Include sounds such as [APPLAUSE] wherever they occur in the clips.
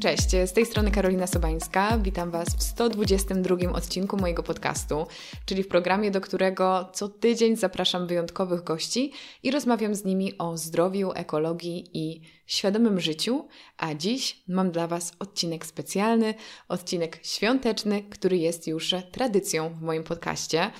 Cześć, z tej strony Karolina Sobańska. Witam Was w 122 odcinku mojego podcastu, czyli w programie, do którego co tydzień zapraszam wyjątkowych gości i rozmawiam z nimi o zdrowiu, ekologii i świadomym życiu. A dziś mam dla Was odcinek specjalny, odcinek świąteczny, który jest już tradycją w moim podcaście.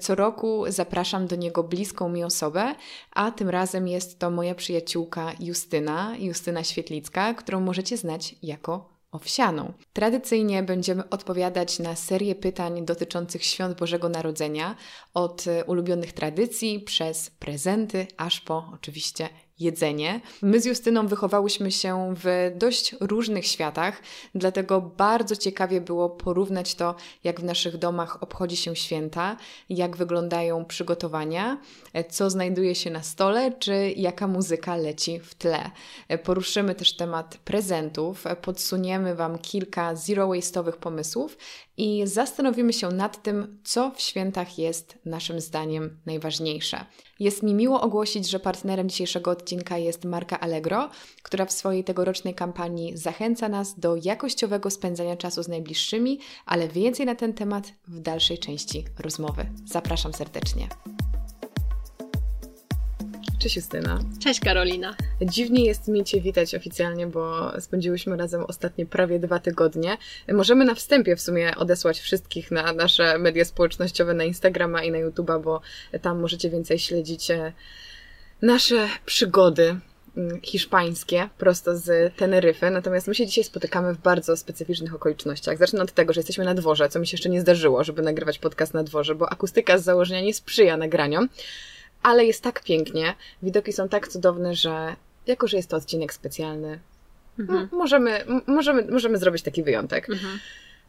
Co roku zapraszam do niego bliską mi osobę, a tym razem jest to moja przyjaciółka Justyna, Justyna Świetlicka, którą możecie znać jako owsianą. Tradycyjnie będziemy odpowiadać na serię pytań dotyczących świąt Bożego Narodzenia, od ulubionych tradycji przez prezenty, aż po oczywiście jedzenie. My z Justyną wychowałyśmy się w dość różnych światach, dlatego bardzo ciekawie było porównać to, jak w naszych domach obchodzi się święta, jak wyglądają przygotowania, co znajduje się na stole, czy jaka muzyka leci w tle. Poruszymy też temat prezentów, podsuniemy Wam kilka zero-waste'owych pomysłów i zastanowimy się nad tym, co w świętach jest naszym zdaniem najważniejsze. Jest mi miło ogłosić, że partnerem dzisiejszego odcinka jest marka Allegro, która w swojej tegorocznej kampanii zachęca nas do jakościowego spędzania czasu z najbliższymi, ale więcej na ten temat w dalszej części rozmowy. Zapraszam serdecznie. Cześć Justyna. Cześć Karolina. Dziwnie jest mi Cię witać oficjalnie, bo spędziłyśmy razem ostatnie prawie dwa tygodnie. Możemy na wstępie w sumie odesłać wszystkich na nasze media społecznościowe, na Instagrama i na YouTube'a, bo tam możecie więcej śledzić e, nasze przygody mm, hiszpańskie, prosto z Teneryfy. Natomiast my się dzisiaj spotykamy w bardzo specyficznych okolicznościach. Zacznę od tego, że jesteśmy na dworze, co mi się jeszcze nie zdarzyło, żeby nagrywać podcast na dworze, bo akustyka z założenia nie sprzyja nagraniom ale jest tak pięknie, widoki są tak cudowne, że jako, że jest to odcinek specjalny, mhm. możemy, możemy, możemy zrobić taki wyjątek. Mhm.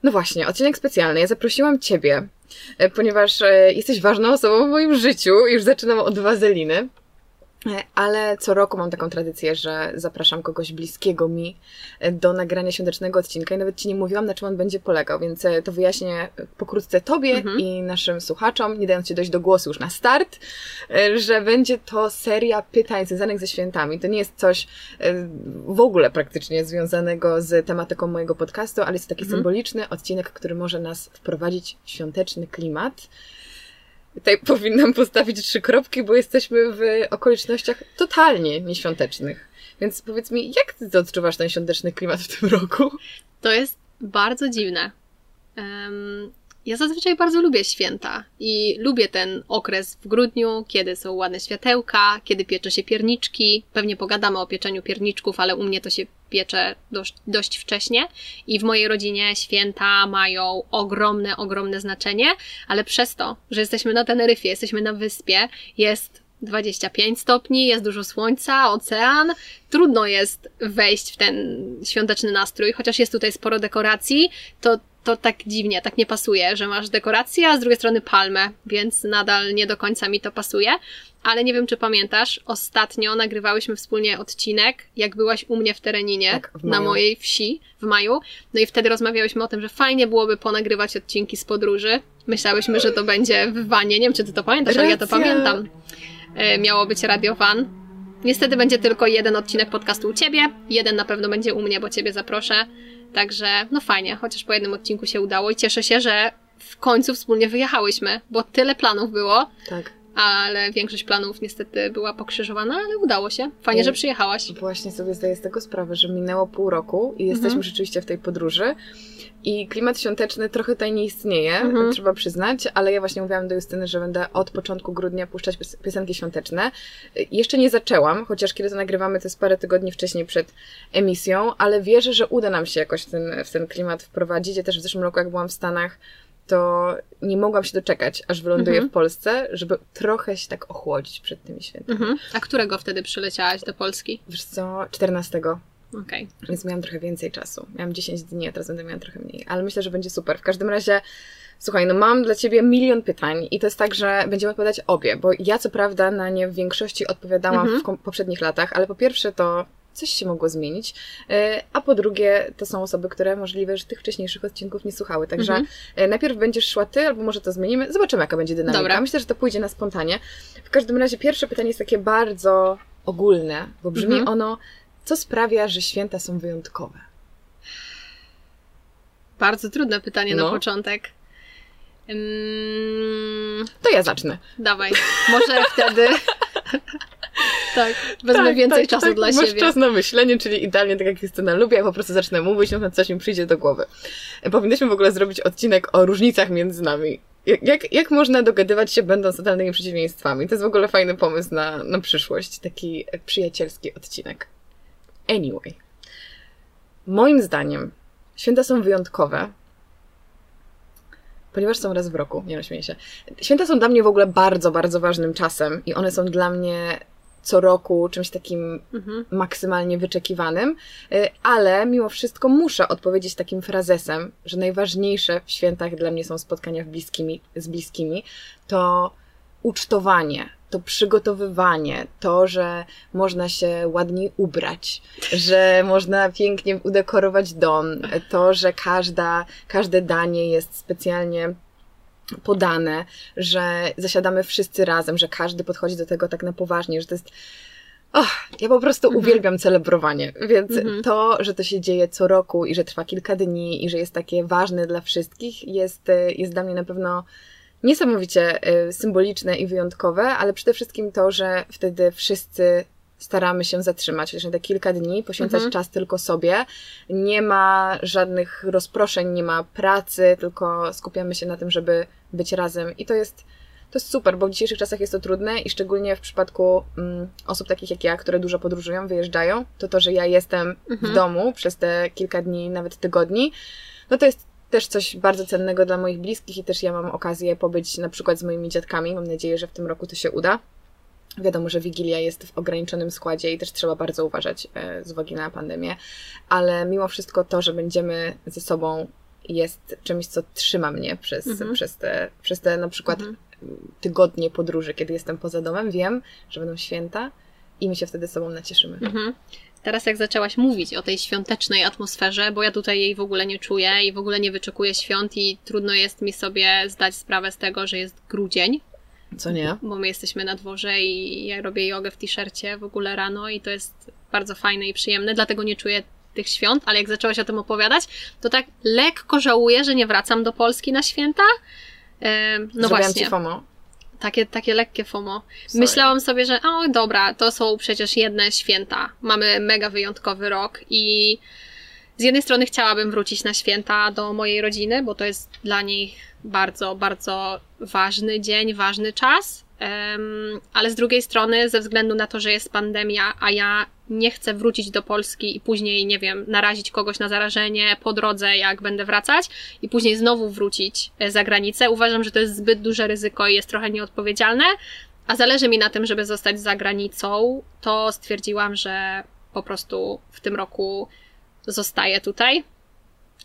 No właśnie, odcinek specjalny. Ja zaprosiłam Ciebie, e, ponieważ e, jesteś ważną osobą w moim życiu. Już zaczynam od wazeliny. E, ale co roku mam taką tradycję, że zapraszam kogoś bliskiego mi e, do nagrania świątecznego odcinka i nawet Ci nie mówiłam, na czym on będzie polegał, więc e, to wyjaśnię pokrótce Tobie mhm. i naszym słuchaczom, nie dając Ci dojść do głosu już na start, że będzie to seria pytań związanych ze świętami. To nie jest coś w ogóle praktycznie związanego z tematyką mojego podcastu, ale jest to taki mhm. symboliczny odcinek, który może nas wprowadzić w świąteczny klimat. Tutaj powinnam postawić trzy kropki, bo jesteśmy w okolicznościach totalnie nieświątecznych. Więc powiedz mi, jak ty odczuwasz ten świąteczny klimat w tym roku? To jest bardzo dziwne. Ja zazwyczaj bardzo lubię święta i lubię ten okres w grudniu, kiedy są ładne światełka, kiedy piecze się pierniczki. Pewnie pogadamy o pieczeniu pierniczków, ale u mnie to się piecze dość, dość wcześnie i w mojej rodzinie święta mają ogromne, ogromne znaczenie, ale przez to, że jesteśmy na Teneryfie, jesteśmy na wyspie, jest 25 stopni, jest dużo słońca, ocean. Trudno jest wejść w ten świąteczny nastrój, chociaż jest tutaj sporo dekoracji, to to tak dziwnie, tak nie pasuje, że masz dekorację, a z drugiej strony palmę, więc nadal nie do końca mi to pasuje. Ale nie wiem, czy pamiętasz, ostatnio nagrywałyśmy wspólnie odcinek, jak byłaś u mnie w Tereninie, tak, w na mojej wsi w maju. No i wtedy rozmawiałyśmy o tym, że fajnie byłoby ponagrywać odcinki z podróży. Myślałyśmy, że to będzie w wanie. Nie wiem, czy ty to pamiętasz, Racja. ale ja to pamiętam. E, miało być Radio Van. Niestety będzie tylko jeden odcinek podcastu u ciebie, jeden na pewno będzie u mnie, bo ciebie zaproszę. Także no fajnie, chociaż po jednym odcinku się udało i cieszę się, że w końcu wspólnie wyjechałyśmy, bo tyle planów było. Tak. Ale większość planów niestety była pokrzyżowana, ale udało się. Fajnie, I że przyjechałaś. Właśnie sobie zdaję z tego sprawę, że minęło pół roku i jesteśmy mhm. rzeczywiście w tej podróży. I klimat świąteczny trochę tutaj nie istnieje, mhm. trzeba przyznać, ale ja właśnie mówiłam do Justyny, że będę od początku grudnia puszczać piosenki świąteczne. Jeszcze nie zaczęłam, chociaż kiedy to nagrywamy, to jest parę tygodni wcześniej przed emisją, ale wierzę, że uda nam się jakoś w ten, w ten klimat wprowadzić. Ja też w zeszłym roku, jak byłam w Stanach, to nie mogłam się doczekać, aż wyląduję mhm. w Polsce, żeby trochę się tak ochłodzić przed tymi świętami. Mhm. A którego wtedy przyleciałaś do Polski? Wiesz co, 14. Okay. Więc miałam trochę więcej czasu. Miałam 10 dni, a teraz będę miała trochę mniej. Ale myślę, że będzie super. W każdym razie, słuchaj, no mam dla Ciebie milion pytań i to jest tak, że będziemy odpowiadać obie, bo ja co prawda na nie w większości odpowiadałam mhm. w poprzednich latach, ale po pierwsze to coś się mogło zmienić, e, a po drugie to są osoby, które możliwe, że tych wcześniejszych odcinków nie słuchały. Także mhm. E, najpierw będziesz szła Ty, albo może to zmienimy. Zobaczymy, jaka będzie dynamika. Dobra. Myślę, że to pójdzie na spontanie. W każdym razie pierwsze pytanie jest takie bardzo ogólne, bo brzmi mhm. ono co sprawia, że święta są wyjątkowe? Bardzo trudne pytanie No. na początek. Ym, To ja zacznę. dawaj, może wtedy. [LAUGHS] tak, wezmę Tak, więcej tak, czasu tak, dla masz siebie. czas na myślenie, czyli idealnie tak jak Justyna lubi, ja po prostu zacznę mówić, no coś mi przyjdzie do głowy. Powinniśmy w ogóle zrobić odcinek o różnicach między nami. Jak, jak, jak można dogadywać się będąc totalnymi przeciwieństwami? To jest w ogóle fajny pomysł na, na przyszłość, taki przyjacielski odcinek. Anyway. Moim zdaniem święta są wyjątkowe, ponieważ są raz w roku, nie no śmieję się. Święta są dla mnie w ogóle bardzo, bardzo ważnym czasem i one są dla mnie co roku czymś takim Mhm. maksymalnie wyczekiwanym, y, ale mimo wszystko muszę odpowiedzieć takim frazesem, że najważniejsze w świętach dla mnie są spotkania bliskimi, z bliskimi, to ucztowanie, to przygotowywanie, to, że można się ładniej ubrać, że można pięknie udekorować dom, to, że każda, każde danie jest specjalnie podane, że zasiadamy wszyscy razem, że każdy podchodzi do tego tak na poważnie, że to jest. Och, ja po prostu Mhm. uwielbiam celebrowanie, więc Mhm. to, że to się dzieje co roku i że trwa kilka dni i że jest takie ważne dla wszystkich, jest, e, jest dla mnie na pewno niesamowicie e, symboliczne i wyjątkowe, ale przede wszystkim to, że wtedy wszyscy staramy się zatrzymać, chociaż na te kilka dni, poświęcać Mhm. czas tylko sobie. Nie ma żadnych rozproszeń, nie ma pracy, tylko skupiamy się na tym, żeby być razem. I to jest, to jest super, bo w dzisiejszych czasach jest to trudne i szczególnie w przypadku mm, osób takich jak ja, które dużo podróżują, wyjeżdżają, to to, że ja jestem Mhm. w domu przez te kilka dni, nawet tygodni, no to jest też coś bardzo cennego dla moich bliskich i też ja mam okazję pobyć na przykład z moimi dziadkami. Mam nadzieję, że w tym roku to się uda. Wiadomo, że Wigilia jest w ograniczonym składzie i też trzeba bardzo uważać e, z uwagi na pandemię, ale mimo wszystko to, że będziemy ze sobą jest czymś, co trzyma mnie przez, Mhm. przez, te, przez te na przykład Mhm. tygodnie podróży, kiedy jestem poza domem. Wiem, że będą święta i my się wtedy sobą nacieszymy. Mhm. Teraz jak zaczęłaś mówić o tej świątecznej atmosferze, bo ja tutaj jej w ogóle nie czuję i w ogóle nie wyczekuję świąt i trudno jest mi sobie zdać sprawę z tego, że jest grudzień, Co nie? bo my jesteśmy na dworze i ja robię jogę w t-shircie w ogóle rano i to jest bardzo fajne i przyjemne, dlatego nie czuję tych świąt, ale jak zaczęłaś o tym opowiadać, to tak lekko żałuję, że nie wracam do Polski na święta. No Zrobiłam właśnie, ci FOMO. takie, takie lekkie FOMO. Sorry. Myślałam sobie, że o dobra, to są przecież jedne święta. Mamy mega wyjątkowy rok i z jednej strony chciałabym wrócić na święta do mojej rodziny, bo to jest dla nich bardzo, bardzo ważny dzień, ważny czas. Ale z drugiej strony, ze względu na to, że jest pandemia, a ja nie chcę wrócić do Polski i później, nie wiem, narazić kogoś na zarażenie po drodze, jak będę wracać, i później znowu wrócić e, za granicę, uważam, że to jest zbyt duże ryzyko i jest trochę nieodpowiedzialne. A zależy mi na tym, żeby zostać za granicą, to stwierdziłam, że po prostu w tym roku zostaję tutaj.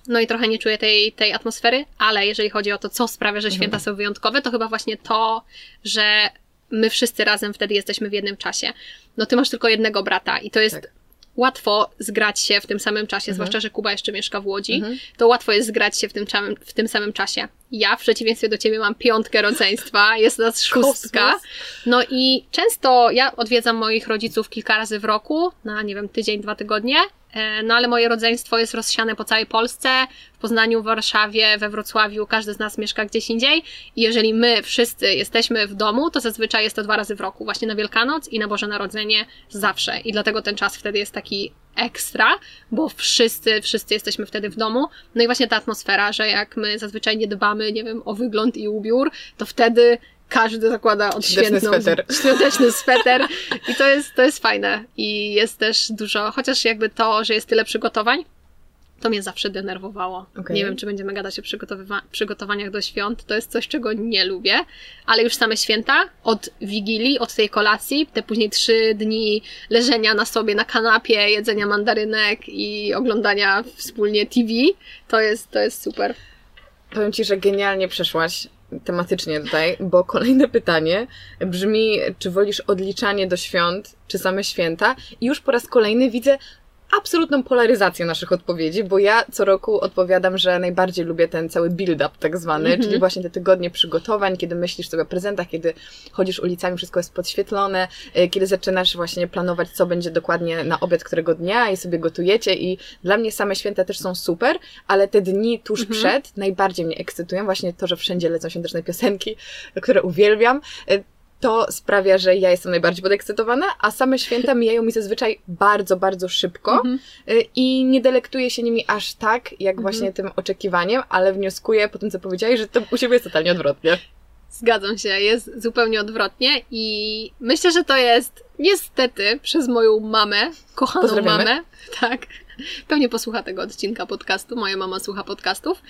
No i trochę nie czuję tej, tej atmosfery, ale jeżeli chodzi o to, co sprawia, że święta są wyjątkowe, to chyba właśnie to, że my wszyscy razem wtedy jesteśmy w jednym czasie. No ty masz tylko jednego brata i to jest Tak. łatwo zgrać się w tym samym czasie, Mhm. zwłaszcza, że Kuba jeszcze mieszka w Łodzi, Mhm. to łatwo jest zgrać się w tym, w tym samym czasie. Ja w przeciwieństwie do ciebie mam piątkę rodzeństwa, [LAUGHS] jest nas szóstka. Kosmos. No i często ja odwiedzam moich rodziców kilka razy w roku, na nie wiem, tydzień, dwa tygodnie. E, No ale moje rodzeństwo jest rozsiane po całej Polsce, w Poznaniu, w Warszawie, we Wrocławiu, każdy z nas mieszka gdzieś indziej. I jeżeli my wszyscy jesteśmy w domu, to zazwyczaj jest to dwa razy w roku, właśnie na Wielkanoc i na Boże Narodzenie zawsze. I dlatego ten czas wtedy jest taki ekstra, bo wszyscy, wszyscy jesteśmy wtedy w domu. No i właśnie ta atmosfera, że jak my zazwyczaj nie dbamy, nie wiem, o wygląd i ubiór, to wtedy każdy zakłada odświętną sweter. świąteczny sweter i to jest, to jest fajne i jest też dużo, chociaż jakby to, że jest tyle przygotowań, to mnie zawsze denerwowało. Okej. Nie wiem, czy będziemy gadać o przygotowywa- przygotowaniach do świąt, to jest coś, czego nie lubię, ale już same święta, od Wigilii, od tej kolacji, te później trzy dni leżenia na sobie na kanapie, jedzenia mandarynek i oglądania wspólnie TV, to jest, to jest super. Powiem Ci, że genialnie przeszłaś tematycznie tutaj, bo kolejne pytanie brzmi, czy wolisz odliczanie do świąt, czy same święta? I już po raz kolejny widzę absolutną polaryzację naszych odpowiedzi, bo ja co roku odpowiadam, że najbardziej lubię ten cały build-up tak zwany, mm -hmm. czyli właśnie te tygodnie przygotowań, kiedy myślisz sobie o prezentach, kiedy chodzisz ulicami, wszystko jest podświetlone, e, kiedy zaczynasz właśnie planować, co będzie dokładnie na obiad którego dnia i sobie gotujecie i dla mnie same święta też są super, ale te dni tuż mm -hmm. przed najbardziej mnie ekscytują, właśnie to, że wszędzie lecą świąteczne piosenki, które uwielbiam e, to sprawia, że ja jestem najbardziej podekscytowana, a same święta mijają mi zazwyczaj bardzo, bardzo szybko mm -hmm. i nie delektuję się nimi aż tak, jak mm -hmm. właśnie tym oczekiwaniem, ale wnioskuję po tym, co powiedziałeś, że to u siebie jest totalnie odwrotnie. Zgadzam się, jest zupełnie odwrotnie i myślę, że to jest niestety przez moją mamę, kochaną mamę, tak, pewnie posłucha tego odcinka podcastu, moja mama słucha podcastów,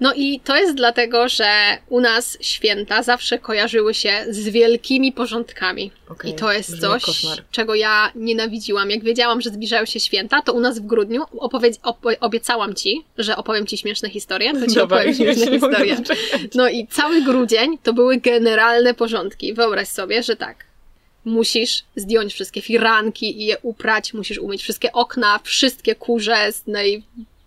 no i to jest dlatego, że u nas święta zawsze kojarzyły się z wielkimi porządkami. Okay, I to jest coś, koszmar. czego ja nienawidziłam. Jak wiedziałam, że zbliżają się święta, to u nas w grudniu op obiecałam ci, że opowiem ci śmieszne historie, to ci Dobra, opowiem śmieszne ja historie. No i cały grudzień to były generalne porządki. Wyobraź sobie, że tak, musisz zdjąć wszystkie firanki i je uprać, musisz umyć wszystkie okna, wszystkie kurze z naj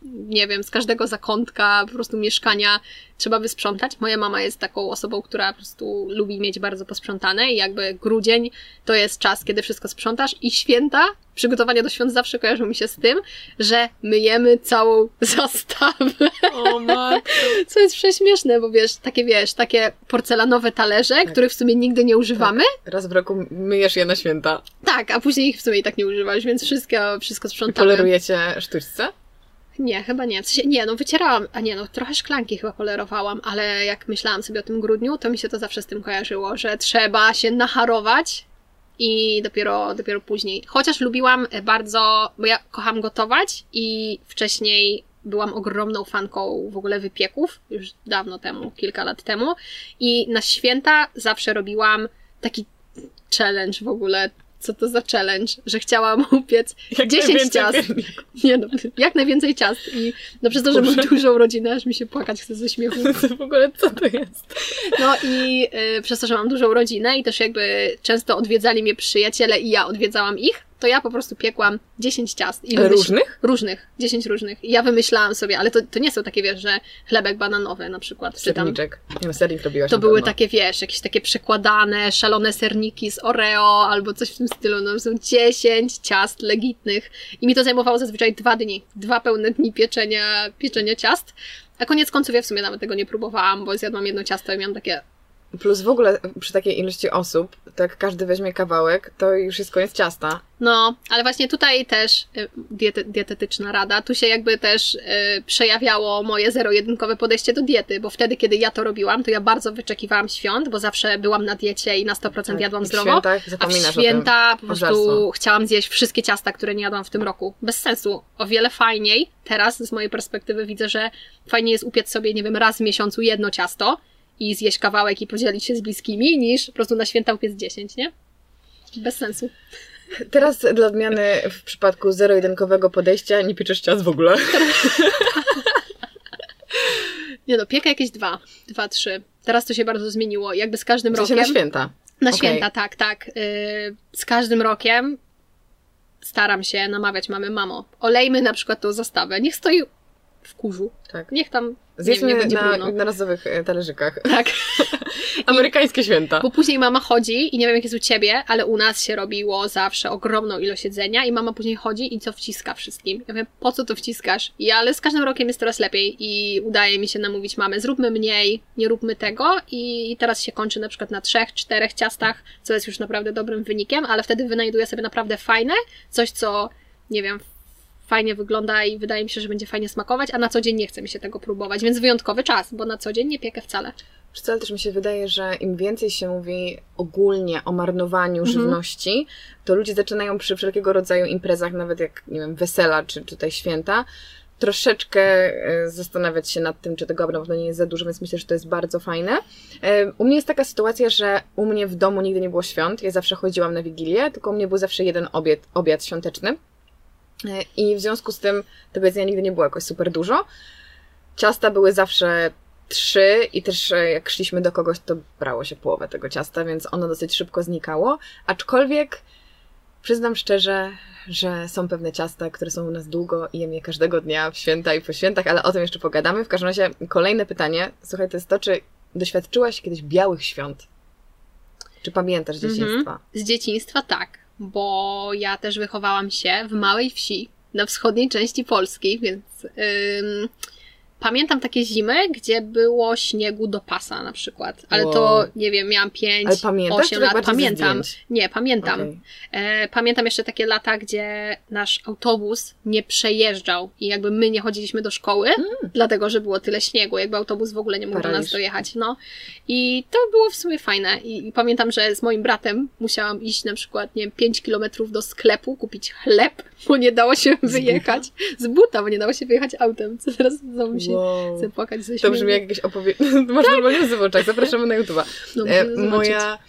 nie wiem, z każdego zakątka po prostu mieszkania trzeba wysprzątać. Moja mama jest taką osobą, która po prostu lubi mieć bardzo posprzątane i jakby grudzień to jest czas, kiedy wszystko sprzątasz i święta, przygotowania do świąt zawsze kojarzą mi się z tym, że myjemy całą [LAUGHS] zastawę. O matko. Co jest prześmieszne, bo wiesz, takie wiesz, takie porcelanowe talerze, tak. których w sumie nigdy nie używamy. Tak. Raz w roku myjesz je na święta. Tak, a później ich w sumie i tak nie używasz, więc wszystko, wszystko sprzątamy. I polerujecie sztuczce? Nie, chyba nie. Nie, no wycierałam, a nie, no trochę szklanki chyba polerowałam, ale jak myślałam sobie o tym grudniu, to mi się to zawsze z tym kojarzyło, że trzeba się nacharować i dopiero, dopiero później. Chociaż lubiłam bardzo, bo ja kocham gotować i wcześniej byłam ogromną fanką w ogóle wypieków, już dawno temu, kilka lat temu i na święta zawsze robiłam taki challenge w ogóle co to za challenge, że chciałam [LAUGHS] upiec jak 10 ciast. Nie no, jak najwięcej ciast. I no przez to, że mam dużą rodzinę, aż mi się płakać chce ze śmiechu. [LAUGHS] w ogóle co to jest? No i y, przez to, że mam dużą rodzinę i też jakby często odwiedzali mnie przyjaciele i ja odwiedzałam ich, to ja po prostu piekłam 10 ciast. I różnych? Różnych, 10 różnych. I ja wymyślałam sobie, ale to, to nie są takie, wiesz, że chlebek bananowy na przykład. Serniczek. Nie wiem, sernik robiłaś To były takie, wiesz, jakieś takie przekładane, szalone serniki z Oreo albo coś w tym stylu. No są 10 ciast legitnych. I mi to zajmowało zazwyczaj dwa dni. Dwa pełne dni pieczenia, pieczenia ciast. A koniec końców ja w sumie nawet tego nie próbowałam, bo zjadłam jedno ciasto i miałam takie Plus w ogóle przy takiej ilości osób, to jak każdy weźmie kawałek, to już jest koniec ciasta. No, ale właśnie tutaj też y, diety, dietetyczna rada, tu się jakby też y, przejawiało moje zero-jedynkowe podejście do diety, bo wtedy, kiedy ja to robiłam, to ja bardzo wyczekiwałam świąt, bo zawsze byłam na diecie i na 100% tak, jadłam zdrowo. A w święta po prostu chciałam zjeść wszystkie ciasta, które nie jadłam w tym roku. Bez sensu. O wiele fajniej teraz z mojej perspektywy widzę, że fajnie jest upiec sobie, nie wiem, raz w miesiącu jedno ciasto, i zjeść kawałek i podzielić się z bliskimi, niż po prostu na święta upiec 10, nie? Bez sensu. Teraz dla odmiany w przypadku zero-jedynkowego podejścia nie pieczesz ciast w ogóle. [LAUGHS] nie no, piekę jakieś dwa, dwa, trzy. Teraz to się bardzo zmieniło. Jakby z każdym w sensie rokiem... na święta. Na okay. święta, tak, tak. Yy, z każdym rokiem staram się namawiać mamy, mamo, olejmy na przykład tą zastawę. Niech stoi w kurzu. Tak. Niech tam Zjedzmy nie, nie na, na razowych e, talerzykach. Tak. [LAUGHS] Amerykańskie święta. Bo później mama chodzi i nie wiem jak jest u ciebie, ale u nas się robiło zawsze ogromną ilość jedzenia i mama później chodzi i co wciska wszystkim. Ja wiem, po co to wciskasz? I ale z każdym rokiem jest coraz lepiej i udaje mi się namówić mamę, zróbmy mniej, nie róbmy tego i teraz się kończy na przykład na trzech, czterech ciastach, co jest już naprawdę dobrym wynikiem, ale wtedy wynajduję sobie naprawdę fajne, coś co nie wiem, fajnie wygląda i wydaje mi się, że będzie fajnie smakować, a na co dzień nie chce mi się tego próbować, więc wyjątkowy czas, bo na co dzień nie piekę wcale. Ale też mi się wydaje, że im więcej się mówi ogólnie o marnowaniu mhm. żywności, to ludzie zaczynają przy wszelkiego rodzaju imprezach, nawet jak, nie wiem, wesela czy tutaj święta, troszeczkę e, zastanawiać się nad tym, czy tego na pewno nie jest za dużo, więc myślę, że to jest bardzo fajne. E, u mnie jest taka sytuacja, że u mnie w domu nigdy nie było świąt. Ja zawsze chodziłam na Wigilię, tylko u mnie był zawsze jeden obiad, obiad świąteczny. I w związku z tym tego jedzenia nigdy nie było jakoś super dużo. Ciasta były zawsze trzy i też e, jak szliśmy do kogoś, to brało się połowę tego ciasta, więc ono dosyć szybko znikało. Aczkolwiek Przyznam szczerze, że są pewne ciasta, które są u nas długo i jem je każdego dnia w święta i po świętach, ale o tym jeszcze pogadamy. W każdym razie kolejne pytanie, słuchaj, to jest to, czy doświadczyłaś kiedyś białych świąt? Czy pamiętasz z dzieciństwa? Mhm. Z dzieciństwa tak, bo ja też wychowałam się w małej wsi na wschodniej części Polski, więc ym, pamiętam takie zimy, gdzie było śniegu do pasa na przykład. Ale wow. to, nie wiem, miałam 5, 8 lat. Pamiętam. Nie, pamiętam. Okay. E, pamiętam jeszcze takie lata, gdzie nasz autobus nie przejeżdżał i jakby my nie chodziliśmy do szkoły, mm. dlatego, że było tyle śniegu. Jakby autobus w ogóle nie mógł Paraliż. do nas dojechać. No. I to było w sumie fajne. I, I, pamiętam, że z moim bratem musiałam iść na przykład, nie wiem, 5 kilometrów do sklepu, kupić chleb, bo nie dało się wyjechać. Z buta, bo nie dało się wyjechać autem. Co teraz znowu się wow. chcę płakać ze śmiechu. To brzmi jak jakieś opowiedzenie. [LAUGHS] Masz tak. normalnie w oczach. Zapraszamy na YouTube'a. No, e, moja,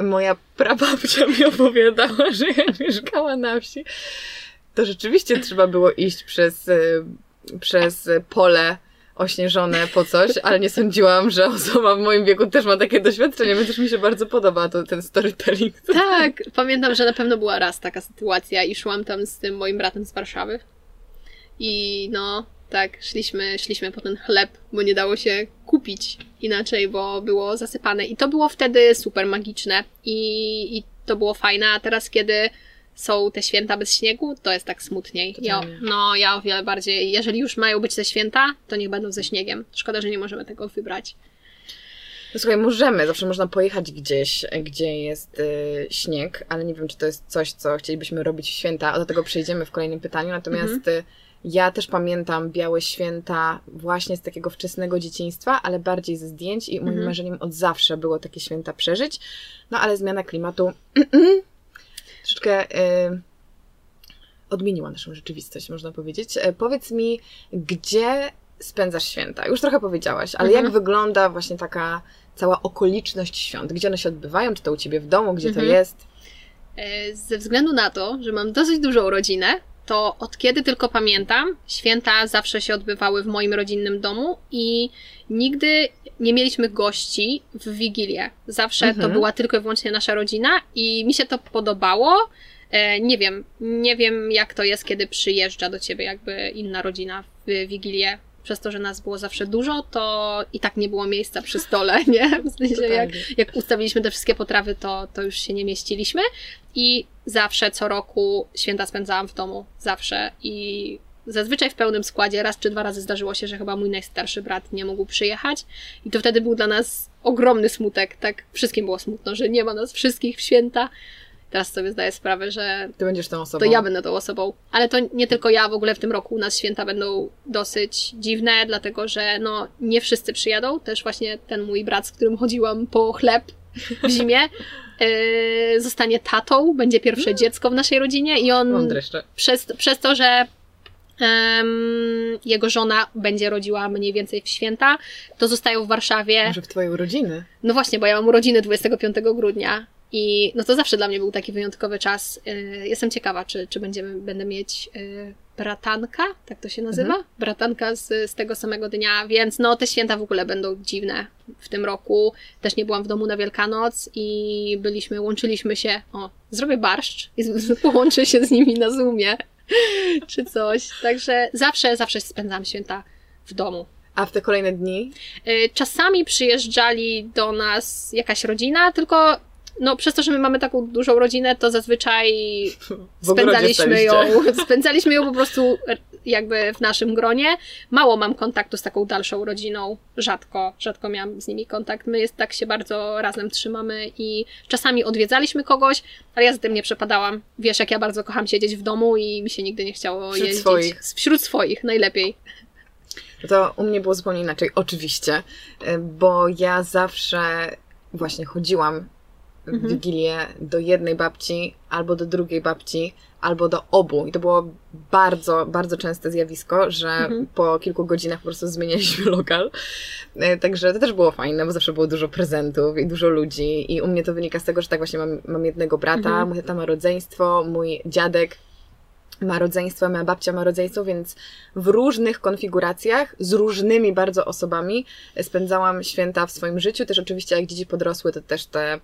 moja prababcia mi opowiadała, że jak mieszkała na wsi, to rzeczywiście trzeba było iść przez, e, przez pole ośnieżone po coś, ale nie sądziłam, że osoba w moim wieku też ma takie doświadczenie, więc też mi się bardzo podoba to, ten storytelling. [LAUGHS] Tak, pamiętam, że na pewno była raz taka sytuacja i szłam tam z tym moim bratem z Warszawy i no, tak, szliśmy, szliśmy po ten chleb, bo nie dało się kupić inaczej, bo było zasypane. I to było wtedy super magiczne i, i to było fajne, a teraz kiedy są te święta bez śniegu, to jest tak smutniej. Ja, no, ja o wiele bardziej, jeżeli już mają być te święta, to niech będą ze śniegiem. Szkoda, że nie możemy tego wybrać. No słuchaj, możemy, zawsze można pojechać gdzieś, gdzie jest y, śnieg, ale nie wiem, czy to jest coś, co chcielibyśmy robić w święta, a do tego przejdziemy w kolejnym pytaniu, natomiast mhm. Ja też pamiętam białe święta właśnie z takiego wczesnego dzieciństwa, ale bardziej ze zdjęć i moim mhm. marzeniem od zawsze było takie święta przeżyć. No ale zmiana klimatu [CLEARS THROAT] troszeczkę y, odmieniła naszą rzeczywistość, można powiedzieć. E, powiedz mi, gdzie spędzasz święta? Już trochę powiedziałaś, ale mhm. jak wygląda właśnie taka cała okoliczność świąt? Gdzie one się odbywają? Czy to u ciebie w domu? Gdzie mhm. to jest? E, ze względu na to, że mam dosyć dużą rodzinę, to od kiedy tylko pamiętam, święta zawsze się odbywały w moim rodzinnym domu i nigdy nie mieliśmy gości w Wigilię. Zawsze mhm. to była tylko i wyłącznie nasza rodzina i mi się to podobało. E, nie wiem, nie wiem jak to jest, kiedy przyjeżdża do ciebie jakby inna rodzina w Wigilię przez to, że nas było zawsze dużo, to i tak nie było miejsca przy stole, [LAUGHS] nie? W sensie, jak, jak ustawiliśmy te wszystkie potrawy, to, to już się nie mieściliśmy. I zawsze, co roku święta spędzałam w domu. Zawsze. I zazwyczaj w pełnym składzie. Raz czy dwa razy zdarzyło się, że chyba mój najstarszy brat nie mógł przyjechać. I to wtedy był dla nas ogromny smutek. Tak wszystkim było smutno, że nie ma nas wszystkich w święta. Teraz sobie zdaję sprawę, że. Ty będziesz tą osobą. To ja będę tą osobą. Ale to nie tylko ja, w ogóle w tym roku u nas święta będą dosyć dziwne, dlatego że no, nie wszyscy przyjadą. Też właśnie ten mój brat, z którym chodziłam po chleb w zimie, yy, [LAUGHS] zostanie tatą, będzie pierwsze mm. dziecko w naszej rodzinie i on przez, przez to, że jego żona będzie rodziła mniej więcej w święta, to zostają w Warszawie. Może w twojej urodziny? No właśnie, bo ja mam urodziny 25 grudnia i no to zawsze dla mnie był taki wyjątkowy czas. Y, jestem ciekawa, czy, czy będziemy, będę mieć y, bratanka, tak to się nazywa? Mhm. Bratanka z, z tego samego dnia, więc no te święta w ogóle będą dziwne w tym roku. Też nie byłam w domu na Wielkanoc i byliśmy, łączyliśmy się, o, zrobię barszcz i [LAUGHS] połączę się z nimi na Zoomie [LAUGHS] czy coś. Także zawsze, zawsze spędzam święta w domu. A w te kolejne dni? Y, czasami przyjeżdżali do nas jakaś rodzina, tylko no przez to, że my mamy taką dużą rodzinę, to zazwyczaj [LAUGHS] spędzaliśmy ją, [LAUGHS] spędzaliśmy ją po prostu jakby w naszym gronie. Mało mam kontaktu z taką dalszą rodziną, rzadko, rzadko miałam z nimi kontakt. My jest tak się bardzo razem trzymamy i czasami odwiedzaliśmy kogoś, ale ja z tym nie przepadałam. Wiesz, jak ja bardzo kocham siedzieć w domu i mi się nigdy nie chciało Wśród jeździć. Swoich. Wśród swoich, najlepiej. To u mnie było zupełnie inaczej, oczywiście, bo ja zawsze właśnie chodziłam mhm. Wigilię do jednej babci, albo do drugiej babci, albo do obu. I to było bardzo, bardzo częste zjawisko, że mhm. po kilku godzinach po prostu zmienialiśmy [LAUGHS] lokal. E, także to też było fajne, bo zawsze było dużo prezentów i dużo ludzi. I u mnie to wynika z tego, że tak właśnie mam, mam jednego brata, mhm. mój tata ma rodzeństwo, mój dziadek ma rodzeństwo, moja babcia ma rodzeństwo, więc w różnych konfiguracjach, z różnymi bardzo osobami spędzałam święta w swoim życiu. Też oczywiście jak dzieci podrosły, to też te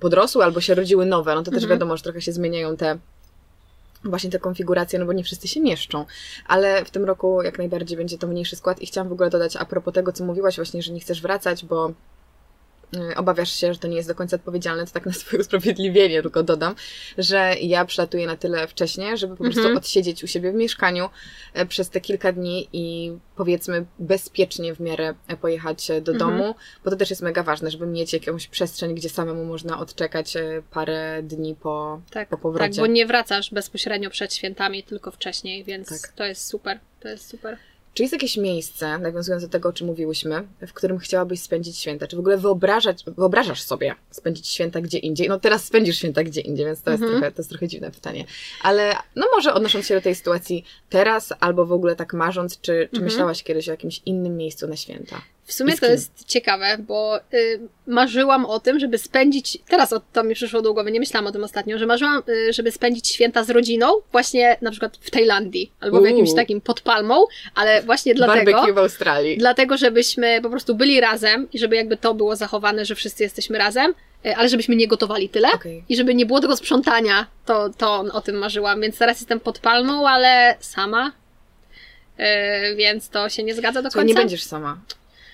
podrosły albo się rodziły nowe, no to też Mhm. wiadomo, że trochę się zmieniają te właśnie te konfiguracje, no bo nie wszyscy się mieszczą. Ale w tym roku jak najbardziej będzie to mniejszy skład i chciałam w ogóle dodać a propos tego, co mówiłaś właśnie, że nie chcesz wracać, bo obawiasz się, że to nie jest do końca odpowiedzialne, to tak na swoje usprawiedliwienie tylko dodam, że ja przylatuję na tyle wcześnie, żeby po prostu Mhm. odsiedzieć u siebie w mieszkaniu e, przez te kilka dni i powiedzmy bezpiecznie w miarę e, pojechać e, do Mhm. domu, bo to też jest mega ważne, żeby mieć jakąś przestrzeń, gdzie samemu można odczekać e, parę dni po, Tak, po tak, powrocie. bo nie wracasz bezpośrednio przed świętami, tylko wcześniej, więc Tak. to jest super. To jest super. Czy jest jakieś miejsce, nawiązując do tego, o czym mówiłyśmy, w którym chciałabyś spędzić święta? Czy w ogóle wyobrażać, wyobrażasz sobie spędzić święta gdzie indziej? No teraz spędzisz święta gdzie indziej, więc to jest, Mhm. trochę, to jest trochę dziwne pytanie. Ale no może odnosząc się do tej sytuacji teraz, albo w ogóle tak marząc, czy, czy Mhm. myślałaś kiedyś o jakimś innym miejscu na święta? W sumie to jest ciekawe, bo y, marzyłam o tym, żeby spędzić. Teraz o, to mi przyszło do głowy, nie myślałam o tym ostatnio, że marzyłam, y, żeby spędzić święta z rodziną, właśnie na przykład w Tajlandii albo w jakimś takim pod palmą, ale właśnie dlatego. Barbecue w Australii. Dlatego, żebyśmy po prostu byli razem i żeby jakby to było zachowane, że wszyscy jesteśmy razem, y, ale żebyśmy nie gotowali tyle. Okej. I żeby nie było tego sprzątania, to, to o tym marzyłam. Więc teraz jestem pod palmą, ale sama. Yy, więc to się nie zgadza do końca. nie będziesz sama.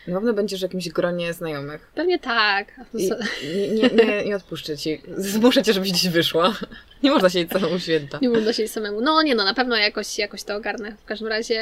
Na pewno będziesz w jakimś gronie znajomych. Pewnie tak. I nie, nie, nie, nie odpuszczę ci. Zmuszę cię, żebyś dziś wyszła. Nie można siedzieć samą święta. Nie można siedzieć samemu. No nie no, na pewno jakoś, jakoś to ogarnę. W każdym razie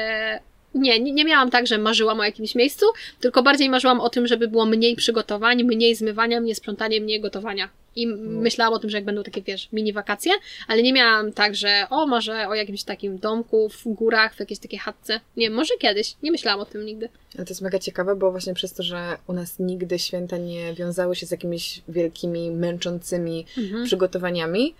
nie, nie, nie miałam tak, że marzyłam o jakimś miejscu, tylko bardziej marzyłam o tym, żeby było mniej przygotowań, mniej zmywania, mniej sprzątania, mniej gotowania. I m- myślałam o tym, że jak będą takie, wiesz, mini wakacje, ale nie miałam tak, że o, może o jakimś takim domku w górach, w jakiejś takiej chatce. Nie, może kiedyś. Nie myślałam o tym nigdy. Ale to jest mega ciekawe, bo właśnie przez to, że u nas nigdy święta nie wiązały się z jakimiś wielkimi, męczącymi Mhm. przygotowaniami,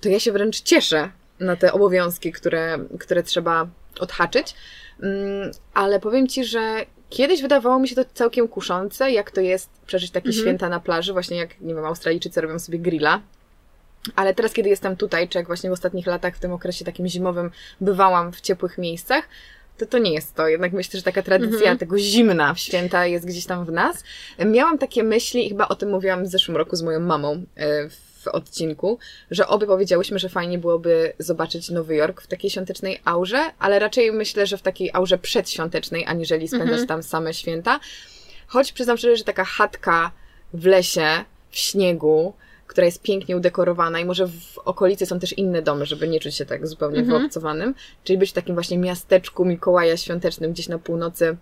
to ja się wręcz cieszę na te obowiązki, które, które trzeba odhaczyć. Mm, Ale powiem Ci, że kiedyś wydawało mi się to całkiem kuszące, jak to jest przeżyć takie Mhm. święta na plaży, właśnie jak, nie wiem, Australijczycy robią sobie grilla. Ale teraz, kiedy jestem tutaj, czy jak właśnie w ostatnich latach, w tym okresie takim zimowym, bywałam w ciepłych miejscach, to to nie jest to. Jednak myślę, że taka tradycja Mhm. tego zimna w święta jest gdzieś tam w nas. Miałam takie myśli i chyba o tym mówiłam w zeszłym roku z moją mamą e, w odcinku, że obie powiedziałyśmy, że fajnie byłoby zobaczyć Nowy Jork w takiej świątecznej aurze, ale raczej myślę, że w takiej aurze przedświątecznej, aniżeli spędzać Mhm. tam same święta. Choć przyznam szczerze, że taka chatka w lesie, w śniegu, która jest pięknie udekorowana i może w okolicy są też inne domy, żeby nie czuć się tak zupełnie Mhm. wyobcowanym, czyli być w takim właśnie miasteczku Mikołaja Świątecznym gdzieś na północy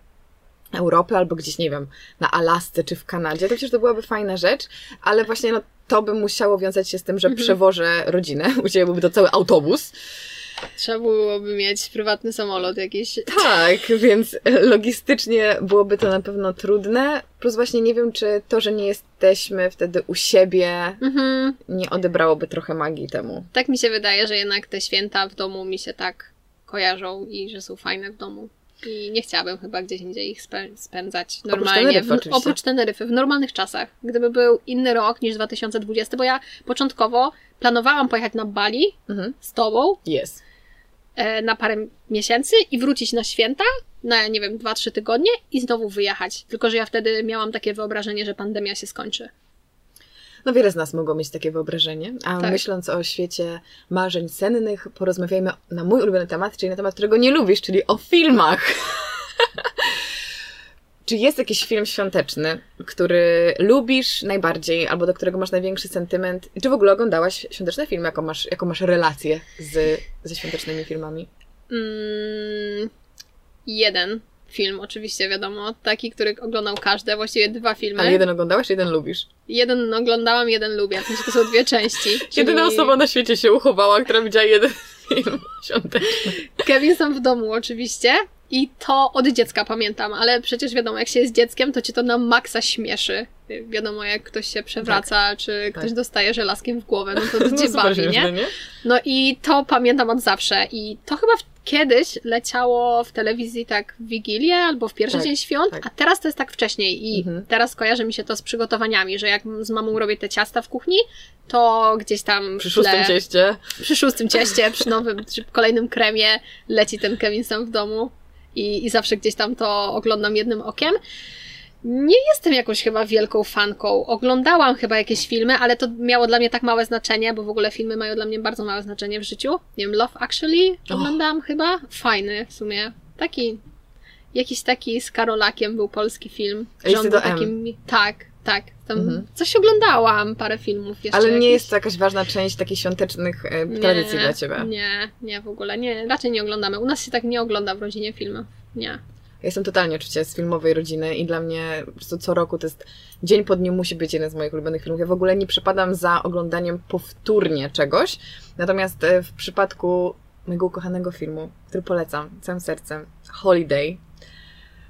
Europy albo gdzieś, nie wiem, na Alasce czy w Kanadzie, to przecież to byłaby fajna rzecz, ale właśnie no, to by musiało wiązać się z tym, że Mhm. przewożę rodzinę, [LAUGHS] u Ciebie byłby to cały autobus. Trzeba byłoby mieć prywatny samolot jakiś. Tak, więc logistycznie byłoby to na pewno trudne, plus właśnie nie wiem, czy to, że nie jesteśmy wtedy u siebie, Mhm. nie odebrałoby trochę magii temu. Tak mi się wydaje, że jednak te święta w domu mi się tak kojarzą i że są fajne w domu. I nie chciałabym chyba gdzieś indziej ich spę- spędzać normalnie. Teneryfy w, oprócz Teneryfy, w normalnych czasach. Gdyby był inny rok niż 2020, bo ja początkowo planowałam pojechać na Bali Mhm. z tobą Jest. e, na parę miesięcy i wrócić na święta, na nie wiem, 2-3 tygodnie i znowu wyjechać. Tylko, że ja wtedy miałam takie wyobrażenie, że pandemia się skończy. No wiele z nas mogło mieć takie wyobrażenie, a Tak. myśląc o świecie marzeń sennych, porozmawiajmy na mój ulubiony temat, czyli na temat, którego nie lubisz, czyli o filmach. [LAUGHS] Czy jest jakiś film świąteczny, który lubisz najbardziej, albo do którego masz największy sentyment? Czy w ogóle oglądałaś świąteczne filmy? Jaką masz, jaką masz relację z, ze świątecznymi filmami? Mm, jeden film, oczywiście, wiadomo, taki, który oglądał każdy, właściwie dwa filmy. Ale jeden oglądałaś, jeden lubisz? Jeden oglądałam, jeden lubię. W sensie to są dwie części. [LAUGHS] czyli Jedyna osoba na świecie się uchowała, która widziała jeden [LAUGHS] film świąteczny. Kevin sam w domu, oczywiście. I to od dziecka pamiętam, ale przecież wiadomo, jak się jest dzieckiem, to cię to na maksa śmieszy. Wiadomo, jak ktoś się przewraca, czy ktoś tak. dostaje żelazkiem w głowę, no to [LAUGHS] No cię super bawi, nie? nie? No i to pamiętam od zawsze. I to chyba w, kiedyś leciało w telewizji tak w Wigilię albo w pierwszy Tak, dzień świąt, tak. a teraz to jest tak wcześniej. I Mhm. teraz kojarzy mi się to z przygotowaniami, że jak z mamą robię te ciasta w kuchni, to gdzieś tam Przy w szóstym tle- cieście. przy szóstym cieście, przy nowym, przy kolejnym kremie leci ten Kevin sam w domu i, i zawsze gdzieś tam to oglądam jednym okiem. Nie jestem jakąś chyba wielką fanką. Oglądałam chyba jakieś filmy, ale to miało dla mnie tak małe znaczenie, bo w ogóle filmy mają dla mnie bardzo małe znaczenie w życiu. Nie wiem, Love Actually oglądałam oh. chyba. Fajny w sumie. Taki, jakiś taki z Karolakiem był polski film. On był takim, tak, tak. Tam mhm. Coś oglądałam, parę filmów jeszcze. Ale nie jakieś. jest to jakaś ważna część takich świątecznych e, tradycji dla Ciebie? Nie, nie w ogóle. Nie, raczej nie oglądamy. U nas się tak nie ogląda w rodzinie filmów. Nie. Ja jestem totalnie oczywiście z filmowej rodziny i dla mnie po prostu co roku to jest dzień po dniu musi być jeden z moich ulubionych filmów. Ja w ogóle nie przepadam za oglądaniem powtórnie czegoś. Natomiast e, w przypadku mojego ukochanego filmu, który polecam całym sercem, Holiday,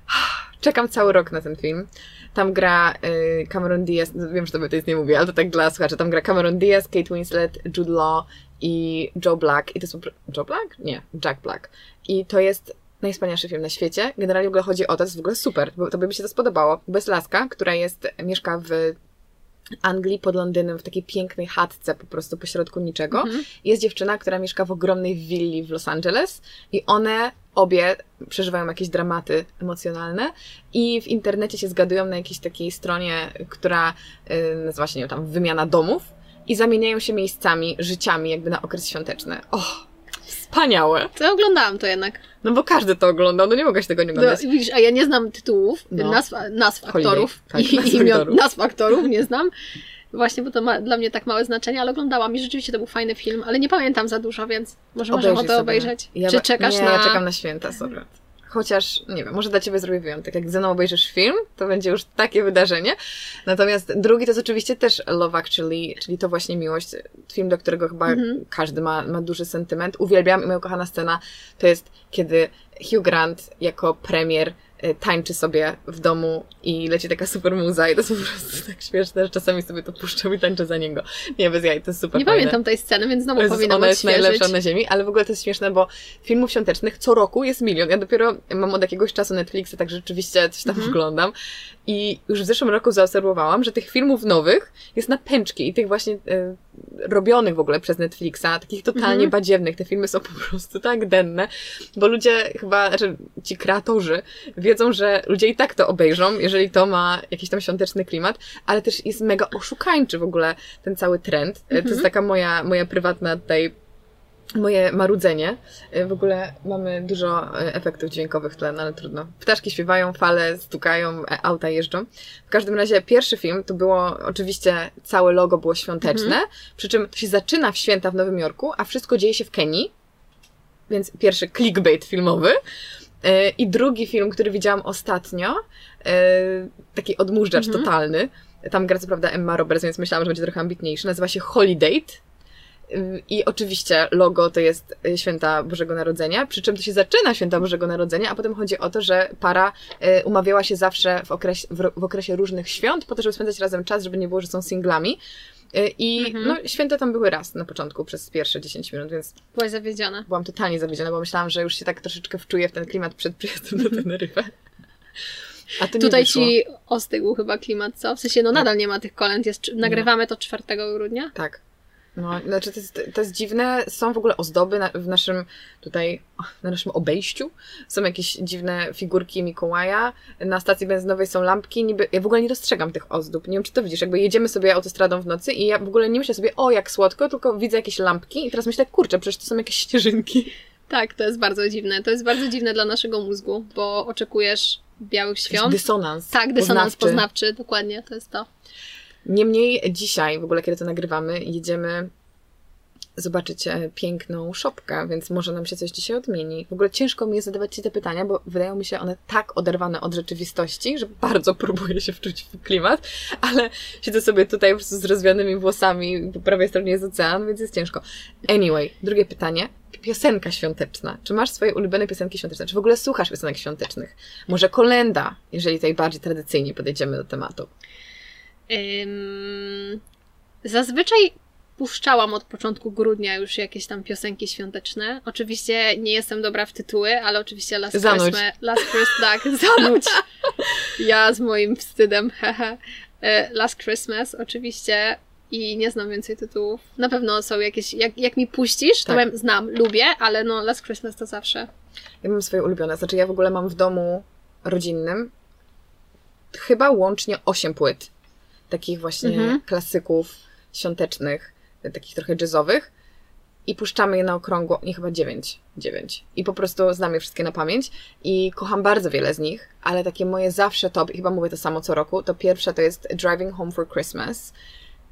[SIGHS] czekam cały rok na ten film. Tam gra y, Cameron Diaz, no, wiem, że tobie to jest nie mówię, ale to tak dla słuchaczy. Tam gra Cameron Diaz, Kate Winslet, Jude Law i Joe Black. I to są... Joe Black? Nie, Jack Black. I to jest najwspanialszy film na świecie. Generalnie w ogóle chodzi o to, jest w ogóle super, bo to by mi się to spodobało. Bo jest laska, która jest, mieszka w Anglii pod Londynem, w takiej pięknej chatce po prostu pośrodku niczego. Mhm. Jest dziewczyna, która mieszka w ogromnej willi w Los Angeles i one obie przeżywają jakieś dramaty emocjonalne i w internecie się zgadują na jakiejś takiej stronie, która yy, nazywa się, nie wiem, tam wymiana domów i zamieniają się miejscami, życiami jakby na okres świąteczny. Och, wspaniałe. To ja oglądałam to jednak. No bo każdy to oglądał, no nie mogę się tego nie oglądać. No, widzisz, a ja nie znam tytułów, no. nazw, nazw aktorów tak, i nazw imion, aktorów. nazw aktorów nie znam. Właśnie, bo to ma dla mnie tak małe znaczenie, ale oglądałam i rzeczywiście to był fajny film, ale nie pamiętam za dużo, więc może możemy to obejrzeć. Ja Czy czekasz nie, na... ja czekam na święta sobie. Chociaż, nie wiem, może dla Ciebie zrobię wyjątek. Jak ze mną obejrzysz film, to będzie już takie wydarzenie. Natomiast drugi to jest oczywiście też Love Actually, czyli to właśnie miłość. Film, do którego chyba mhm. każdy ma, ma duży sentyment. Uwielbiam i moja kochana scena to jest, kiedy Hugh Grant jako premier tańczy sobie w domu i leci taka super muza i to są po prostu [LAUGHS] tak śmieszne, że czasami sobie to puszczam i tańczę za niego. Nie, bez jaj, to jest super Nie fajne. pamiętam tej sceny, więc znowu jest, powinnam Ona jest najlepsza na ziemi, ale w ogóle to jest śmieszne, bo filmów świątecznych co roku jest milion. Ja dopiero mam od jakiegoś czasu Netflixa, tak rzeczywiście coś tam mhm. oglądam i już w zeszłym roku zaobserwowałam, że tych filmów nowych jest na pęczki i tych właśnie y, robionych w ogóle przez Netflixa, takich totalnie mhm. badziewnych. Te filmy są po prostu tak denne, bo ludzie chyba, znaczy ci kreatorzy wiedzą, że ludzie i tak to obejrzą, jeżeli to ma jakiś tam świąteczny klimat, ale też jest mega oszukańczy w ogóle ten cały trend. Mhm. To jest mhm. taka moja, moja prywatna tutaj moje marudzenie. Y, w ogóle mamy dużo y, efektów dźwiękowych w tle, no ale trudno. Ptaszki śpiewają, fale stukają, e, auta jeżdżą. W każdym razie pierwszy film to było oczywiście całe logo było świąteczne, mhm. przy czym to się zaczyna w święta w Nowym Jorku, a wszystko dzieje się w Kenii. Więc pierwszy clickbait filmowy. Y, I drugi film, który widziałam ostatnio, taki odmurzacz mhm. totalny. Tam gra co prawda Emma Roberts, więc myślałam, że będzie trochę ambitniejszy. Nazywa się Holiday i oczywiście logo to jest y, święta Bożego Narodzenia, przy czym to się zaczyna święta Bożego Narodzenia, a potem chodzi o to, że para y, umawiała się zawsze w okresie, w, okresie różnych świąt, po to, żeby spędzać razem czas, żeby nie było, że są singlami. Y, I mhm. no, święta tam były raz na początku, przez pierwsze 10 minut, więc. Byłaś zawiedziona. Byłam totalnie zawiedziona, bo myślałam, że już się tak troszeczkę wczuję w ten klimat przed przyjazdem do Teneryfy. A to Tutaj ci ostygł chyba klimat, co? W sensie, no nadal nie ma tych kolęd, jest, nagrywamy to 4 grudnia? Tak. No, znaczy to jest, to jest dziwne, są w ogóle ozdoby na, w naszym tutaj, na naszym obejściu. Są jakieś dziwne figurki Mikołaja. Na stacji benzynowej są lampki, niby, ja w ogóle nie dostrzegam tych ozdób. Nie wiem, czy to widzisz, jakby jedziemy sobie autostradą w nocy i ja w ogóle nie myślę sobie, o jak słodko, tylko widzę jakieś lampki i teraz myślę, kurczę, przecież to są jakieś śnieżynki. Tak, to jest bardzo dziwne. To jest bardzo dziwne dla naszego mózgu, bo oczekujesz białych świąt. Dysonans. Tak, dysonans poznawczy. poznawczy, dokładnie, to jest to. Niemniej dzisiaj, w ogóle kiedy to nagrywamy, jedziemy zobaczyć e, piękną szopkę, więc może nam się coś dzisiaj odmieni. W ogóle ciężko mi jest zadawać Ci te pytania, bo wydają mi się one tak oderwane od rzeczywistości, że bardzo próbuję się wczuć w klimat, ale siedzę sobie tutaj po prostu z rozwianymi włosami, po prawej stronie jest ocean, więc jest ciężko. Anyway, drugie pytanie. Piosenka świąteczna. Czy masz swoje ulubione piosenki świąteczne? Czy w ogóle słuchasz piosenek świątecznych? Może kolenda, jeżeli tutaj bardziej tradycyjnie podejdziemy do tematu. Zazwyczaj puszczałam od początku grudnia już jakieś tam piosenki świąteczne. Oczywiście nie jestem dobra w tytuły, ale oczywiście Last zanuć. Christmas. Last Christmas, tak, [LAUGHS] zanuć. Ja z moim wstydem, [LAUGHS] hehe. E, Last Christmas oczywiście i nie znam więcej tytułów. Na pewno są jakieś, jak, jak mi puścisz, to tak. znam, lubię, ale no Last Christmas to zawsze. Ja mam swoje ulubione, znaczy ja w ogóle mam w domu rodzinnym chyba łącznie 8 płyt. Takich właśnie Mhm. klasyków świątecznych, takich trochę jazzowych. I puszczamy je na okrągło, nie chyba 9. 9. I po prostu znam je wszystkie na pamięć. I kocham bardzo wiele z nich, ale takie moje zawsze top, i chyba mówię to samo co roku, to pierwsza to jest Driving Home for Christmas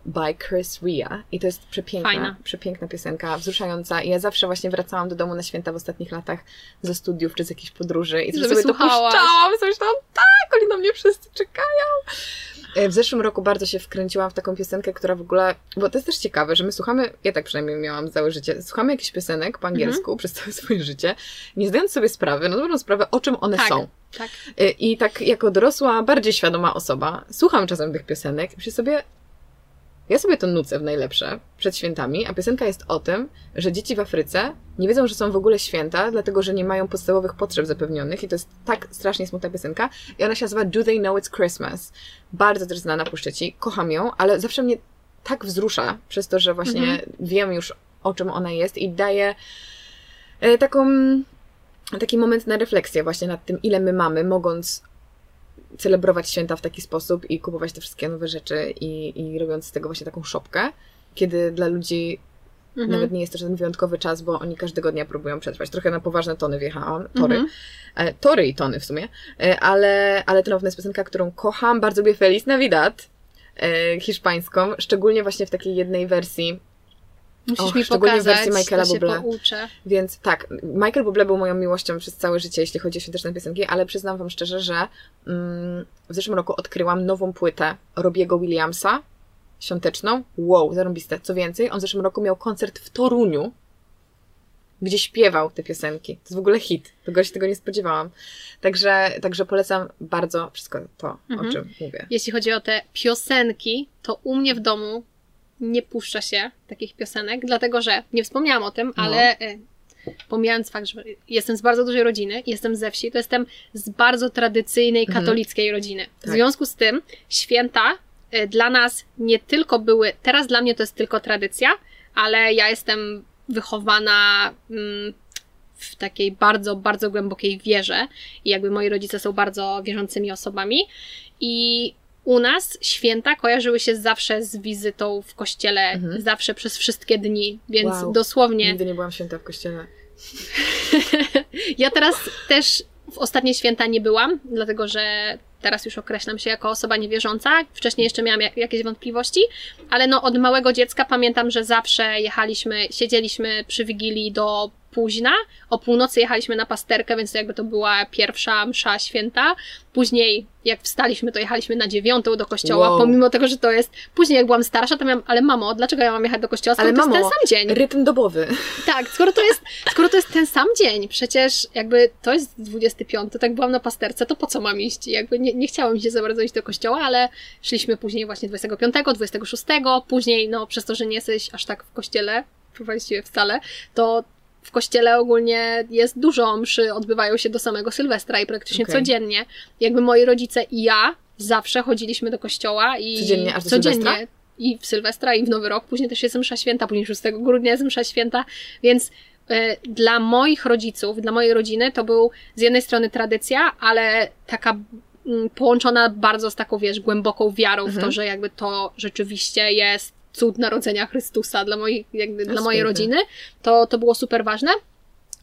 by Chris Ria. I to jest przepiękna, Fajna. przepiękna piosenka, wzruszająca. I ja zawsze właśnie wracałam do domu na święta w ostatnich latach ze studiów czy z jakiejś podróży i Żeby sobie to słuchałaś. puszczałam. Sobie myślałam, tak, oni na mnie wszyscy czekają. E, W zeszłym roku bardzo się wkręciłam w taką piosenkę, która w ogóle, bo to jest też ciekawe, że my słuchamy, ja tak przynajmniej miałam całe życie, słuchamy jakichś piosenek po angielsku Mhm. przez całe swoje życie, nie zdając sobie sprawy, no dobrą sprawę, o czym one Tak. są. Tak. E, I tak jako dorosła, bardziej świadoma osoba, słucham czasem tych piosenek i myślę sobie, ja sobie to nucę w najlepsze przed świętami, a piosenka jest o tym, że dzieci w Afryce nie wiedzą, że są w ogóle święta, dlatego że nie mają podstawowych potrzeb zapewnionych i to jest tak strasznie smutna piosenka i ona się nazywa Do They Know It's Christmas. Bardzo też znana po kocham ją, ale zawsze mnie tak wzrusza przez to, że właśnie Mhm. wiem już o czym ona jest i daje e, taką taki moment na refleksję właśnie nad tym, ile my mamy, mogąc celebrować święta w taki sposób i kupować te wszystkie nowe rzeczy i, i robiąc z tego właśnie taką szopkę, kiedy dla ludzi Mhm. nawet nie jest to żaden wyjątkowy czas, bo oni każdego dnia próbują przetrwać. Trochę na poważne tony wjechałam, tory, Mhm. e, tory i tony w sumie, e, ale, ale to jest piosenka, którą kocham, bardzo lubię Feliz Navidad, e, hiszpańską, szczególnie właśnie w takiej jednej wersji, Musisz Och, mi szczególnie w pokazać, wersji Michaela to się Bublé. Więc tak, Michael Bublé był moją miłością przez całe życie, jeśli chodzi o świąteczne piosenki, ale przyznam wam szczerze, że mm, w zeszłym roku odkryłam nową płytę Robiego Williamsa, świąteczną. Wow, zarąbiste. Co więcej, on w zeszłym roku miał koncert w Toruniu, gdzie śpiewał te piosenki. To jest w ogóle hit. Tego się tego nie spodziewałam. Także, także polecam bardzo wszystko to, Mhm. o czym mówię. Jeśli chodzi o te piosenki, to u mnie w domu nie puszcza się takich piosenek, dlatego że nie wspomniałam o tym, No. ale e, pomijając fakt, że jestem z bardzo dużej rodziny, jestem ze wsi, to jestem z bardzo tradycyjnej Mhm. katolickiej rodziny. W Tak. związku z tym święta e, dla nas nie tylko były, teraz dla mnie to jest tylko tradycja, ale ja jestem wychowana mm, w takiej bardzo, bardzo głębokiej wierze i jakby moi rodzice są bardzo wierzącymi osobami i u nas święta kojarzyły się zawsze z wizytą w kościele, Mhm. zawsze przez wszystkie dni, więc Wow. dosłownie Nigdy nie byłam święta w kościele. [LAUGHS] ja teraz też w ostatnie święta nie byłam, dlatego że teraz już określam się jako osoba niewierząca. Wcześniej jeszcze miałam jak- jakieś wątpliwości, ale no od małego dziecka pamiętam, że zawsze jechaliśmy, siedzieliśmy przy Wigilii do późna. O północy jechaliśmy na pasterkę, więc to jakby to była pierwsza msza święta. Później, jak wstaliśmy, to jechaliśmy na dziewiątą do kościoła, Wow. pomimo tego, że to jest... Później, jak byłam starsza, to miałam, ale mamo, dlaczego ja mam jechać do kościoła, skoro Ale to jest mamo, ten sam dzień? Rytm dobowy. Tak, skoro to, jest, skoro to jest ten sam dzień, przecież jakby to jest 25, tak byłam na pasterce, to po co mam iść? Jakby nie, nie chciałam się za bardzo iść do kościoła, ale szliśmy później właśnie 25, 26, później no przez to, że nie jesteś aż tak w kościele, właściwie wcale, to w kościele ogólnie jest dużo mszy, odbywają się do samego Sylwestra i praktycznie Okej. codziennie. Jakby moi rodzice i ja zawsze chodziliśmy do kościoła i Codziennie, aż do codziennie Sylwestra? i w Sylwestra i w Nowy Rok, później też jest msza święta, później 6 grudnia jest msza święta, więc e, dla moich rodziców, dla mojej rodziny to był z jednej strony tradycja, ale taka mm, połączona bardzo z taką, wiesz, głęboką wiarą w to, Mhm. że jakby to rzeczywiście jest cud narodzenia Chrystusa dla mojej, jakby dla mojej rodziny, to, to było super ważne.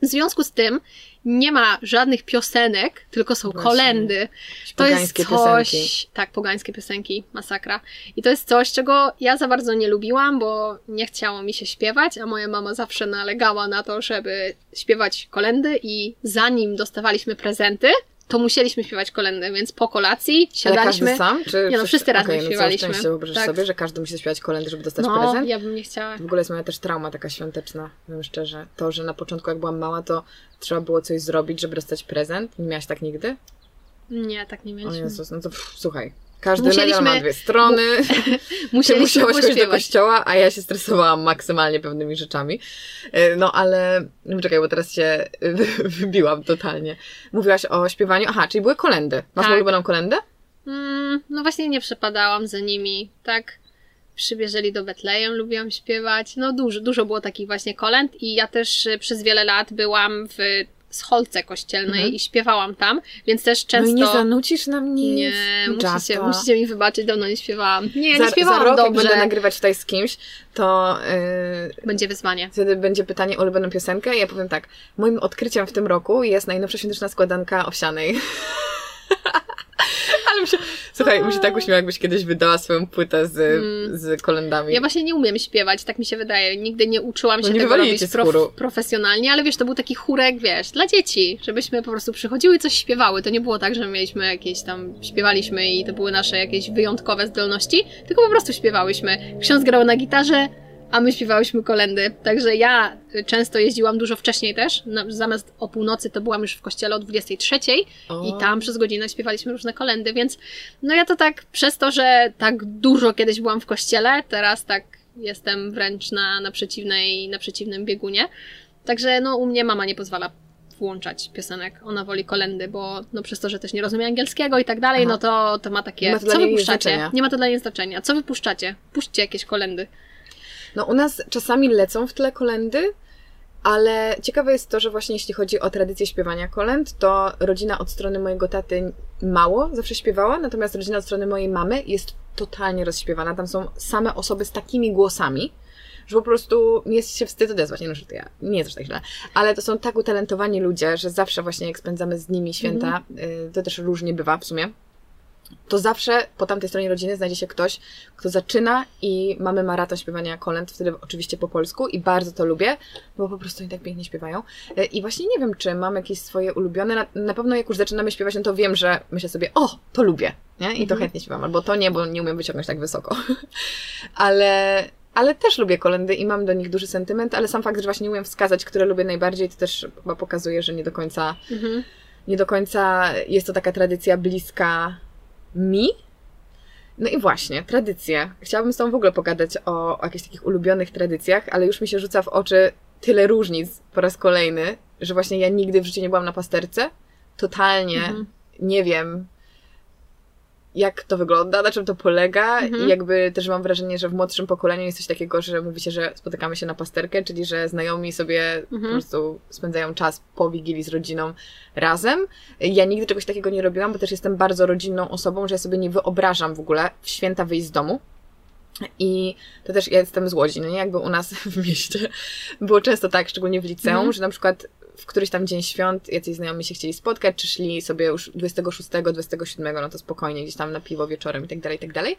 W związku z tym nie ma żadnych piosenek, tylko są Właśnie. kolendy. To jest coś. piosenki. Tak, pogańskie piosenki, masakra. I to jest coś, czego ja za bardzo nie lubiłam, bo nie chciało mi się śpiewać, a moja mama zawsze nalegała na to, żeby śpiewać kolendy i zanim dostawaliśmy prezenty, to musieliśmy śpiewać kolendy, więc po kolacji Ale siadaliśmy. każdy sam? Czy Nie no, wszyscy razem Okej, no śpiewaliśmy. szczęście, wyobrażasz Tak. sobie, że każdy musi śpiewać kolendy, żeby dostać No, prezent? ja bym nie chciała. W ogóle jest moja też trauma taka świąteczna, powiem szczerze. To, że na początku jak byłam mała, to trzeba było coś zrobić, żeby dostać prezent. Nie miałaś tak nigdy? Nie, tak nie O mieliśmy. Jezus, no to pff, słuchaj. Każdy Musieliśmy- medal ma dwie strony. [LAUGHS] Musieliśmy musiałaś chodzić do pośpiewać. kościoła, a ja się stresowałam maksymalnie pewnymi rzeczami. E, No ale, no czekaj, bo teraz się wy- [LAUGHS] wybiłam totalnie. Mówiłaś o śpiewaniu. Aha, czyli były kolendy. Masz Tak. ulubioną kolendę? Mm, no właśnie nie przepadałam za nimi, tak? Przybierzeli do Betlejem, lubiłam śpiewać. No dużo, dużo było takich właśnie kolęd i ja też y, przez wiele lat byłam w scholce kościelnej mhm. i śpiewałam tam, więc też często... No i nie zanucisz na mnie Nie, musicie, musicie mi wybaczyć, dawno nie śpiewałam. Nie, za, nie śpiewałam za rok, dobrze. jak będę nagrywać tutaj z kimś, to... Yy, będzie wyzwanie. Wtedy będzie pytanie o ulubioną piosenkę i ja powiem tak, moim odkryciem w tym roku jest najnowsza świąteczna składanka owsianej. [LAUGHS] Ale mi się, słuchaj, mi się tak uśmiał, jakbyś kiedyś wydała swoją płytę z, mm. z kolendami. Ja właśnie nie umiem śpiewać, tak mi się wydaje. Nigdy nie uczyłam się no nie tego robić prof, profesjonalnie, ale wiesz, to był taki chórek, wiesz, dla dzieci, żebyśmy po prostu przychodziły i coś śpiewały. To nie było tak, że mieliśmy jakieś tam, śpiewaliśmy i to były nasze jakieś wyjątkowe zdolności, tylko po prostu śpiewałyśmy. Ksiądz grał na gitarze, a my śpiewałyśmy kolendy. Także ja często jeździłam dużo wcześniej też. Zamiast o północy to byłam już w kościele o 23 o. i tam przez godzinę śpiewaliśmy różne kolendy, więc no ja to tak przez to, że tak dużo kiedyś byłam w kościele, teraz tak jestem wręcz na, na, przeciwnej, na przeciwnym biegunie. Także no u mnie mama nie pozwala włączać piosenek. Ona woli kolendy, bo no przez to, że też nie rozumie angielskiego i tak dalej, Aha. no to, to ma takie... Ma to co wypuszczacie? Nie ma to dla niej znaczenia. Co wypuszczacie? Puśćcie jakieś kolendy. No u nas czasami lecą w tle kolendy, ale ciekawe jest to, że właśnie jeśli chodzi o tradycję śpiewania kolęd, to rodzina od strony mojego taty mało zawsze śpiewała, natomiast rodzina od strony mojej mamy jest totalnie rozśpiewana. Tam są same osoby z takimi głosami, że po prostu mi jest się wstyd odezwać. Nie no, że to ja, nie jest aż tak źle. Ale to są tak utalentowani ludzie, że zawsze właśnie jak spędzamy z nimi święta, mm to też różnie bywa w sumie to zawsze po tamtej stronie rodziny znajdzie się ktoś, kto zaczyna i mamy maraton śpiewania kolęd, wtedy oczywiście po polsku i bardzo to lubię, bo po prostu oni tak pięknie śpiewają. E, I właśnie nie wiem, czy mam jakieś swoje ulubione, na, na pewno jak już zaczynamy śpiewać, no to wiem, że myślę sobie, o, to lubię, nie? I to mhm. chętnie śpiewam, albo to nie, bo nie umiem wyciągnąć tak wysoko. [LAUGHS] ale, ale też lubię kolendy i mam do nich duży sentyment, ale sam fakt, że właśnie nie umiem wskazać, które lubię najbardziej, to też chyba pokazuje, że nie do końca, mhm. nie do końca jest to taka tradycja bliska mi. No i właśnie, tradycje. Chciałabym z Tobą w ogóle pogadać o, o jakichś takich ulubionych tradycjach, ale już mi się rzuca w oczy tyle różnic po raz kolejny, że właśnie ja nigdy w życiu nie byłam na pasterce. Totalnie mhm. nie wiem, jak to wygląda, na czym to polega mhm. i jakby też mam wrażenie, że w młodszym pokoleniu jest coś takiego, że mówi się, że spotykamy się na pasterkę, czyli że znajomi sobie mhm. po prostu spędzają czas po Wigilii z rodziną razem. Ja nigdy czegoś takiego nie robiłam, bo też jestem bardzo rodzinną osobą, że ja sobie nie wyobrażam w ogóle w święta wyjść z domu. I to też ja jestem z Łodzi, no nie? Jakby u nas [LAUGHS] w mieście było często tak, szczególnie w liceum, mm. że na przykład w któryś tam dzień świąt jacyś znajomi się chcieli spotkać, czy szli sobie już 26, 27, no to spokojnie, gdzieś tam na piwo wieczorem i tak dalej, i tak dalej.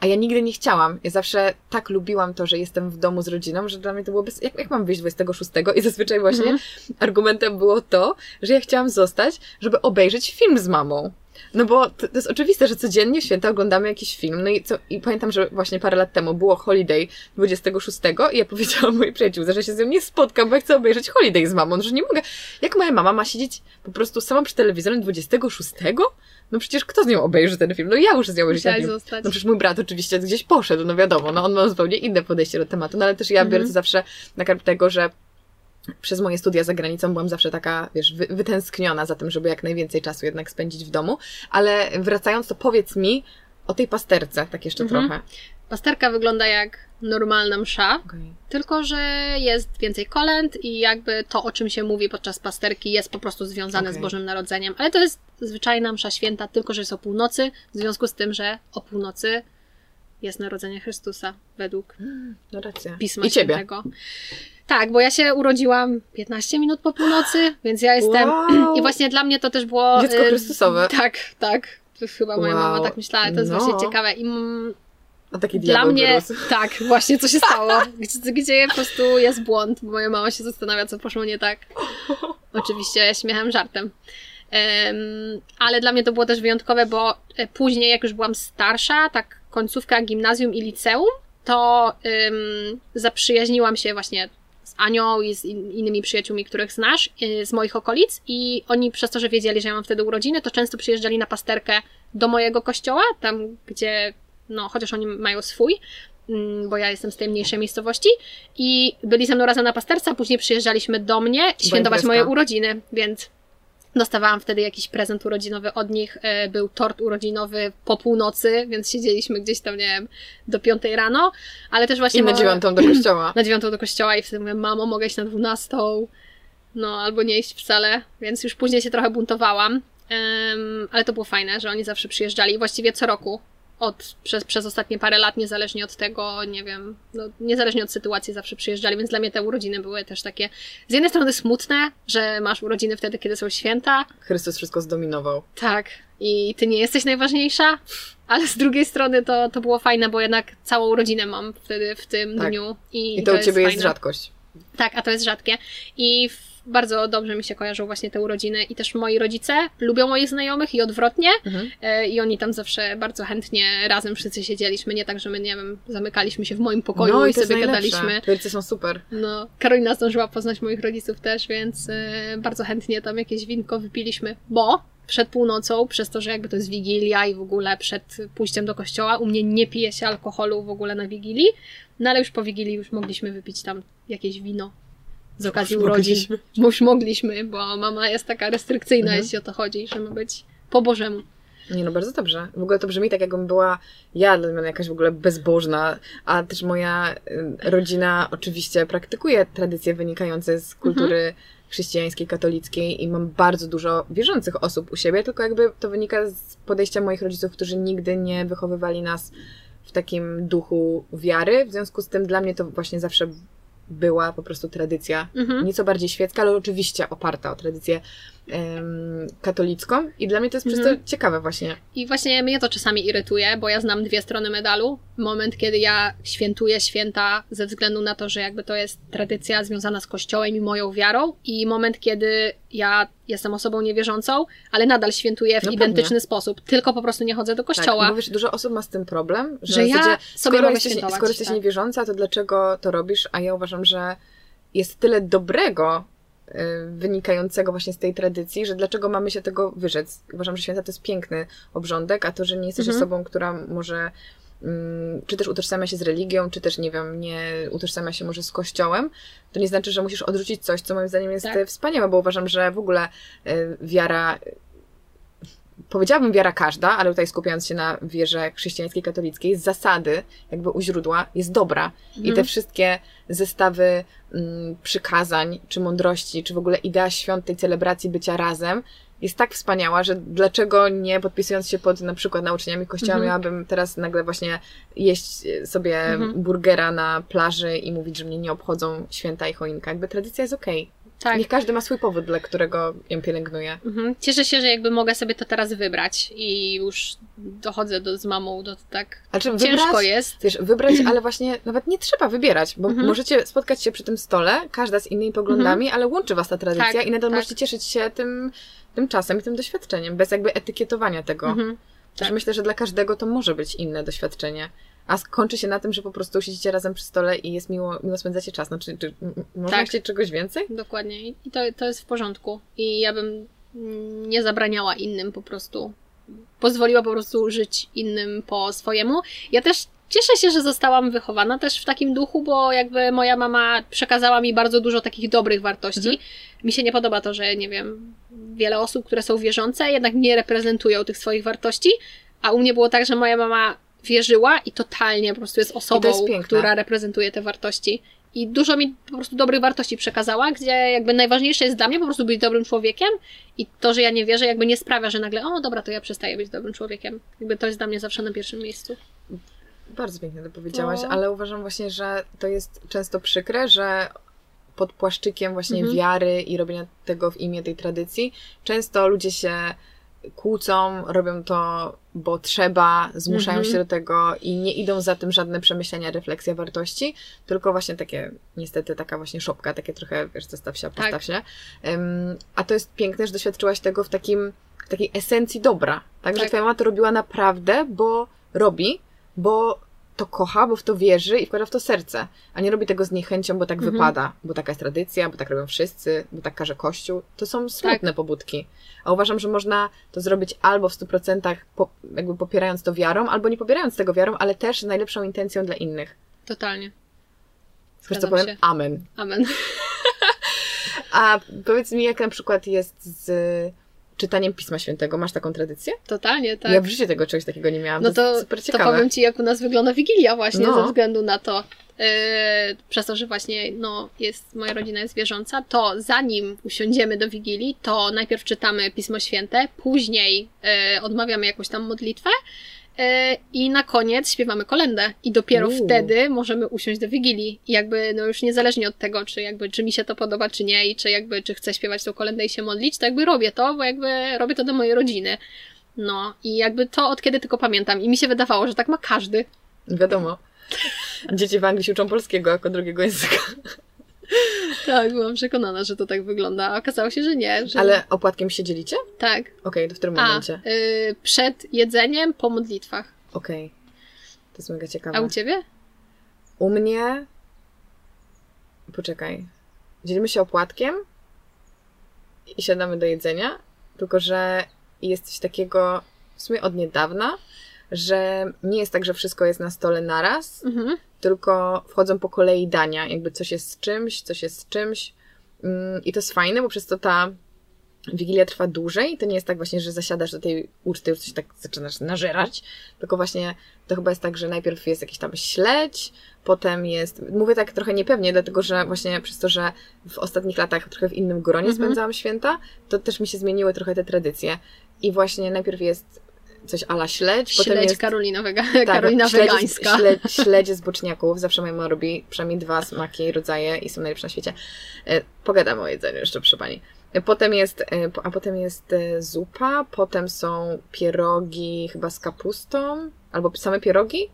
A ja nigdy nie chciałam. Ja zawsze tak lubiłam to, że jestem w domu z rodziną, że dla mnie to byłoby, jak, jak mam wyjść 26? I zazwyczaj właśnie mm. argumentem było to, że ja chciałam zostać, żeby obejrzeć film z mamą. No bo to, to, jest oczywiste, że codziennie święta oglądamy jakiś film. No i, co, i pamiętam, że właśnie parę lat temu było Holiday 26 i ja [LAUGHS] powiedziałam mojej przyjaciółce, że się z nią nie spotkam, bo ja chcę obejrzeć Holiday z mamą, że nie mogę. Jak moja mama ma siedzieć po prostu sama przy telewizorem 26? No przecież kto z nią obejrzy ten film? No ja muszę z nią obejrzeć ten film. Zostać. No przecież mój brat oczywiście gdzieś poszedł, no wiadomo, no on ma zupełnie inne podejście do tematu, no ale też ja biorę mhm. to zawsze na karp tego, że przez moje studia za granicą byłam zawsze taka, wiesz, wy, wytęskniona za tym, żeby jak najwięcej czasu jednak spędzić w domu. Ale wracając, to powiedz mi o tej pasterce, tak jeszcze mhm. trochę. Pasterka wygląda jak normalna msza, okay. tylko że jest więcej kolęd i jakby to, o czym się mówi podczas pasterki, jest po prostu związane okay. z Bożym Narodzeniem. Ale to jest zwyczajna msza święta, tylko że jest o północy, w związku z tym, że o północy jest narodzenie Chrystusa według mm, no. Pisma I Świętego. Ciebie. Tak, bo ja się urodziłam 15 minut po północy, więc ja jestem. Wow. I właśnie dla mnie to też było. Dziecko Chrystusowe. Tak, tak. Chyba moja wow. mama tak myślała, to jest no. właśnie ciekawe. I a taki Dla mnie, wyrósł. tak, właśnie co się stało. [LAUGHS] Gdzie, gdzie po prostu jest błąd, bo moja mama się zastanawia, co poszło nie tak. Oczywiście śmiechem, żartem. Um, ale dla mnie to było też wyjątkowe, bo e, później, jak już byłam starsza, tak końcówka gimnazjum i liceum, to um, zaprzyjaźniłam się właśnie Anią i z innymi przyjaciółmi, których znasz, y, z moich okolic i oni przez to, że wiedzieli, że ja mam wtedy urodziny, to często przyjeżdżali na pasterkę do mojego kościoła, tam gdzie, no, chociaż oni mają swój, mm, bo ja jestem z tej mniejszej miejscowości i byli ze mną razem na pasterce, a później przyjeżdżaliśmy do mnie świętować moje urodziny, więc Dostawałam wtedy jakiś prezent urodzinowy od nich. E, był tort urodzinowy po północy, więc siedzieliśmy gdzieś tam, nie wiem, do piątej rano, ale też właśnie... I na dziewiątą do kościoła. [CLEARS THROAT] Na dziewiątą do kościoła i wtedy mówię, mamo, mogę iść na dwunastą? no albo nie iść wcale, więc już później się trochę buntowałam. Um, ale to było fajne, że oni zawsze przyjeżdżali właściwie co roku od, przez, przez ostatnie parę lat, niezależnie od tego, nie wiem, no, niezależnie od sytuacji zawsze przyjeżdżali, więc dla mnie te urodziny były też takie z jednej strony smutne, że masz urodziny wtedy, kiedy są święta. Chrystus wszystko zdominował. Tak. I ty nie jesteś najważniejsza, ale z drugiej strony to, to było fajne, bo jednak całą rodzinę mam wtedy w tym tak. dniu. I, I to, to u ciebie jest, jest rzadkość. Tak, a to jest rzadkie. I bardzo dobrze mi się kojarzą właśnie te urodziny i też moi rodzice lubią moich znajomych i odwrotnie mhm. E, i oni tam zawsze bardzo chętnie razem wszyscy siedzieliśmy, nie tak, że my, nie wiem, zamykaliśmy się w moim pokoju no, i, i sobie gadaliśmy. Rodzice są super. No, Karolina zdążyła poznać moich rodziców też, więc e, bardzo chętnie tam jakieś winko wypiliśmy, bo przed północą, przez to, że jakby to jest wigilia i w ogóle przed pójściem do kościoła, u mnie nie pije się alkoholu w ogóle na wigilii, no ale już po wigilii już mogliśmy wypić tam jakieś wino z okazji urodzin. [LAUGHS] Już mogliśmy, bo mama jest taka restrykcyjna, mhm. jeśli o to chodzi, że ma być po Bożemu. Nie no, bardzo dobrze. W ogóle to brzmi tak, jakbym była ja dla mnie jakaś w ogóle bezbożna, a też moja y, rodzina oczywiście praktykuje tradycje wynikające z kultury mhm. chrześcijańskiej, katolickiej i mam bardzo dużo wierzących osób u siebie, tylko jakby to wynika z podejścia moich rodziców, którzy nigdy nie wychowywali nas w takim duchu wiary. W związku z tym dla mnie to właśnie zawsze była po prostu tradycja, mhm. nieco bardziej świecka, ale oczywiście oparta o tradycję katolicką i dla mnie to jest mhm. przez to ciekawe właśnie. I właśnie mnie to czasami irytuje, bo ja znam dwie strony medalu. Moment, kiedy ja świętuję święta ze względu na to, że jakby to jest tradycja związana z kościołem i moją wiarą i moment, kiedy ja jestem osobą niewierzącą, ale nadal świętuję w no identyczny pewnie. sposób, tylko po prostu nie chodzę do kościoła. Tak, bo wiesz, dużo osób ma z tym problem, że, że ja sobie skoro, jesteś, skoro jesteś tak. niewierząca, to dlaczego to robisz? A ja uważam, że jest tyle dobrego wynikającego właśnie z tej tradycji, że dlaczego mamy się tego wyrzec? Uważam, że święta to jest piękny obrządek, a to, że nie jesteś mhm. osobą, która może Mm, czy też utożsamia się z religią, czy też, nie wiem, nie utożsamia się może z kościołem, to nie znaczy, że musisz odrzucić coś, co moim zdaniem jest tak. wspaniałe, bo uważam, że w ogóle y, wiara powiedziałabym wiara każda, ale tutaj skupiając się na wierze chrześcijańskiej, katolickiej, z zasady, jakby u źródła, jest dobra. I te mhm. wszystkie zestawy mm, przykazań, czy mądrości, czy w ogóle idea świąt tej celebracji bycia razem, jest tak wspaniała, że dlaczego nie podpisując się pod na przykład nauczeniami kościoła, mhm. miałabym teraz nagle właśnie jeść sobie mhm. burgera na plaży i mówić, że mnie nie obchodzą święta i choinka. Jakby tradycja jest okej. Okay. Tak. Niech każdy ma swój powód, dla którego ją pielęgnuje. Mhm. Cieszę się, że jakby mogę sobie to teraz wybrać i już dochodzę do, z mamą do tak. Znaczy, Ciężko wybrać, jest. Wiesz, wybrać, [CLEARS THROAT] ale właśnie nawet nie trzeba wybierać, bo mhm. możecie spotkać się przy tym stole, każda z innymi poglądami, mhm. ale łączy was ta tradycja tak, i nadal tak. możecie cieszyć się tym, tym czasem i tym doświadczeniem, bez jakby etykietowania tego. Mhm. Tak. myślę, że dla każdego to może być inne doświadczenie. A skończy się na tym, że po prostu siedzicie razem przy stole i jest miło, miło spędzacie czas. No, czy, czy można tak. chcieć czegoś więcej? Dokładnie. I to, to jest w porządku. I ja bym nie zabraniała innym po prostu. Pozwoliła po prostu żyć innym po swojemu. Ja też cieszę się, że zostałam wychowana też w takim duchu, bo jakby moja mama przekazała mi bardzo dużo takich dobrych wartości. Mhm. Mi się nie podoba to, że nie wiem, wiele osób, które są wierzące, jednak nie reprezentują tych swoich wartości, a u mnie było tak, że moja mama wierzyła i totalnie po prostu jest osobą, jest która reprezentuje te wartości. I dużo mi po prostu dobrych wartości przekazała, gdzie jakby najważniejsze jest dla mnie po prostu być dobrym człowiekiem i to, że ja nie wierzę, jakby nie sprawia, że nagle, o dobra, to ja przestaję być dobrym człowiekiem. Jakby to jest dla mnie zawsze na pierwszym miejscu. Bardzo pięknie to powiedziałaś, no. ale uważam właśnie, że to jest często przykre, że pod płaszczykiem właśnie mhm. wiary i robienia tego w imię tej tradycji, często ludzie się kłócą, robią to, bo trzeba, zmuszają się do tego i nie idą za tym żadne przemyślenia, refleksja wartości, tylko właśnie takie, niestety taka właśnie szopka, takie trochę, wiesz, zostaw się, postaw tak. się. Um, a to jest piękne, że doświadczyłaś tego w takim, w takiej esencji dobra, tak? tak? Że twoja mama to robiła naprawdę, bo robi, bo to kocha, bo w to wierzy i wkłada w to serce, a nie robi tego z niechęcią, bo tak mhm. wypada, bo taka jest tradycja, bo tak robią wszyscy, bo tak każe Kościół. To są smutne tak. pobudki. A uważam, że można to zrobić albo w 100% po, jakby popierając to wiarą, albo nie popierając tego wiarą, ale też z najlepszą intencją dla innych. Totalnie. Wiesz co powiem? Amen. Amen. [LAUGHS] A powiedz mi, jak na przykład jest z czytaniem Pisma Świętego. Masz taką tradycję? Totalnie, tak. Ja w życiu tego czegoś takiego nie miałam. No to, to, to powiem Ci, jak u nas wygląda Wigilia właśnie, no. ze względu na to. yy, przez to, że właśnie no, jest, moja rodzina jest wierząca, to zanim usiądziemy do Wigilii, to najpierw czytamy Pismo Święte, później yy, odmawiamy jakąś tam modlitwę, i na koniec śpiewamy kolendę i dopiero Uuu. wtedy możemy usiąść do Wigilii. I jakby, no już niezależnie od tego, czy jakby, czy mi się to podoba, czy nie i czy jakby, czy chcę śpiewać tą kolendę i się modlić, to jakby robię to, bo jakby robię to do mojej rodziny. No i jakby to od kiedy tylko pamiętam i mi się wydawało, że tak ma każdy. Wiadomo. Dzieci w Anglii się uczą polskiego jako drugiego języka. Tak, byłam przekonana, że to tak wygląda, a okazało się, że nie. Że... Ale opłatkiem się dzielicie? Tak. Okej, to w którym A, momencie? y, przed jedzeniem, po modlitwach. Okej. To jest mega ciekawe. A u ciebie? U mnie. Poczekaj. Dzielimy się opłatkiem i siadamy do jedzenia. Tylko, że jest coś takiego w sumie od niedawna, że nie jest tak, że wszystko jest na stole naraz, Mhm. Tylko wchodzą po kolei dania. Jakby coś jest z czymś, coś jest z czymś. Mm, I to jest fajne, bo przez to ta Wigilia trwa dłużej. To nie jest tak właśnie, że zasiadasz do tej uczty, już coś tak zaczynasz nażerać, tylko właśnie to chyba jest tak, że najpierw jest jakiś tam śledź, potem jest, mówię tak trochę niepewnie, dlatego że właśnie przez to, że w ostatnich latach trochę w innym gronie Mhm. spędzałam święta, to też mi się zmieniły trochę te tradycje. I właśnie najpierw jest coś ala śledź, potem Śledź jest Karolina, wega... tak, Karolina śledzie z- wegańska. Śle, śledzie z boczniaków. Zawsze moja mama robi przynajmniej dwa smaki i rodzaje i są najlepsze na świecie. E, Pogadamy o jedzeniu jeszcze, proszę pani. E, Potem jest, e, a potem jest zupa, potem są pierogi chyba z kapustą, albo same pierogi.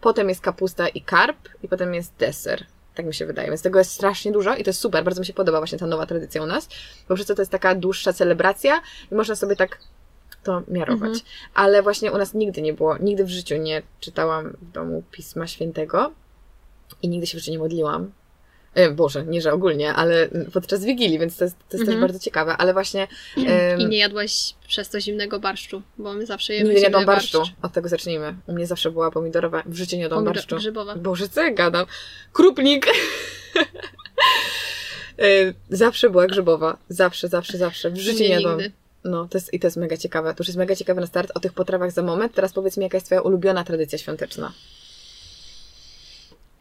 Potem jest kapusta i karp i potem jest deser. Tak mi się wydaje. Więc tego jest strasznie dużo i to jest super. Bardzo mi się podoba właśnie ta nowa tradycja u nas. Bo przez to to jest taka dłuższa celebracja i można sobie tak to miarować. Mhm. Ale właśnie u nas nigdy nie było, nigdy w życiu nie czytałam w domu Pisma Świętego i nigdy się w życiu nie modliłam. E, Boże, nie, że ogólnie, ale podczas Wigilii, więc to jest, to jest też Mhm. bardzo ciekawe, ale właśnie em, I nie jadłaś przez to zimnego barszczu, bo my zawsze jemy nigdy nie jadłam barszczu. barszcz. Od tego zacznijmy. U mnie zawsze była pomidorowa, w życiu nie jadłam Pomidor- barszczu. grzybowa. Boże, co ja gadam? Krupnik! [LAUGHS] E, zawsze była grzybowa. Zawsze, zawsze, zawsze. W życiu Nie, nie jadłam. nigdy. No, to jest, i to jest mega ciekawe. To już jest mega ciekawe na start o tych potrawach za moment. Teraz powiedz mi, jaka jest twoja ulubiona tradycja świąteczna?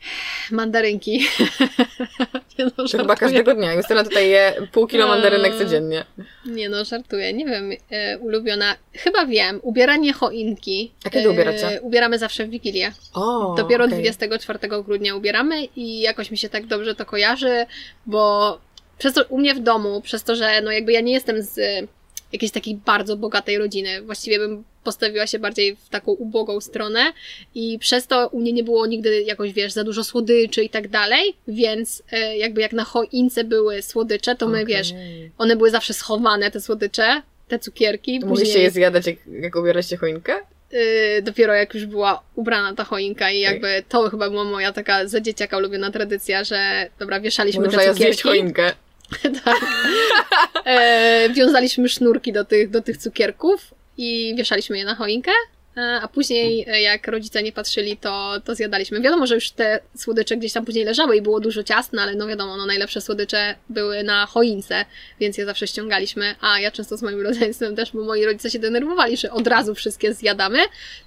[SIGHS] Mandarynki. [LAUGHS] nie no, chyba każdego dnia. Justyna tutaj je pół kilo mandarynek codziennie. Nie no, żartuję. Nie wiem, e, ulubiona. Chyba wiem. Ubieranie choinki. A kiedy ubieracie? Ubieramy zawsze w Wigilię. O, Dopiero okej. 24 grudnia ubieramy i jakoś mi się tak dobrze to kojarzy, bo przez to u mnie w domu, przez to, że no jakby ja nie jestem z e, jakiejś takiej bardzo bogatej rodziny, właściwie bym postawiła się bardziej w taką ubogą stronę i przez to u mnie nie było nigdy jakoś, wiesz, za dużo słodyczy i tak dalej, więc e, jakby jak na choince były słodycze, to my, Okej. wiesz, one były zawsze schowane, te słodycze, te cukierki. To Mogliście je zjadać, jak, jak ubieracie choinkę? y, dopiero jak już była ubrana ta choinka i jakby to chyba była moja taka za dzieciaka ulubiona tradycja, że dobra, wieszaliśmy Można te cukierki. choinkę. [LAUGHS] tak. e, wiązaliśmy sznurki do tych, do tych cukierków i wieszaliśmy je na choinkę. e, A później, e, jak rodzice nie patrzyli, to, to zjadaliśmy. Wiadomo, że już te słodycze gdzieś tam później leżały i było dużo ciast, no ale no wiadomo, no najlepsze słodycze były na choince, więc je zawsze ściągaliśmy. A ja często z moim rodzeństwem też, bo moi rodzice się denerwowali, że od razu wszystkie zjadamy,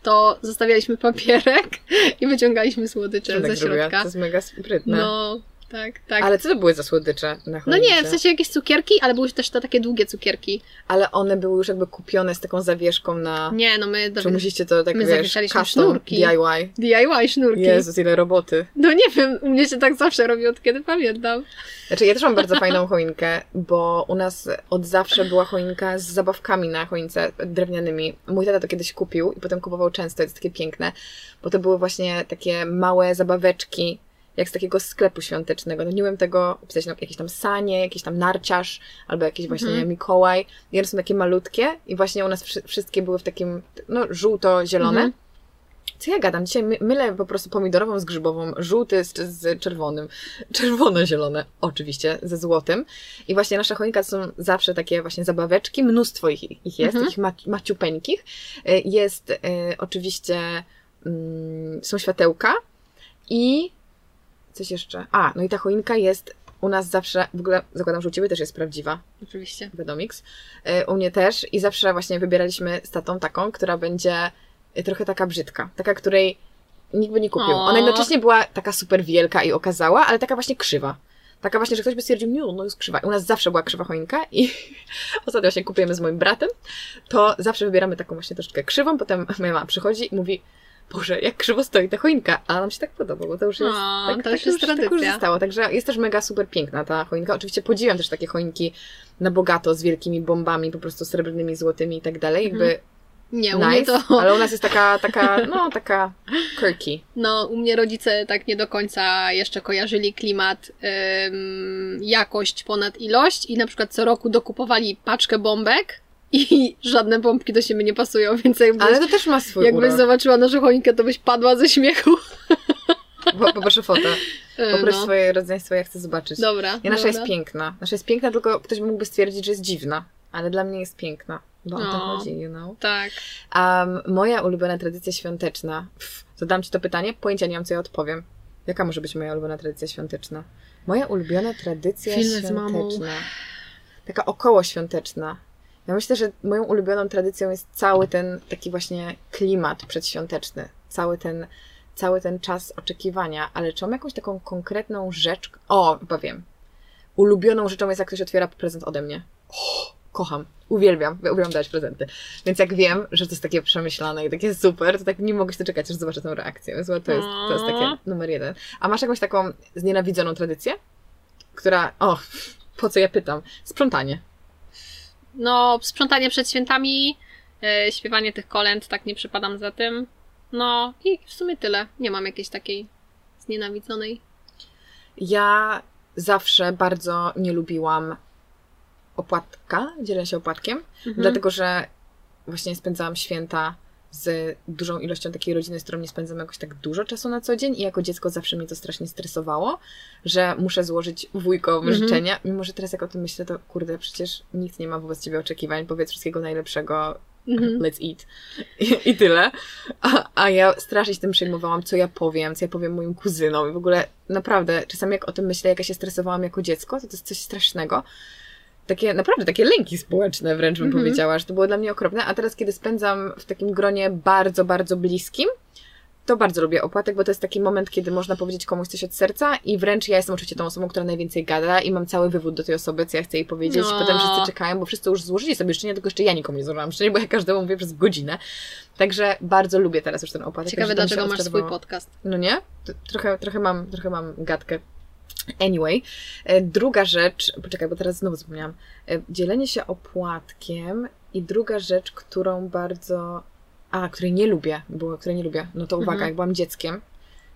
to zostawialiśmy papierek [LAUGHS] i wyciągaliśmy słodycze ze tak zrobiła? środka. To jest mega sprytne. No, tak, tak. Ale co to były za słodycze na No choince? nie, w sensie jakieś cukierki, ale były też te takie długie cukierki. Ale one były już jakby kupione z taką zawieszką na... Nie, no my Czy musicie to tak, My wiesz, custom, sznurki. DIY? DIY sznurki. Jezus, ile roboty. No nie wiem, u mnie się tak zawsze robi, od kiedy pamiętam. Znaczy, ja też mam bardzo fajną choinkę, bo u nas od zawsze była choinka z zabawkami na choince drewnianymi. Mój tata to kiedyś kupił i potem kupował często, jest takie piękne, bo to były właśnie takie małe zabaweczki, jak z takiego sklepu świątecznego. No nie wiem tego opisać, no, jakieś tam sanie, jakiś tam narciarz, albo jakiś właśnie Mhm. Mikołaj. I one są takie malutkie i właśnie u nas wszy- wszystkie były w takim, no, żółto-zielone. Mhm. Co ja gadam? Dzisiaj my, mylę po prostu pomidorową z grzybową, żółty z, z czerwonym, czerwono-zielone, oczywiście, ze złotym. I właśnie nasza choinka to są zawsze takie właśnie zabaweczki, mnóstwo ich, ich jest, Mhm. takich ma, maciupeńkich. Y, Jest y, oczywiście, mm, są światełka i coś jeszcze. A, no i ta choinka jest u nas zawsze, w ogóle zakładam, że u Ciebie też jest prawdziwa, Oczywiście. Vedomix. Y, U mnie też i zawsze właśnie wybieraliśmy z tatą taką, która będzie y, trochę taka brzydka. Taka, której nikt by nie kupił. Ona jednocześnie była taka super wielka i okazała, ale taka właśnie krzywa. Taka właśnie, że ktoś by stwierdził, nie, no jest krzywa. U nas zawsze była krzywa choinka i [LAUGHS] ostatnio właśnie kupujemy z moim bratem, to zawsze wybieramy taką właśnie troszeczkę krzywą, potem moja mama przychodzi i mówi, Boże, jak krzywo stoi ta choinka, a nam się tak podoba, bo to już jest, O, tak, to tak, już jest tak już zostało. Także jest też mega super piękna ta choinka. Oczywiście podziwiam też takie choinki na bogato, z wielkimi bombami, po prostu srebrnymi, złotymi i tak dalej. Jakby Nie, u mnie nice, to... ale u nas jest taka, taka, no taka quirky. No, u mnie rodzice tak nie do końca jeszcze kojarzyli klimat ym, jakość ponad ilość i na przykład co roku dokupowali paczkę bombek i żadne bombki do siebie nie pasują, więc jakbyś, Ale to też ma swój jakbyś urok. zobaczyła naszą choinkę, to byś padła ze śmiechu. [LAUGHS] Po, poproszę fotę. E, Poproś no. swoje rodzeństwo, ja chcę zobaczyć. Dobra. Nie, nasza dobra. jest piękna. Nasza jest piękna, tylko ktoś mógłby stwierdzić, że jest dziwna. Ale dla mnie jest piękna. Bo o to No. chodzi, you know. Tak. Um, moja ulubiona tradycja świąteczna. Pff, zadam Ci to pytanie, pojęcia nie mam, co ja odpowiem. Jaka może być moja ulubiona tradycja świąteczna? Moja ulubiona tradycja Filmy świąteczna. Taka około Ja myślę, że moją ulubioną tradycją jest cały ten taki właśnie klimat przedświąteczny. Cały ten, cały ten czas oczekiwania. Ale czy mam jakąś taką konkretną rzecz? O, chyba wiem. Ulubioną rzeczą jest, jak ktoś otwiera prezent ode mnie. O, kocham. Uwielbiam. Uwielbiam dawać prezenty. Więc jak wiem, że to jest takie przemyślane i takie super, to tak nie mogę się doczekać, aż zobaczę tę reakcję. Więc to jest, to jest takie numer jeden. A masz jakąś taką znienawidzoną tradycję? Która, o, po co ja pytam? Sprzątanie. No, sprzątanie przed świętami, e, śpiewanie tych kolęd, tak nie przypadam za tym. No i w sumie tyle. Nie mam jakiejś takiej znienawidzonej. Ja zawsze bardzo nie lubiłam opłatka, dzielę się opłatkiem, Mhm. dlatego że właśnie spędzałam święta z dużą ilością takiej rodziny, z którą nie spędzam jakoś tak dużo czasu na co dzień i jako dziecko zawsze mnie to strasznie stresowało, że muszę złożyć wujkom Mhm. życzenia, mimo że teraz jak o tym myślę, to kurde, przecież nikt nie ma wobec ciebie oczekiwań, powiedz wszystkiego najlepszego, Mhm. let's eat. I, i tyle. A, a ja strasznie się tym przejmowałam, co ja powiem, co ja powiem moim kuzynom. I w ogóle naprawdę, czasami jak o tym myślę, jak ja się stresowałam jako dziecko, to to jest coś strasznego. Takie, naprawdę, takie lęki społeczne wręcz bym Mhm. powiedziała, że to było dla mnie okropne. A teraz, kiedy spędzam w takim gronie bardzo, bardzo bliskim, to bardzo lubię opłatek, bo to jest taki moment, kiedy można powiedzieć komuś coś od serca i wręcz ja jestem oczywiście tą osobą, która najwięcej gada i mam cały wywód do tej osoby, co ja chcę jej powiedzieć. No. Potem wszyscy czekają, bo wszyscy już złożyli sobie życzenie, tylko jeszcze ja nikomu nie złożyłam życzenia, bo ja każdemu mówię przez godzinę. Także bardzo lubię teraz już ten opłatek. Ciekawe, dlaczego masz swój podcast. No nie? Trochę, trochę, mam, trochę mam gadkę. Anyway, e, druga rzecz, poczekaj, bo teraz znowu zapomniałam. E, Dzielenie się opłatkiem i druga rzecz, którą bardzo, a, której nie lubię, bo której nie lubię, no to uwaga, Mhm. jak byłam dzieckiem,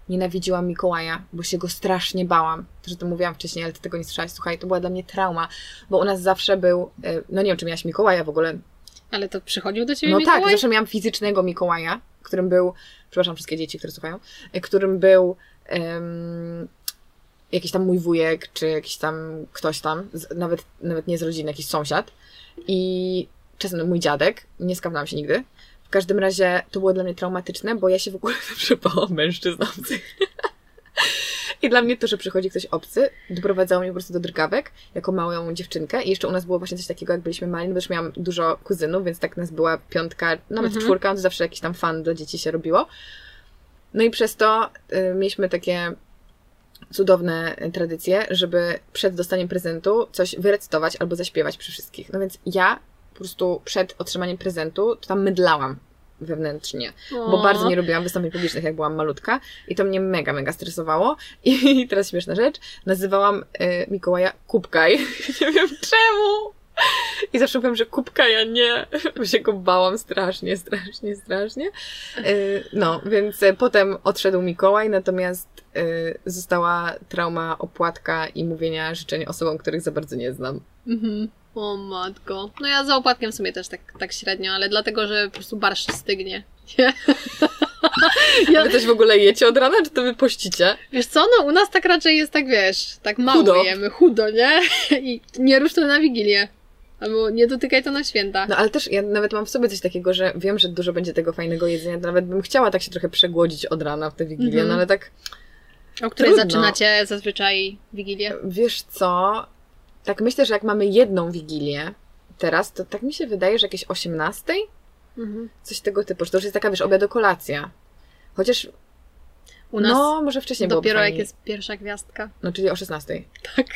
nienawidziłam Mikołaja, bo się go strasznie bałam. Też o tym mówiłam wcześniej, ale ty tego nie słyszałaś. Słuchaj, to była dla mnie trauma, bo u nas zawsze był, e, no nie wiem, czy miałaś Mikołaja w ogóle, Ale to przychodził do ciebie no Mikołaj? tak, zawsze miałam fizycznego Mikołaja, którym był, przepraszam wszystkie dzieci, które słuchają, którym był em, jakiś tam mój wujek, czy jakiś tam ktoś tam, z, nawet, nawet nie z rodziny, jakiś sąsiad i czasem mój dziadek, nie skapnęłam się nigdy. W każdym razie to było dla mnie traumatyczne, bo ja się w ogóle [LAUGHS] zawsze bałam mężczyzn obcych. [LAUGHS] I dla mnie to, że przychodzi ktoś obcy, doprowadzało mnie po prostu do drgawek, jako małą dziewczynkę. I jeszcze u nas było właśnie coś takiego, jak byliśmy mali, no bo też miałam dużo kuzynów, więc tak nas była piątka, nawet Mhm. czwórka, to zawsze jakiś tam fan dla dzieci się robiło. No i przez to y, mieliśmy takie cudowne tradycje, żeby przed dostaniem prezentu coś wyrecytować albo zaśpiewać przy wszystkich. No więc ja po prostu przed otrzymaniem prezentu to tam mydlałam wewnętrznie bo O. bardzo nie lubiłam wystąpień publicznych, jak byłam malutka i to mnie mega, mega stresowało. I [LAUGHS] teraz śmieszna rzecz, nazywałam y, Mikołaja Kubkaj. [LAUGHS] nie wiem czemu. I zawsze mówiłam, że Kubka ja nie, bo się go bałam strasznie, strasznie, strasznie. Y, no, więc y, potem odszedł Mikołaj, natomiast y, została trauma opłatka i mówienia życzeń osobom, których za bardzo nie znam. Mhm. O matko. No ja za opłatkiem w sumie też tak, tak średnio, ale dlatego, że po prostu barszcz stygnie. Nie? [LAUGHS] ja, Wy też w ogóle jecie od rana, czy to wy pościcie? wiesz co, no u nas tak raczej jest tak, wiesz, tak mało Chudo. jemy, chudo, nie? [LAUGHS] I nie rusz to na Wigilię. Albo nie dotykaj to na święta. No ale też ja nawet mam w sobie coś takiego, że wiem, że dużo będzie tego fajnego jedzenia, nawet bym chciała tak się trochę przegłodzić od rana w tę Wigilię, Mhm. no ale tak, o której trudno. zaczynacie zazwyczaj Wigilię. wiesz co, tak myślę, że jak mamy jedną Wigilię teraz, to tak mi się wydaje, że jakieś 18? Mhm. Coś tego typu, że to już jest taka, wiesz, obiad kolacja. Chociaż U nas No, może wcześniej dopiero jak jest pierwsza gwiazdka. No, czyli o 16. Tak.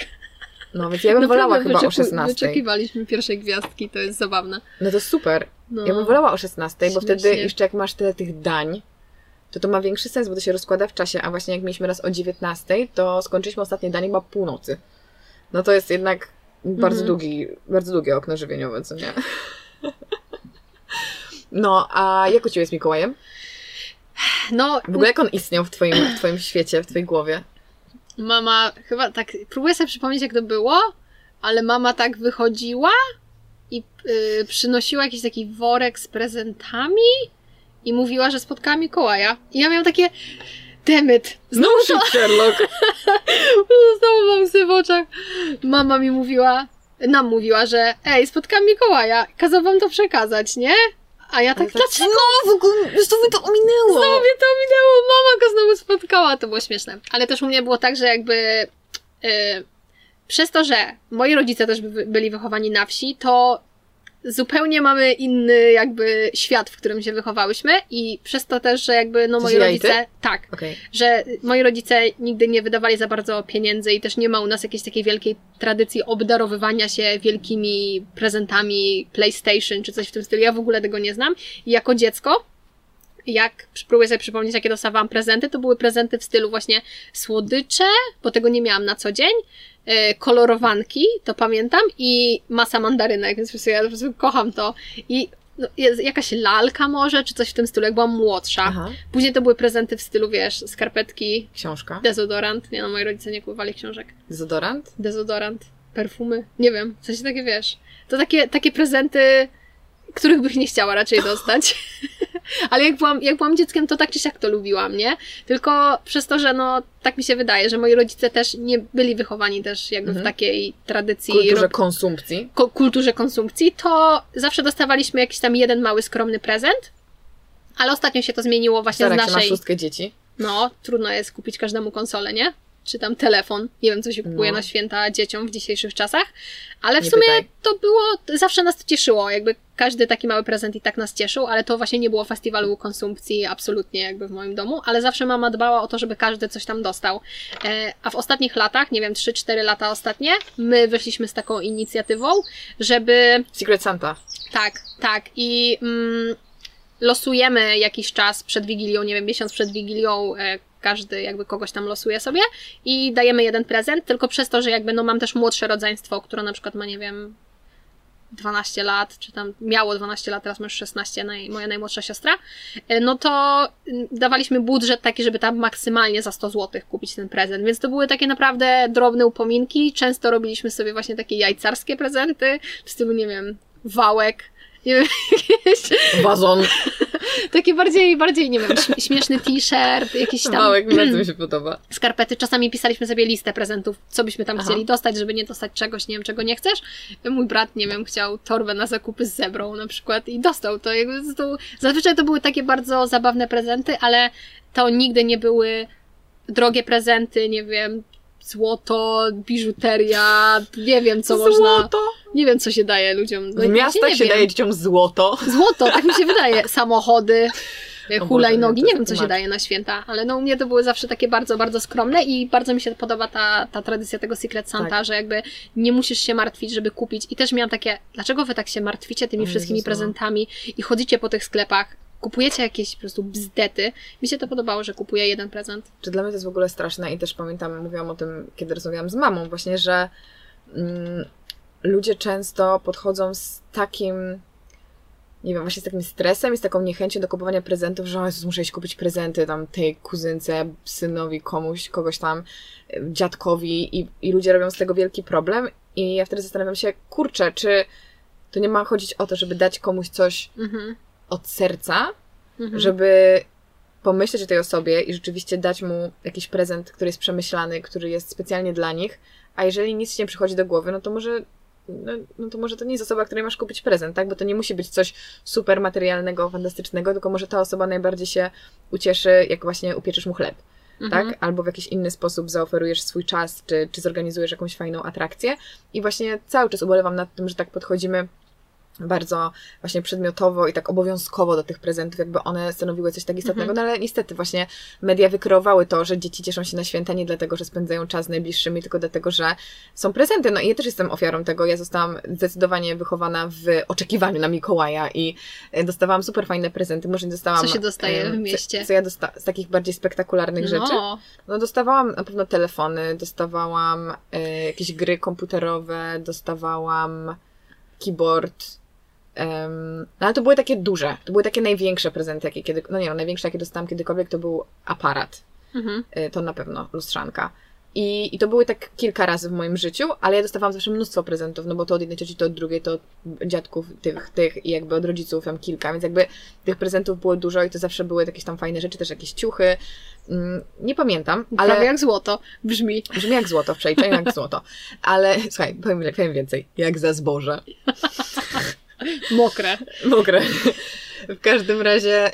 No, więc ja bym wolała chyba o 16. Wyczekiwaliśmy pierwszej gwiazdki, to jest zabawne. No to super. No. Ja bym wolała o 16, bo wtedy jeszcze jak masz tyle tych dań, to to ma większy sens, bo to się rozkłada w czasie, a właśnie jak mieliśmy raz o 19, to skończyliśmy ostatnie danie chyba północy. No to jest jednak bardzo Mhm. długi, bardzo długie okno żywieniowe, co nie? [LAUGHS] No, a jak u Ciebie z Mikołajem? No, W ogóle jak on istniał w Twoim, w twoim świecie, w Twojej głowie? Mama chyba tak, próbuję sobie przypomnieć jak to było, ale mama tak wychodziła i y, przynosiła jakiś taki worek z prezentami i mówiła, że spotkała Mikołaja. I ja miałam takie, demyt, znowu to, Sherlock! [LAUGHS] znowu mam łzy w oczach. Mama mi mówiła, nam mówiła, że ej, spotkałam Mikołaja, kazał wam to przekazać, nie? A ja tak, tak, dlaczego? w ogóle, znowu to ominęło! Znowu mnie to minęło, mama go znowu spotkała, to było śmieszne. Ale też u mnie było tak, że jakby y, przez to, że moi rodzice też by, byli wychowani na wsi, to zupełnie mamy inny jakby świat, w którym się wychowałyśmy i przez to też, że jakby no moi rodzice, tak, Okej. że moi rodzice nigdy nie wydawali za bardzo pieniędzy i też nie ma u nas jakiejś takiej wielkiej tradycji obdarowywania się wielkimi prezentami PlayStation czy coś w tym stylu. Ja w ogóle tego nie znam. I jako dziecko, jak próbuję sobie przypomnieć, jakie dostawałam prezenty, to były prezenty w stylu właśnie słodycze, bo tego nie miałam na co dzień, kolorowanki, to pamiętam, i masa mandarynek, więc po prostu ja po prostu kocham to. I no, jakaś lalka może, czy coś w tym stylu, jak byłam młodsza. Aha. Później to były prezenty w stylu, wiesz, skarpetki, Książka. dezodorant. Nie no, moi rodzice nie kupowali książek. Dezodorant? Dezodorant, perfumy, nie wiem, w sensie takie, wiesz. To takie, takie prezenty, których bych nie chciała raczej dostać. [LAUGHS] Ale jak byłam, jak byłam dzieckiem, to tak czy siak to lubiłam, nie? Tylko przez to, że no, tak mi się wydaje, że moi rodzice też nie byli wychowani też jakby Mhm. w takiej tradycji Kulturze rob- konsumpcji. ko- kulturze konsumpcji, to zawsze dostawaliśmy jakiś tam jeden mały, skromny prezent. Ale ostatnio się to zmieniło właśnie Stara, z jak się ma naszej... szóstkę dzieci. No, trudno jest kupić każdemu konsolę, nie? Czy tam telefon. Nie wiem, co się kupuje No. na święta dzieciom w dzisiejszych czasach. Ale w Nie sumie pytaj. to było, zawsze nas to cieszyło. Jakby każdy taki mały prezent i tak nas cieszył, ale to właśnie nie było festiwalu konsumpcji absolutnie jakby w moim domu. Ale zawsze mama dbała o to, żeby każdy coś tam dostał. E, a w ostatnich latach, nie wiem, 3-4 lata ostatnie, my wyszliśmy z taką inicjatywą, żeby Secret Santa. tak, tak. I mm, losujemy jakiś czas przed Wigilią, nie wiem, miesiąc przed Wigilią, e, każdy jakby kogoś tam losuje sobie i dajemy jeden prezent, tylko przez to, że jakby no mam też młodsze rodzeństwo, które na przykład ma, nie wiem, 12 lat, czy tam miało 12 lat, teraz ma już 16, naj, moja najmłodsza siostra, e, no to mm, dawaliśmy budżet taki, żeby tam maksymalnie za 100 zł kupić ten prezent, więc to były takie naprawdę drobne upominki. Często robiliśmy sobie właśnie takie jajcarskie prezenty, w stylu, nie wiem, wałek, nie wiem, [LAUGHS] jakieś Wazon. [LAUGHS] takie bardziej, bardziej, nie wiem, śm- [LAUGHS] śmieszny t-shirt, jakieś tam Małek bardzo mi się [CLEARS THROAT] podoba. skarpety. Czasami pisaliśmy sobie listę prezentów, co byśmy tam Aha. chcieli dostać, żeby nie dostać czegoś, nie wiem, czego nie chcesz. Mój brat, nie wiem, chciał torbę na zakupy z zebrą na przykład i dostał to. Jakby to zazwyczaj to były takie bardzo zabawne prezenty, ale to nigdy nie były drogie prezenty, nie wiem, złoto, biżuteria, nie wiem, co można... Złoto. Nie wiem, co się daje ludziom. No, W miastach się daje dzieciom złoto. Złoto, tak mi się wydaje. [LAUGHS] Samochody, hulajnogi. Nie, wiem, co się daje na święta, ale no u mnie to były zawsze takie bardzo, bardzo skromne i bardzo mi się podoba ta, ta tradycja tego Secret Santa, Tak. że jakby nie musisz się martwić, żeby kupić. I też miałam takie, dlaczego wy tak się martwicie tymi O wszystkimi Jezus, prezentami i chodzicie po tych sklepach, kupujecie jakieś po prostu bzdety. Mi się to podobało, że kupuję jeden prezent. Czy dla mnie to jest w ogóle straszne i też pamiętam, mówiłam o tym, kiedy rozmawiałam z mamą, właśnie, że mm, ludzie często podchodzą z takim, nie wiem, właśnie z takim stresem i z taką niechęcią do kupowania prezentów, że o Jezus, muszę iść kupić prezenty tam tej kuzynce, synowi, komuś, kogoś tam, dziadkowi i, i ludzie robią z tego wielki problem i ja wtedy zastanawiam się, kurczę, czy to nie ma chodzić o to, żeby dać komuś coś Mhm. Od serca, Mhm. żeby pomyśleć o tej osobie i rzeczywiście dać mu jakiś prezent, który jest przemyślany, który jest specjalnie dla nich, a jeżeli nic ci nie przychodzi do głowy, no to może no, no to może to nie jest osoba, której masz kupić prezent, tak? Bo to nie musi być coś super materialnego, fantastycznego, tylko może ta osoba najbardziej się ucieszy, jak właśnie upieczysz mu chleb, Mhm. tak? Albo w jakiś inny sposób zaoferujesz swój czas, czy, czy zorganizujesz jakąś fajną atrakcję. I właśnie cały czas ubolewam nad tym, że tak podchodzimy bardzo właśnie przedmiotowo i tak obowiązkowo do tych prezentów, jakby one stanowiły coś tak istotnego, Mhm. no ale niestety właśnie media wykreowały to, że dzieci cieszą się na święta nie dlatego, że spędzają czas z najbliższymi, tylko dlatego, że są prezenty. No i ja też jestem ofiarą tego. Ja zostałam zdecydowanie wychowana w oczekiwaniu na Mikołaja i e, dostawałam super fajne prezenty. Może nie dostałam... Co się dostaje em, w mieście? Co, co ja dostałam z takich bardziej spektakularnych rzeczy? No, No dostawałam na pewno telefony, dostawałam e, jakieś gry komputerowe, dostawałam keyboard. Em, no ale to były takie duże, to były takie największe prezenty, jakie kiedy, no nie no, największe jakie dostałam kiedykolwiek to był aparat. mhm. E, to na pewno lustrzanka. I, I to były tak kilka razy w moim życiu, ale ja dostawałam zawsze mnóstwo prezentów, no bo to od jednej cioci, to od drugiej, to od dziadków tych, tych i jakby od rodziców tam kilka, więc jakby tych prezentów było dużo i to zawsze były jakieś tam fajne rzeczy, też jakieś ciuchy. Mm, Nie pamiętam, Prawie ale jak złoto brzmi. brzmi jak złoto w przeliczeniu, jak złoto. Ale słuchaj, powiem, powiem więcej, jak za zboże. Mokre. Mokre. W każdym razie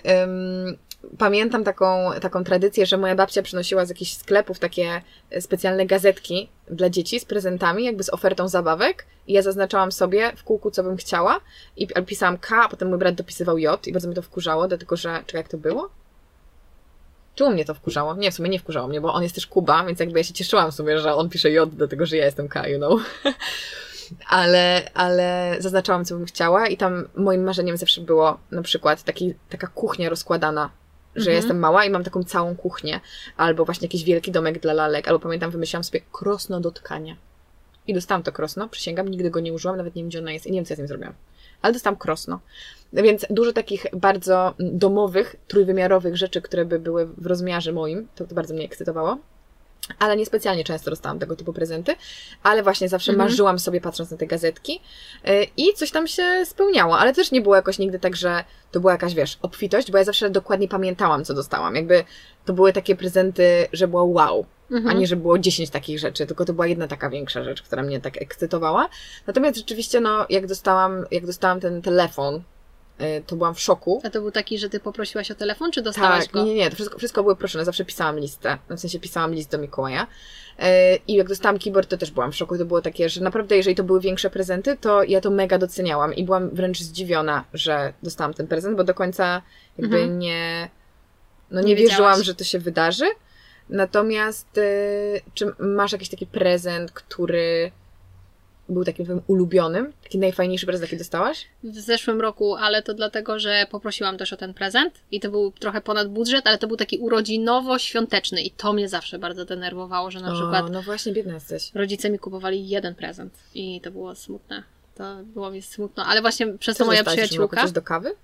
pamiętam taką, taką tradycję, że moja babcia przynosiła z jakichś sklepów takie specjalne gazetki dla dzieci z prezentami, jakby z ofertą zabawek. I ja zaznaczałam sobie w kółku, co bym chciała i pi- pisałam K, a potem mój brat dopisywał J i bardzo mnie to wkurzało, dlatego że, czekaj, jak to było? Czemu mnie to wkurzało? Nie, w sumie nie wkurzało mnie, bo on jest też Kuba, więc jakby ja się cieszyłam w sumie, że on pisze J, dlatego że ja jestem K, you know. [LAUGHS] ale, ale zaznaczałam, co bym chciała i tam moim marzeniem zawsze było na przykład taki, taka kuchnia rozkładana, że Mhm. ja jestem mała i mam taką całą kuchnię, albo właśnie jakiś wielki domek dla lalek, albo pamiętam, wymyślałam sobie krosno do tkania. I dostałam to krosno, przysięgam, nigdy go nie użyłam, nawet nie wiem, gdzie ono jest i nie wiem, co ja z nim zrobiłam. Ale dostałam krosno. Więc dużo takich bardzo domowych, trójwymiarowych rzeczy, które by były w rozmiarze moim, to, to bardzo mnie ekscytowało. Ale niespecjalnie często dostałam tego typu prezenty, ale właśnie zawsze Mhm. marzyłam sobie patrząc na te gazetki yy, i coś tam się spełniało, ale też nie było jakoś nigdy tak, że to była jakaś, wiesz, obfitość, bo ja zawsze dokładnie pamiętałam, co dostałam. Jakby to były takie prezenty, że było wow, Mhm. a nie, że było 10 takich rzeczy, tylko to była jedna taka większa rzecz, która mnie tak ekscytowała. Natomiast rzeczywiście, no, jak dostałam, jak dostałam ten telefon, y, to byłam w szoku. A to był taki, że ty poprosiłaś o telefon, czy dostałaś Tak, go? nie, nie, nie, to wszystko, wszystko były proszone, zawsze pisałam listę, w sensie pisałam list do Mikołaja. Y, I jak dostałam keyboard, to też byłam w szoku. To było takie, że naprawdę, jeżeli to były większe prezenty, to ja to mega doceniałam i byłam wręcz zdziwiona, że dostałam ten prezent, bo do końca jakby Mhm. nie, no Nie nie, wiedziałaś. wierzyłam, że to się wydarzy. Natomiast y, czy masz jakiś taki prezent, który był takim twoim ulubionym? Taki najfajniejszy prezent, jaki dostałaś? w zeszłym roku, ale to dlatego, że poprosiłam też o ten prezent i to był trochę ponad budżet, ale to był taki urodzinowo-świąteczny i to mnie zawsze bardzo denerwowało, że na przykład O, no właśnie, biedna jesteś. rodzice mi kupowali jeden prezent i to było smutne. To było mi smutno, ale właśnie przez Co to moja przyjaciółka. Coś do kawy?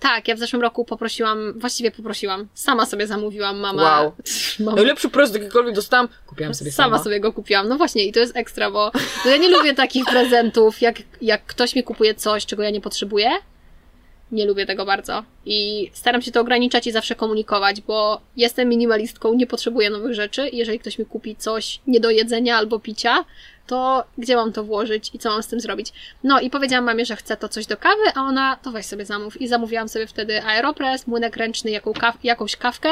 Tak, ja w zeszłym roku poprosiłam, właściwie poprosiłam, sama sobie zamówiłam, mama. Wow. [LAUGHS] mama Najlepszy prezent, jakikolwiek dostałam, kupiłam sobie sama, sama. sobie go kupiłam. No właśnie, i to jest ekstra, bo no ja nie lubię takich [LAUGHS] prezentów, jak, jak ktoś mi kupuje coś, czego ja nie potrzebuję. Nie lubię tego bardzo. I staram się to ograniczać i zawsze komunikować, bo jestem minimalistką, nie potrzebuję nowych rzeczy. I jeżeli ktoś mi kupi coś nie do jedzenia albo picia, to gdzie mam to włożyć i co mam z tym zrobić? No i powiedziałam mamie, że chcę to coś do kawy, a ona to weź sobie zamów. I zamówiłam sobie wtedy aeropress, młynek ręczny, jaką kaw- jakąś kawkę.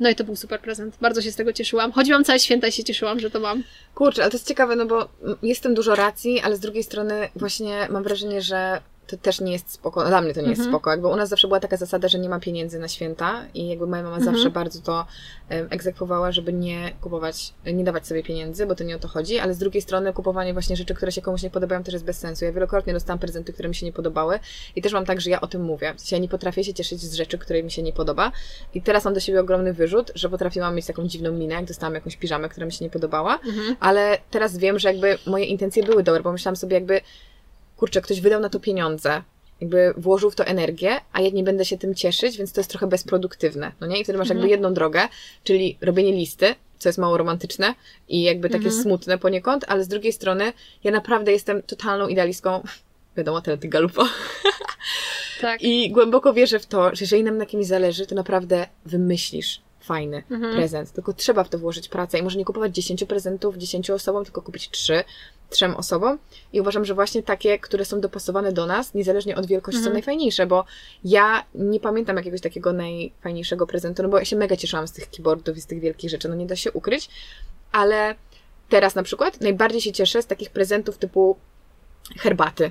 No i to był super prezent. Bardzo się z tego cieszyłam. Chodziłam całe święta i się cieszyłam, że to mam. Kurczę, ale to jest ciekawe, no bo mm, jest w tym dużo racji, ale z drugiej strony właśnie mam wrażenie, że to też nie jest spoko. Dla mnie to nie jest Mhm. spoko. Jakby u nas zawsze była taka zasada, że nie ma pieniędzy na święta i jakby moja mama Mhm. zawsze bardzo to em, egzekwowała, żeby nie kupować, nie dawać sobie pieniędzy, bo to nie o to chodzi, ale z drugiej strony kupowanie właśnie rzeczy, które się komuś nie podobają też jest bez sensu. Ja wielokrotnie dostałam prezenty, które mi się nie podobały i też mam tak, że ja o tym mówię. W sensie ja nie potrafię się cieszyć z rzeczy, które mi się nie podoba i teraz mam do siebie ogromny wyrzut, że potrafiłam mieć taką dziwną minę, jak dostałam jakąś piżamę, która mi się nie podobała, Mhm. ale teraz wiem, że jakby moje intencje były dobre, bo myślałam sobie jakby, kurczę, ktoś wydał na to pieniądze, jakby włożył w to energię, a ja nie będę się tym cieszyć, więc to jest trochę bezproduktywne, no nie? I wtedy masz jakby Mhm. jedną drogę, czyli robienie listy, co jest mało romantyczne i jakby takie Mhm. smutne poniekąd, ale z drugiej strony ja naprawdę jestem totalną idealistką, wiadomo, tyle ty galupo, Tak. i głęboko wierzę w to, że jeżeli nam na kimś zależy, to naprawdę wymyślisz fajny Mhm. prezent. Tylko trzeba w to włożyć pracę i może nie kupować 10 prezentów 10 osobom, tylko kupić 3, trzem osobom. I uważam, że właśnie takie, które są dopasowane do nas, niezależnie od wielkości, są Mhm. najfajniejsze, bo ja nie pamiętam jakiegoś takiego najfajniejszego prezentu, no bo ja się mega cieszyłam z tych keyboardów i z tych wielkich rzeczy, no nie da się ukryć, ale teraz na przykład najbardziej się cieszę z takich prezentów typu herbaty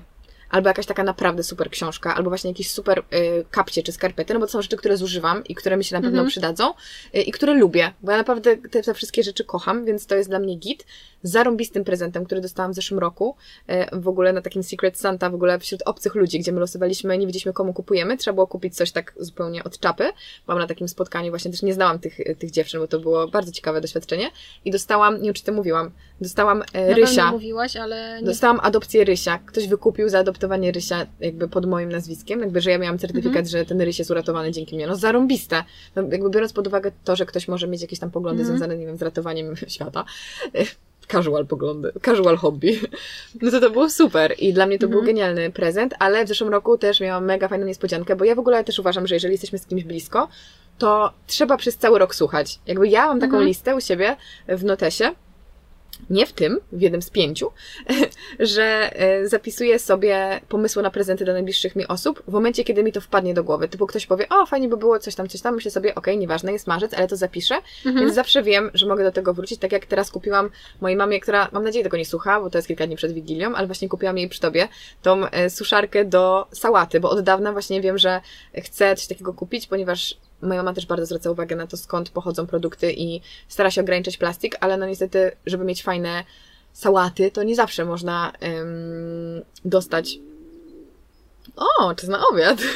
albo jakaś taka naprawdę super książka, albo właśnie jakieś super y, kapcie czy skarpety, no bo to są rzeczy, które zużywam i które mi się na pewno Mhm. przydadzą y, i które lubię, bo ja naprawdę te, te wszystkie rzeczy kocham, więc to jest dla mnie git. Zarąbistym prezentem, który dostałam w zeszłym roku, y, w ogóle na takim Secret Santa, w ogóle wśród obcych ludzi, gdzie my losowaliśmy, nie wiedzieliśmy komu kupujemy, trzeba było kupić coś tak zupełnie od czapy. Byłam na takim spotkaniu, właśnie też nie znałam tych, tych dziewczyn, bo to było bardzo ciekawe doświadczenie i dostałam, nie wiem czy ty mówiłam, dostałam e, Na Rysia. mówiłaś, ale nie Dostałam adopcję Rysia. Ktoś wykupił zaadoptowanie Rysia jakby pod moim nazwiskiem, jakby, że ja miałam certyfikat, Mhm. że ten Ryś jest uratowany dzięki mnie. No zarąbiste. No, jakby biorąc pod uwagę to, że ktoś może mieć jakieś tam poglądy Mhm. związane, nie wiem, z ratowaniem [LAUGHS] świata. [LAUGHS] Casual poglądy, casual hobby. [LAUGHS] No to to było super i dla mnie to był Mhm. genialny prezent, ale w zeszłym roku też miałam mega fajną niespodziankę, bo ja w ogóle też uważam, że jeżeli jesteśmy z kimś blisko, to trzeba przez cały rok słuchać. Jakby ja mam taką Mhm. listę u siebie w notesie, nie w tym, w jednym z pięciu, [LAUGHS] że e, zapisuję sobie pomysły na prezenty dla najbliższych mi osób w momencie, kiedy mi to wpadnie do głowy. Typu ktoś powie, o fajnie by było coś tam, coś tam, myślę sobie, okej, nieważne, jest marzec, ale to zapiszę, Mhm. więc zawsze wiem, że mogę do tego wrócić, tak jak teraz kupiłam mojej mamie, która, mam nadzieję, tego nie słucha, bo to jest kilka dni przed Wigilią, ale właśnie kupiłam jej przy tobie tą e, suszarkę do sałaty, bo od dawna właśnie wiem, że chcę coś takiego kupić, ponieważ moja mama też bardzo zwraca uwagę na to, skąd pochodzą produkty i stara się ograniczać plastik, ale no niestety, żeby mieć fajne sałaty, to nie zawsze można em, dostać. O, czas na obiad. [LAUGHS]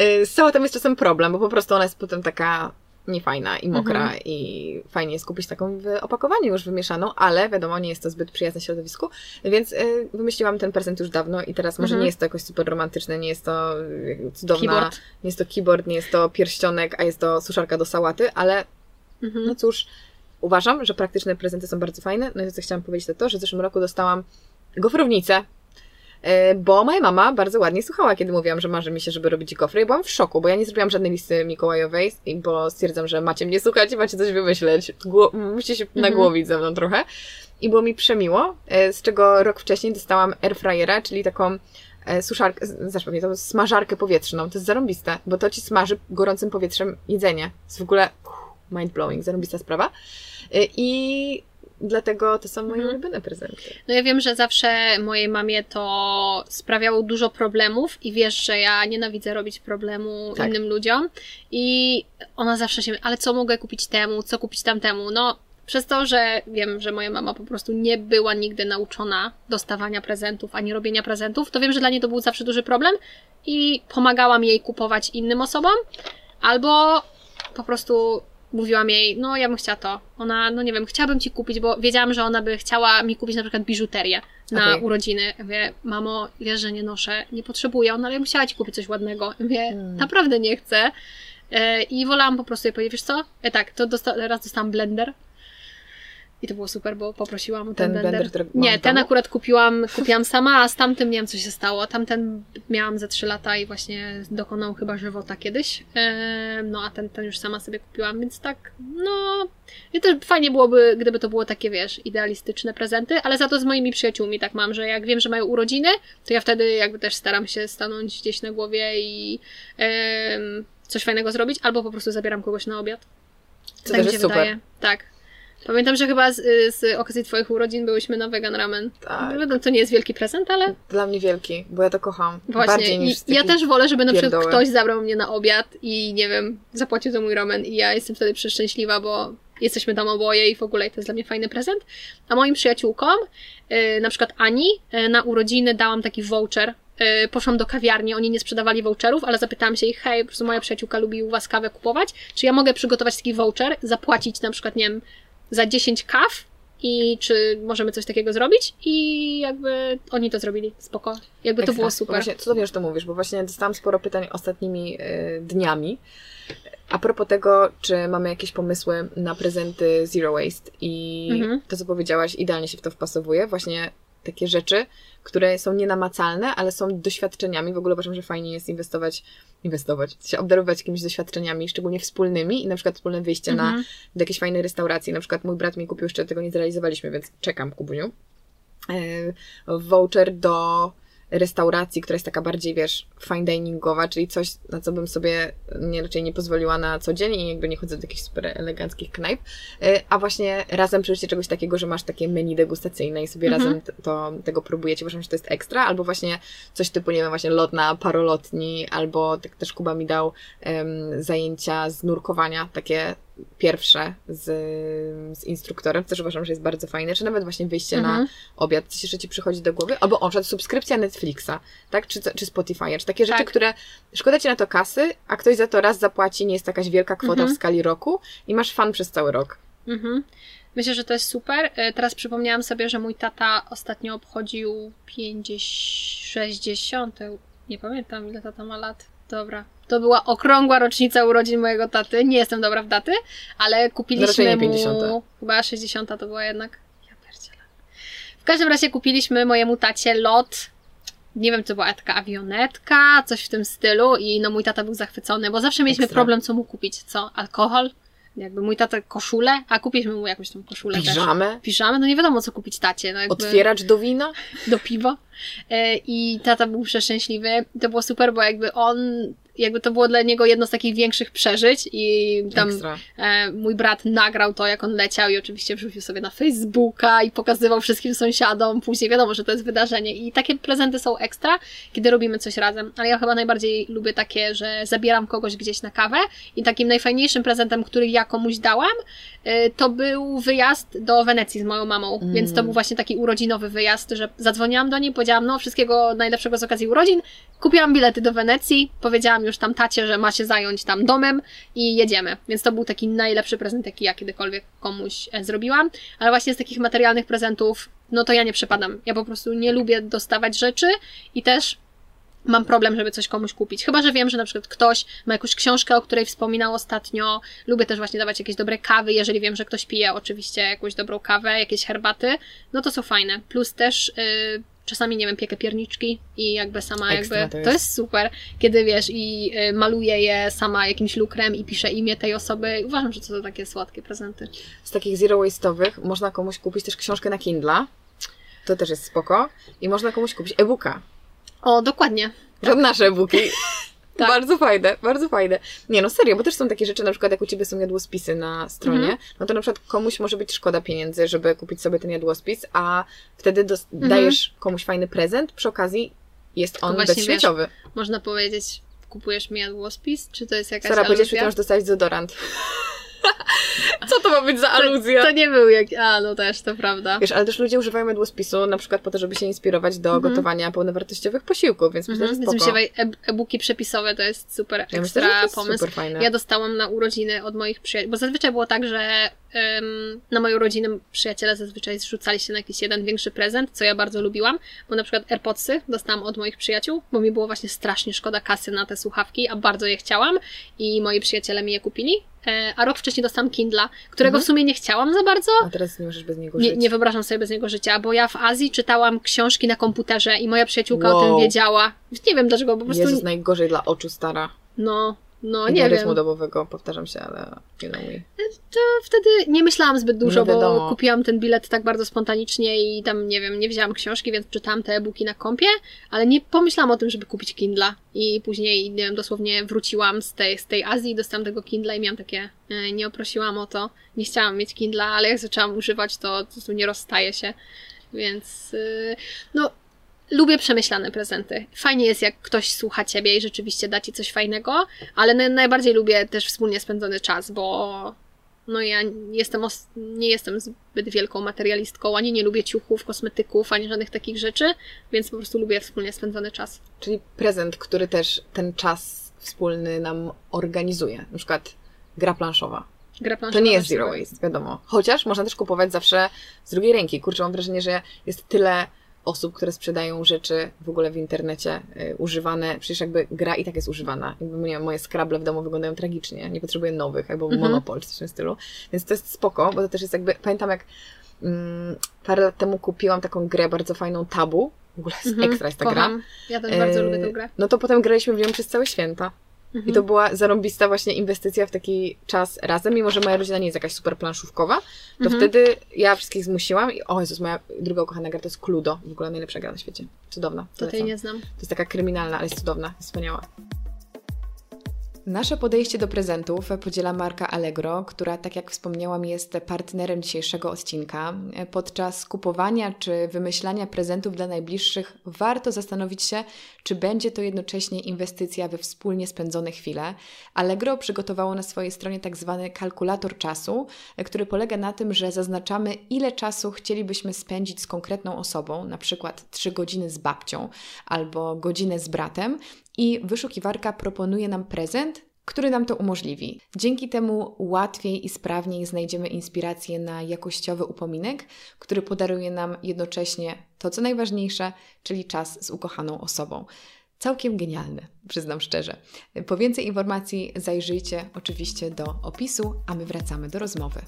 Y, Z sałatą jest czasem problem, bo po prostu ona jest potem taka niefajna i mokra Mhm. i fajnie jest kupić taką w opakowaniu już wymieszaną, ale wiadomo, nie jest to zbyt przyjazne środowisku, więc y, wymyśliłam ten prezent już dawno i teraz może Mhm. nie jest to jakoś super romantyczne, nie jest to cudowna, Keyboard. nie jest to keyboard, nie jest to pierścionek, a jest to suszarka do sałaty, ale Mhm. no cóż, uważam, że praktyczne prezenty są bardzo fajne. No i co chciałam powiedzieć to to, że w zeszłym roku dostałam gofrownicę, bo moja mama bardzo ładnie słuchała, kiedy mówiłam, że marzy mi się, żeby robić gofry. I byłam w szoku, bo ja nie zrobiłam żadnej listy mikołajowej, bo stwierdzam, że macie mnie słuchać i macie coś wymyśleć. Gło- musicie się Mhm. nagłowić ze mną trochę. I było mi przemiło, e, z czego rok wcześniej dostałam airfryera, czyli taką e, suszarkę, z- zresztą nie, to smażarkę powietrzną. To jest zarąbiste, bo to ci smaży gorącym powietrzem jedzenie. To jest w ogóle mind blowing, zarąbista sprawa. I dlatego to są moje Mhm. ulubione prezenty. No ja wiem, że zawsze mojej mamie to sprawiało dużo problemów i wiesz, że ja nienawidzę robić problemu Tak. innym ludziom i ona zawsze się, ale co mogę kupić temu, co kupić tamtemu? No przez to, że wiem, że moja mama po prostu nie była nigdy nauczona dostawania prezentów, ani robienia prezentów, to wiem, że dla niej to był zawsze duży problem i pomagałam jej kupować innym osobom, albo po prostu mówiłam jej, no ja bym chciała to. Ona, no nie wiem, chciałabym ci kupić, bo wiedziałam, że ona by chciała mi kupić na przykład biżuterię na Okej. urodziny. Ja Mówię, mamo, wiesz, że nie noszę, nie potrzebuję, ona, ale ja bym chciała ci kupić coś ładnego. Ja Mówię, Hmm. naprawdę nie chcę. E, I wolałam po prostu jej powiedzieć, wiesz co? E, tak, to dosta- raz dostałam blender. I to było super, bo poprosiłam o ten, Ten blender. blender, nie, ten akurat kupiłam, kupiłam sama, a z tamtym nie wiem, co się stało. Tamten miałam ze 3 lata i właśnie dokonał chyba żywota kiedyś. No, a ten, ten już sama sobie kupiłam, więc tak, no. I też fajnie byłoby, gdyby to było takie, wiesz, idealistyczne prezenty, ale za to z moimi przyjaciółmi tak mam, że jak wiem, że mają urodziny, to ja wtedy jakby też staram się stanąć gdzieś na głowie i coś fajnego zrobić, albo po prostu zabieram kogoś na obiad. Co tak też mi się jest super. wydaje. Tak. Pamiętam, że chyba z, z okazji Twoich urodzin byłyśmy na vegan ramen. Tak. Wiadomo, to nie jest wielki prezent, ale Dla mnie wielki, bo ja to kocham. właśnie. Bardziej I niż ja taki- też wolę, żeby na przykład pierdoły. ktoś zabrał mnie na obiad i nie wiem, zapłacił za mój ramen i ja jestem wtedy przeszczęśliwa, bo jesteśmy tam oboje i w ogóle to jest dla mnie fajny prezent. A moim przyjaciółkom, yy, na przykład Ani, yy, na urodziny dałam taki voucher. Poszłam do kawiarni, oni nie sprzedawali voucherów, ale zapytałam się ich, hej, po prostu moja przyjaciółka lubi u was kawę kupować, czy ja mogę przygotować taki voucher, zapłacić na przykład, nie wiem, za 10 kaw i czy możemy coś takiego zrobić? I jakby oni to zrobili, spoko. Jakby to Ekstra. było Bo super. Właśnie, cudownie, że to mówisz, bo właśnie dostałam sporo pytań ostatnimi y, dniami. A propos tego, czy mamy jakieś pomysły na prezenty Zero Waste i Mhm. to, co powiedziałaś, idealnie się w to wpasowuje. Właśnie takie rzeczy, które są nienamacalne, ale są doświadczeniami. W ogóle uważam, że fajnie jest inwestować, inwestować, się obdarowywać jakimiś doświadczeniami, szczególnie wspólnymi i na przykład wspólne wyjście na Mhm. do jakiejś fajnej restauracji. Na przykład mój brat mi kupił, jeszcze tego nie zrealizowaliśmy, więc czekam, Kubuniu. E, Voucher do restauracji, która jest taka bardziej, wiesz, fine diningowa, czyli coś, na co bym sobie nie, raczej nie pozwoliła na co dzień i jakby nie chodzę do jakichś super eleganckich knajp, y, a właśnie razem przeżycie czegoś takiego, że masz takie menu degustacyjne i sobie Mhm. razem to, tego próbujecie, uważam, że to jest ekstra, albo właśnie coś typu, nie wiem, właśnie lot na parolotni, albo tak też Kuba mi dał em, zajęcia z nurkowania, takie pierwsze z, z instruktorem, też uważam, że jest bardzo fajne, czy nawet właśnie wyjście na Mhm. obiad, coś jeszcze Ci przychodzi do głowy? Albo o, na przykład subskrypcja Netflixa, tak? Czy, czy Spotify, czy takie rzeczy, Tak. które szkoda Ci na to kasy, a ktoś za to raz zapłaci, nie jest jakaś wielka kwota Mhm. w skali roku i masz fan przez cały rok. Mhm. Myślę, że to jest super. E, Teraz przypomniałam sobie, że mój tata ostatnio obchodził 50, 60. Nie pamiętam, ile tata ma lat. Dobra. To była okrągła rocznica urodzin mojego taty. Nie jestem dobra w daty, ale Raczej kupiliśmy nie mu... 50. Chyba 60 to była jednak. Ja pierdzielę. W każdym razie kupiliśmy mojemu tacie lot nie wiem, co była taka awionetka, coś w tym stylu i no mój tata był zachwycony, bo zawsze mieliśmy Ekstra. problem, co mu kupić, co? Alkohol? Jakby mój tata koszulę, a kupiliśmy mu jakąś tą koszulę też. Piżamę? No nie wiadomo, co kupić tacie. No jakby otwieracz do wina. [LAUGHS] do piwa. E, I tata był przeszczęśliwy. To było super, bo jakby on, jakby to było dla niego jedno z takich większych przeżyć i tam e, mój brat nagrał to, jak on leciał i oczywiście wrzucił sobie na Facebooka i pokazywał wszystkim sąsiadom. Później wiadomo, że to jest wydarzenie i takie prezenty są ekstra, kiedy robimy coś razem. Ale ja chyba najbardziej lubię takie, że zabieram kogoś gdzieś na kawę i takim najfajniejszym prezentem, który ja komuś dałam, to był wyjazd do Wenecji z moją mamą, Mm. więc to był właśnie taki urodzinowy wyjazd, że zadzwoniłam do niej, powiedziałam, no wszystkiego najlepszego z okazji urodzin, kupiłam bilety do Wenecji, powiedziałam już tam tacie, że ma się zająć tam domem i jedziemy. Więc to był taki najlepszy prezent, jaki ja kiedykolwiek komuś e, zrobiłam. Ale właśnie z takich materialnych prezentów, no to ja nie przepadam. Ja po prostu nie lubię dostawać rzeczy i też mam problem, żeby coś komuś kupić. Chyba, że wiem, że na przykład ktoś ma jakąś książkę, o której wspominał ostatnio. Lubię też właśnie dawać jakieś dobre kawy, jeżeli wiem, że ktoś pije oczywiście jakąś dobrą kawę, jakieś herbaty, no to są fajne. Plus też y, czasami, nie wiem, piekę pierniczki i jakby sama Ekstra jakby... to jest. To jest super, kiedy wiesz i y, maluję je sama jakimś lukrem i piszę imię tej osoby. Uważam, że to są takie słodkie prezenty. Z takich zero waste'owych można komuś kupić też książkę na Kindle. To też jest spoko. I można komuś kupić e-booka. O, dokładnie. Że nasze e-booki. [LAUGHS] Tak. Bardzo fajne, bardzo fajne. Nie no, serio, bo też są takie rzeczy, na przykład jak u Ciebie są jadłospisy na stronie, Mhm. no to na przykład komuś może być szkoda pieniędzy, żeby kupić sobie ten jadłospis, a wtedy dos- Mhm. dajesz komuś fajny prezent, przy okazji jest on właśnie, bezśmieciowy. Można powiedzieć, kupujesz mi jadłospis? Czy to jest jakaś Sara, powiedziałeś aluzja? mi, że dostałeś dezodorant. [LAUGHS] Co to ma być za aluzja? To nie był jak... A, no też, to prawda. Wiesz, ale też ludzie używają jadłospisu na przykład po to, żeby się inspirować do Mhm. gotowania pełnowartościowych posiłków, więc myślę, Mhm, że więc spoko. wydaje, e- e-booki przepisowe to jest super Ja ekstra myślę, że to jest pomysł. super fajne. Ja dostałam na urodziny od moich przyjaciół, bo zazwyczaj było tak, że na moje urodziny przyjaciele zazwyczaj zrzucali się na jakiś jeden większy prezent, co ja bardzo lubiłam, bo na przykład AirPodsy dostałam od moich przyjaciół, bo mi było właśnie strasznie szkoda kasy na te słuchawki, a bardzo je chciałam i moi przyjaciele mi je kupili. E, A rok wcześniej dostałam Kindla, którego Mhm. w sumie nie chciałam za bardzo, A teraz nie możesz bez niego nie, żyć. nie wyobrażam sobie bez niego życia, bo ja w Azji czytałam książki na komputerze i moja przyjaciółka o Wow. tym wiedziała. Nie wiem dlaczego, po prostu. Jezus, najgorzej dla oczu stara. No, no nie wiem. dobowego, powtarzam się, ale you know me. To wtedy nie myślałam zbyt dużo, No bo kupiłam ten bilet tak bardzo spontanicznie i tam, nie wiem, nie wzięłam książki, więc czytałam te e-booki na kompie, ale nie pomyślałam o tym, żeby kupić Kindla. I później, nie wiem, dosłownie wróciłam z tej, z tej Azji, dostałam tego Kindla i miałam takie, e, nie oprosiłam o to, nie chciałam mieć Kindla, ale jak zaczęłam używać, to prostu nie rozstaje się. Więc, y, no, lubię przemyślane prezenty. Fajnie jest, jak ktoś słucha ciebie i rzeczywiście da ci coś fajnego, ale na- najbardziej lubię też wspólnie spędzony czas, bo no ja jestem os- nie jestem zbyt wielką materialistką, ani nie lubię ciuchów, kosmetyków, ani żadnych takich rzeczy, więc po prostu lubię wspólnie spędzony czas. Czyli prezent, który też ten czas wspólny nam organizuje. Na przykład gra planszowa. Gra To planszowa nie jest zero waste, wiadomo. Chociaż można też kupować zawsze z drugiej ręki. Kurczę, mam wrażenie, że jest tyle osób, które sprzedają rzeczy w ogóle w internecie y, używane. Przecież jakby gra i tak jest używana. Jakby, nie wiem, moje Scrabble w domu wyglądają tragicznie. Nie potrzebuję nowych, albo Mhm. Monopol, czy coś w tym stylu. Więc to jest spoko, bo to też jest jakby... Pamiętam jak mm, parę lat temu kupiłam taką grę bardzo fajną, Tabu. W ogóle jest Mhm, ekstra jest ta gra. Kocham. Ja też bardzo E, lubię tę grę. No to potem graliśmy w nią przez całe święta. I to była zarąbista właśnie inwestycja w taki czas razem, mimo że moja rodzina nie jest jakaś super planszówkowa, to Mhm. wtedy ja wszystkich zmusiłam i o Jezus, moja druga ukochana gra to jest Cluedo, w ogóle najlepsza gra na świecie. Cudowna. To tej nie znam. To jest taka kryminalna, ale jest cudowna, jest wspaniała. Nasze podejście do prezentów podziela marka Allegro, która, tak jak wspomniałam, jest partnerem dzisiejszego odcinka. Podczas kupowania czy wymyślania prezentów dla najbliższych warto zastanowić się, czy będzie to jednocześnie inwestycja we wspólnie spędzone chwile. Allegro przygotowało na swojej stronie tak zwany kalkulator czasu, który polega na tym, że zaznaczamy, ile czasu chcielibyśmy spędzić z konkretną osobą, na przykład 3 godziny z babcią albo godzinę z bratem, i wyszukiwarka proponuje nam prezent, który nam to umożliwi. Dzięki temu łatwiej i sprawniej znajdziemy inspirację na jakościowy upominek, który podaruje nam jednocześnie to, co najważniejsze, czyli czas z ukochaną osobą. Całkiem genialny, przyznam szczerze. Po więcej informacji zajrzyjcie oczywiście do opisu, a my wracamy do rozmowy.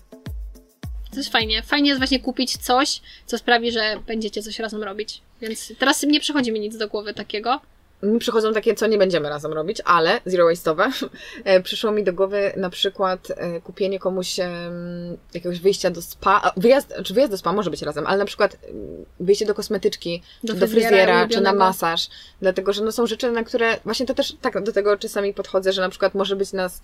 To jest fajnie. Fajnie jest właśnie kupić coś, co sprawi, że będziecie coś razem robić. Więc teraz nie przychodzi mi nic do głowy takiego. Mi przychodzą takie, co nie będziemy razem robić, ale zero waste'owe. [LAUGHS] E, Przyszło mi do głowy na przykład e, kupienie komuś jakiegoś wyjścia do spa, wyjazd, czy wyjazd do spa może być razem, ale na przykład em, wyjście do kosmetyczki, Do czy do fryzjera fryzjera, czy na masaż, dlatego, że no są rzeczy, na które, właśnie to też tak do tego czasami podchodzę, że na przykład może być nas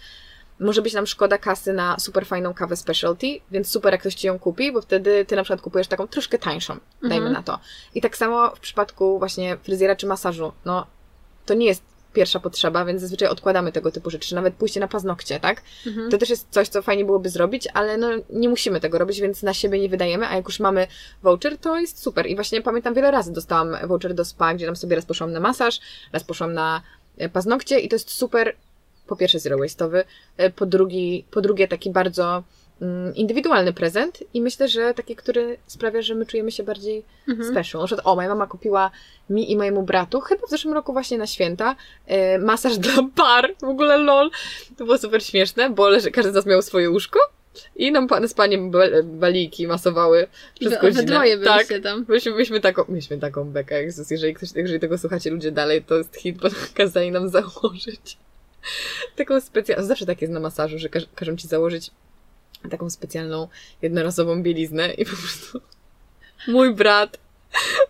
może być nam szkoda kasy na super fajną kawę specialty, więc super jak ktoś Ci ją kupi, bo wtedy Ty na przykład kupujesz taką troszkę tańszą, dajmy Mhm. na to. I tak samo w przypadku właśnie fryzjera czy masażu, no to nie jest pierwsza potrzeba, więc zazwyczaj odkładamy tego typu rzeczy, czy nawet pójście na paznokcie, tak? Mhm. To też jest coś, co fajnie byłoby zrobić, ale no nie musimy tego robić, więc na siebie nie wydajemy, a jak już mamy voucher, to jest super. I właśnie pamiętam wiele razy dostałam voucher do spa, gdzie tam sobie raz poszłam na masaż, raz poszłam na e, paznokcie i to jest super, po pierwsze zero waste'owy, e, po, drugi, po drugie taki bardzo indywidualny prezent i myślę, że taki, który sprawia, że my czujemy się bardziej Mhm. special. Na przykład, o, moja mama kupiła mi i mojemu bratu, chyba w zeszłym roku właśnie na święta, e, masaż dla par, w ogóle lol. To było super śmieszne, bo leży, każdy z nas miał swoje łóżko i nam pa- z paniem ba- baliki masowały przez godzinę. obydwoje tak, tam. Myśmy, myśmy, taką, myśmy taką bekę, Jezus, jeżeli, ktoś, jeżeli tego słuchacie ludzie dalej, to jest hit, bo [LAUGHS] kazali nam założyć taką specjalną, zawsze tak jest na masażu, że każ, każą ci założyć taką specjalną, jednorazową bieliznę i po prostu mój brat,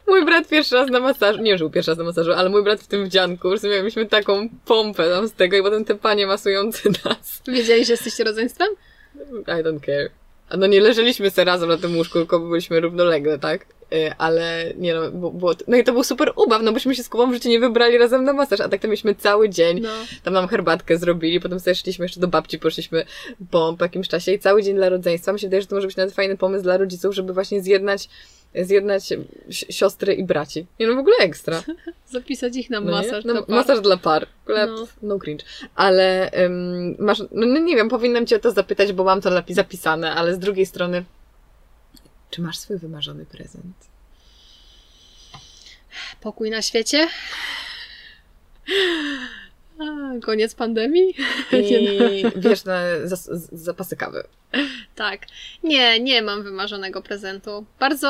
mój brat pierwszy raz na masażu, nie, że był pierwszy raz na masażu, ale mój brat w tym wdzianku, prostu mieliśmy taką pompę tam z tego i potem te panie masujące [LAUGHS] nas. Wiedzieli, że jesteście rodzeństwem? I don't care. A no nie leżeliśmy sobie razem na tym łóżku, tylko byliśmy równolegle, tak? Y, Ale nie no, było, no i to był super ubaw, no bośmy się z Kubą w życiu nie wybrali razem na masaż, a tak to mieliśmy cały dzień. No. Tam nam herbatkę zrobili, potem sobie szliśmy jeszcze do babci, poszliśmy po, po jakimś czasie i cały dzień dla rodzeństwa. Mi się wydaje, że to może być nawet fajny pomysł dla rodziców, żeby właśnie zjednać, zjednać si- siostry i braci. Nie no, w ogóle ekstra. [LAUGHS] Zapisać ich na No masaż. No, dla par. masaż dla par. Ogóle No. no, cringe. Ale ym, masz, no, no nie wiem, powinnam cię o to zapytać, bo mam to zapisane, ale z drugiej strony, czy masz swój wymarzony prezent? Pokój na świecie. A, koniec pandemii? [LAUGHS] I wiesz, na zas, zapasy kawy. Tak. Nie, nie mam wymarzonego prezentu. Bardzo.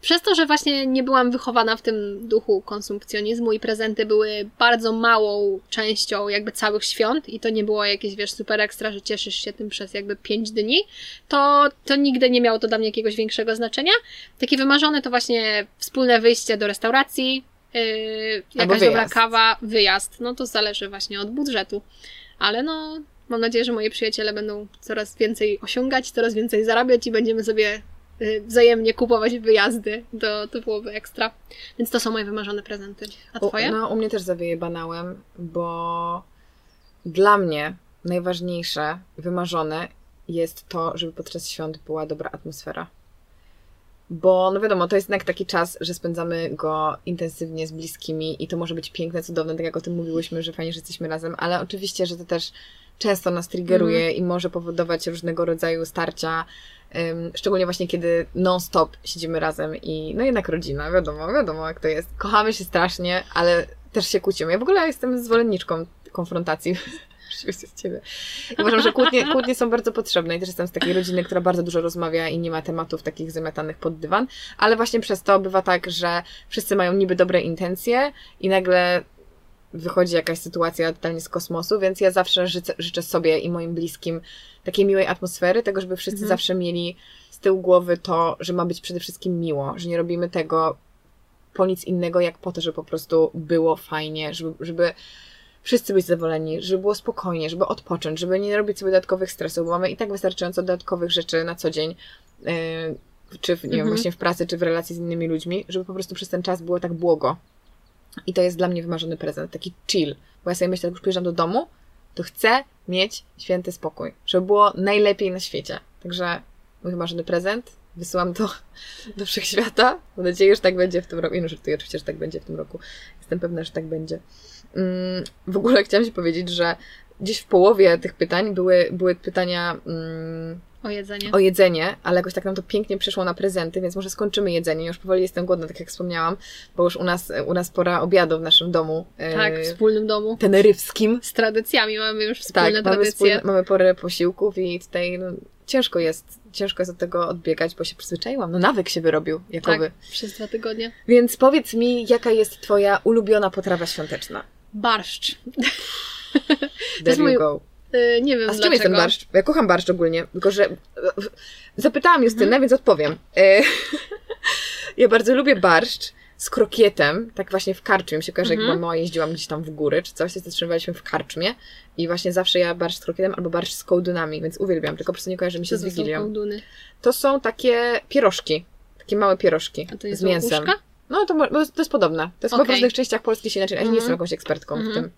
Przez to, że właśnie nie byłam wychowana w tym duchu konsumpcjonizmu i prezenty były bardzo małą częścią jakby całych świąt i to nie było jakieś, wiesz, super ekstra, że cieszysz się tym przez jakby pięć dni, to, to nigdy nie miało to dla mnie jakiegoś większego znaczenia. Takie wymarzone to właśnie wspólne wyjście do restauracji, yy, jakaś dobra kawa, wyjazd. No to zależy właśnie od budżetu. Ale no, mam nadzieję, że moi przyjaciele będą coraz więcej osiągać, coraz więcej zarabiać i będziemy sobie wzajemnie kupować wyjazdy. To, to byłoby ekstra. Więc to są moje wymarzone prezenty. A twoje? U, no, u mnie też zawieje banałem, bo dla mnie najważniejsze, wymarzone jest to, żeby podczas świąt była dobra atmosfera. Bo, no wiadomo, to jest jednak taki czas, że spędzamy go intensywnie z bliskimi i to może być piękne, cudowne, tak jak o tym mówiłyśmy, że fajnie, że jesteśmy razem, ale oczywiście, że to też często nas triggeruje i może powodować różnego rodzaju starcia, ym, szczególnie właśnie kiedy non-stop siedzimy razem i no jednak rodzina, wiadomo, wiadomo jak to jest. Kochamy się strasznie, ale też się kłócimy. Ja w ogóle jestem zwolenniczką konfrontacji. [LAUGHS] Oczywiście z ciebie. I uważam, że kłótnie, kłótnie są bardzo potrzebne i też jestem z takiej rodziny, która bardzo dużo rozmawia i nie ma tematów takich zamiatanych pod dywan, ale właśnie przez to bywa tak, że wszyscy mają niby dobre intencje i nagle wychodzi jakaś sytuacja totalnie z kosmosu, więc ja zawsze życzę, życzę sobie i moim bliskim takiej miłej atmosfery, tego, żeby wszyscy Mhm. zawsze mieli z tyłu głowy to, że ma być przede wszystkim miło, że nie robimy tego po nic innego, jak po to, żeby po prostu było fajnie, żeby, żeby wszyscy być zadowoleni, żeby było spokojnie, żeby odpocząć, żeby nie robić sobie dodatkowych stresów, bo mamy i tak wystarczająco dodatkowych rzeczy na co dzień, yy, czy w, nie wiem, Mhm. właśnie w pracy, czy w relacji z innymi ludźmi, żeby po prostu przez ten czas było tak błogo. I to jest dla mnie wymarzony prezent, taki chill. Bo ja sobie myślę, jak już przyjeżdżam do domu, to chcę mieć święty spokój, żeby było najlepiej na świecie. Także mój wymarzony prezent, wysyłam to [LAUGHS] do wszechświata. Mam nadzieję, że tak będzie w tym roku. I no, żartuję oczywiście, że tak będzie w tym roku. Jestem pewna, że tak będzie. Mm, w ogóle chciałam Ci powiedzieć, że gdzieś w połowie tych pytań były, były pytania mm, O jedzenie. o jedzenie, ale jakoś tak nam to pięknie przeszło na prezenty, więc może skończymy jedzenie. Już powoli jestem głodna, tak jak wspomniałam, bo już u nas, u nas pora obiadu w naszym domu. e, Tak, w wspólnym domu. teneryfskim. Z tradycjami mamy już wspólne Tak, mamy, tradycje. wspólne, mamy porę posiłków i tutaj no, ciężko jest, ciężko jest od tego odbiegać, bo się przyzwyczaiłam. No nawyk się wyrobił jakowy. Tak, przez dwa tygodnie. Więc powiedz mi, jaka jest twoja ulubiona potrawa świąteczna? Barszcz. [LAUGHS] There you mój- go. Yy, nie wiem A z czym dlaczego. jest ten barszcz? Ja kocham barszcz ogólnie, tylko że e, zapytałam Justynę, Mhm. więc odpowiem. E, [LAUGHS] ja bardzo lubię barszcz z krokietem, tak właśnie w karczmie. Mi się kojarzy, jak Mhm. byłam mała, jeździłam gdzieś tam w góry czy coś, to zatrzymywaliśmy w karczmie i właśnie zawsze ja barszcz z krokietem albo barszcz z kołdunami, więc uwielbiam, tylko po prostu nie kojarzy mi się Co z to są Wigilią. kołduny? To są takie pierożki, takie małe pierożki A to nie z mięsem. uszka? No to, to jest podobne. To jest w Okej. różnych częściach Polski się inaczej, ja nie Mhm. jestem jakąś ekspertką w Mhm.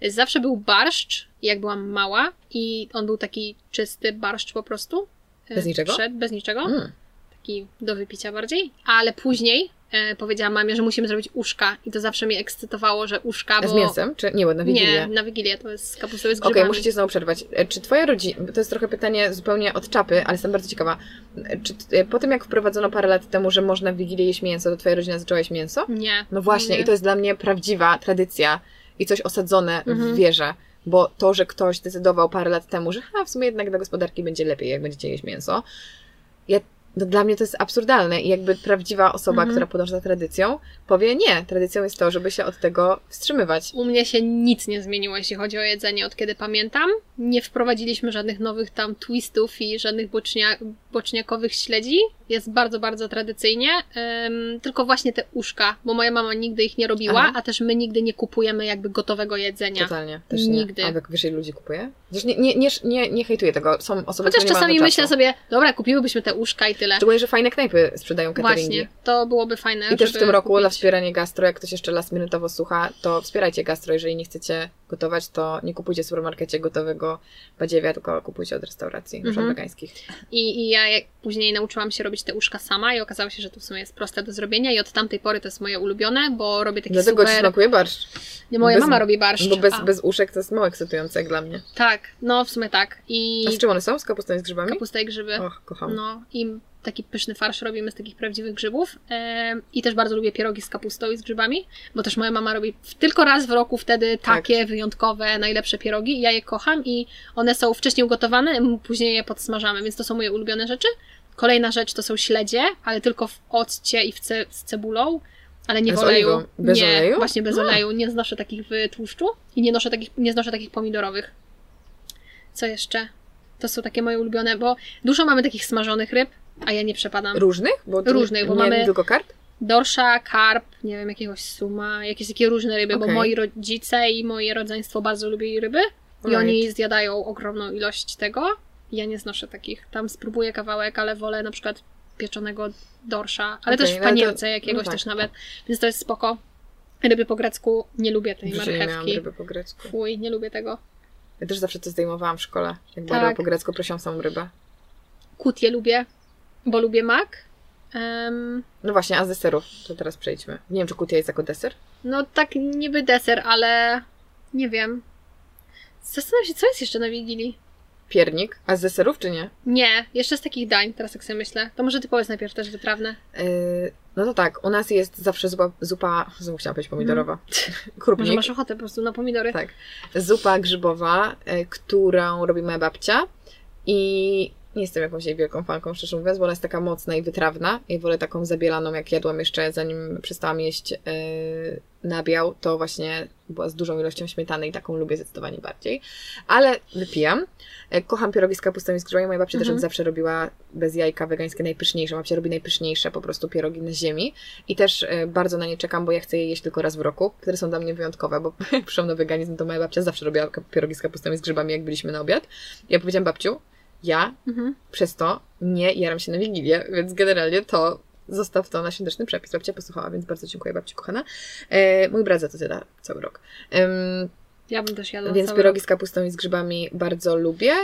tym. Zawsze był barszcz, jak byłam mała i on był taki czysty barszcz po prostu. Bez niczego? Przed, bez niczego. Mm. Taki do wypicia bardziej. Ale później e, powiedziałam mamie, że musimy zrobić uszka i to zawsze mnie ekscytowało, że uszka, bo... Z mięsem? Czy nie, na Wigilię? Nie, na Wigilię to jest z kapustą, z Okej, grzybami. muszę cię znowu przerwać. E, Czy twoja rodzina, to jest trochę pytanie zupełnie od czapy, ale jestem bardzo ciekawa. E, Czy t- po tym, jak wprowadzono parę lat temu, że można w Wigilię jeść mięso, to twoja rodzina zaczęła jeść mięso? Nie. No właśnie, nie. i to jest dla mnie prawdziwa tradycja i coś osadzone Mhm. w wierze. Bo to, że ktoś zdecydował parę lat temu, że ha, w sumie jednak dla gospodarki będzie lepiej, jak będziecie jeść mięso. Ja, no dla mnie to jest absurdalne i jakby prawdziwa osoba, Mhm. która podąża tradycją, powie nie, tradycją jest to, żeby się od tego wstrzymywać. U mnie się nic nie zmieniło, jeśli chodzi o jedzenie, od kiedy pamiętam. Nie wprowadziliśmy żadnych nowych tam twistów i żadnych bocznia, boczniakowych śledzi. Jest bardzo, bardzo tradycyjnie. Ym, tylko właśnie te uszka, bo moja mama nigdy ich nie robiła, Aha. a też my nigdy nie kupujemy jakby gotowego jedzenia. Totalnie, też Nigdy. nie. A jak wiesz, ile ludzi kupuje? Zresztą nie, nie, nie, nie, nie hejtuję tego. Są osoby, Chociaż czasami myślę sobie, dobra, kupiłybyśmy te uszka i tyle. Szczególnie, że fajne knajpy sprzedają cateringi. Właśnie, to byłoby fajne. I też w tym roku kupić. na wspieranie gastro, jak ktoś jeszcze last minutowo słucha, to wspierajcie gastro. Jeżeli nie chcecie gotować, to nie kupujcie w supermarkecie gotowego badziewia, tylko kupujcie od restauracji, Mhm. wegańskich. I, I ja później nauczyłam się robić te uszka sama i okazało się, że to w sumie jest proste do zrobienia i od tamtej pory to jest moje ulubione, bo robię taki Dlatego super... smakuje barszcz. Nie, moja bez- mama robi barszcz. Bo bez, a, bez uszek to jest mało ekscytujące jak dla mnie. Tak, no w sumie tak. I A z czym one są? Z kapustą i z grzybami? kapusta i grzyby. Och, kocham. No i taki pyszny farsz robimy z takich prawdziwych grzybów. I też bardzo lubię pierogi z kapustą i z grzybami, bo też moja mama robi tylko raz w roku wtedy Tak. takie wyjątkowe, najlepsze pierogi. Ja je kocham i one są wcześniej ugotowane, później je podsmażamy, więc to są moje ulubione rzeczy. Kolejna rzecz to są śledzie, ale tylko w occie i w ce- z cebulą, ale nie A w oleju. oliwą? Bez nie, oleju? właśnie bez A. oleju. Nie znoszę takich w tłuszczu i nie, noszę takich, nie znoszę takich pomidorowych. Co jeszcze? To są takie moje ulubione, bo dużo mamy takich smażonych ryb, a ja nie przepadam. Różnych? Bo Różnych, bo nie, mamy- tylko karp? Dorsza, karp, nie wiem, jakiegoś suma, jakieś takie różne ryby, bo Okej. moi rodzice i moje rodzeństwo bardzo lubią ryby i Alright. oni zjadają ogromną ilość tego. Ja nie znoszę takich. Tam spróbuję kawałek, ale wolę na przykład pieczonego dorsza, ale Okej, też w no ale to- panierce jakiegoś no tak. też nawet, więc to jest spoko. Ryby po grecku nie lubię tej W życiu nie miałam marchewki. ryby po grecku. Fuj, nie lubię tego. Ja też zawsze to zdejmowałam w szkole. Jak była Tak. ryba po grecku, prosiłam samą rybę. Kutie lubię, bo lubię mak. Em, No właśnie, a z deserów to teraz przejdźmy. Nie wiem, czy kutia jest jako deser? no tak niby deser, ale nie wiem. Zastanawiam się, co jest jeszcze na Wigilii. Piernik. A z deserów, czy nie? Nie, jeszcze z takich dań, teraz jak sobie myślę. To może ty powiedz najpierw też wytrawne. Yy, no to tak, u nas jest zawsze zupa, zupa znowu chciałam powiedzieć pomidorowa. [LAUGHS] Może Krupnik. masz ochotę po prostu na pomidory. Tak. Zupa grzybowa, y, którą robi moja babcia. I nie jestem jakąś jej wielką fanką, szczerze mówiąc, bo ona jest taka mocna i wytrawna. Ja wolę taką zabielaną, jak jadłam jeszcze, zanim przestałam jeść yy, nabiał, to właśnie była z dużą ilością śmietany i taką lubię zdecydowanie bardziej. Ale wypijam. E, kocham pierogi z kapustą i z grzybami. Moja babcia mhm. też zawsze robiła bez jajka wegańskie najpyszniejsze. Babcia robi najpyszniejsze po prostu pierogi na ziemi. I też e, bardzo na nie czekam, bo ja chcę je jeść tylko raz w roku, które są dla mnie wyjątkowe, bo jak [LAUGHS] przyszłam na weganizm, to moja babcia zawsze robiła pierogi z kapustą i z grzybami, jak byliśmy na obiad. Ja powiedziałam babciu, ja mhm. przez to nie jaram się na Wigilię, więc generalnie to zostaw to na świąteczny przepis. Babcia posłuchała, więc bardzo dziękuję babci kochana. E, mój brat za to zjada cały rok. ja bym też jadła Więc pierogi rok. z kapustą i z grzybami bardzo lubię.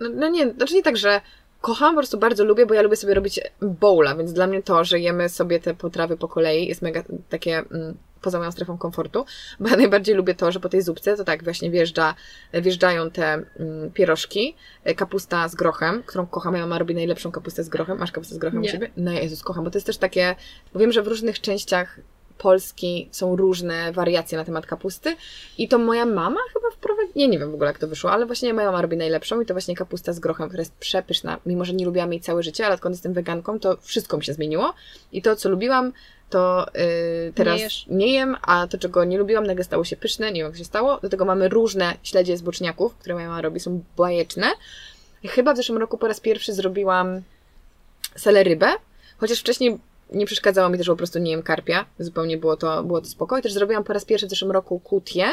No, no nie, znaczy nie tak, że kocham, po prostu bardzo lubię, bo ja lubię sobie robić bowla, więc dla mnie to, że jemy sobie te potrawy po kolei jest mega takie mm, poza moją strefą komfortu, bo ja najbardziej lubię to, że po tej zupce to tak właśnie wjeżdża, wjeżdżają te mm, pierożki, e, kapusta z grochem, którą kocham, moja mama robi najlepszą kapustę z grochem. Masz kapustę z grochem Nie. u siebie? No Jezus, kocham, bo to jest też takie, bo wiem, że w różnych częściach Polski są różne wariacje na temat kapusty i to moja mama chyba wprowadziła, nie, nie wiem w ogóle jak to wyszło, ale właśnie moja mama robi najlepszą i to właśnie kapusta z grochem, która jest przepyszna, mimo że nie lubiłam jej całe życie, ale odkąd jestem weganką, to wszystko mi się zmieniło i to, co lubiłam, to yy, teraz nie, nie, jem, a to, czego nie lubiłam, nagle stało się pyszne, nie wiem jak się stało. Do tego mamy różne śledzie z boczniaków, które moja mama robi, są bajeczne. Chyba w zeszłym roku po raz pierwszy zrobiłam selerybę, chociaż wcześniej nie przeszkadzało mi też, że po prostu nie jem karpia. Zupełnie było to, było to spoko. I też zrobiłam po raz pierwszy w zeszłym roku kutię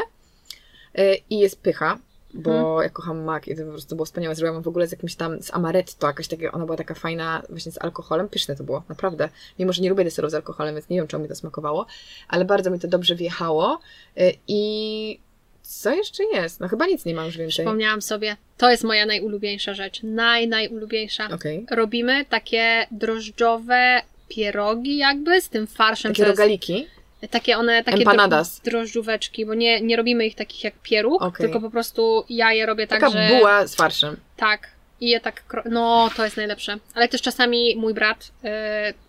yy, i jest pycha bo hmm. ja kocham mak i to po prostu było wspaniałe. Zrobiłam w ogóle z jakimś tam, z amaretto, jakaś takie, ona była taka fajna właśnie z alkoholem, pyszne to było, naprawdę. Mimo, że nie lubię deserów z alkoholem, więc nie wiem, czemu mi to smakowało, ale bardzo mi to dobrze wjechało y, i co jeszcze jest? No chyba nic nie mam już więcej. Przypomniałam sobie, to jest moja najulubieńsza rzecz, naj, najulubieńsza. Okay. Robimy takie drożdżowe pierogi jakby z tym farszem. Takie rogaliki? Takie one, takie Empanadas. drożdżóweczki, bo nie, nie robimy ich takich jak pieróg, okay. tylko po prostu ja je robię tak, Taka że... buła z farszem. Tak. I je tak, no to jest najlepsze. Ale też czasami mój brat, yy,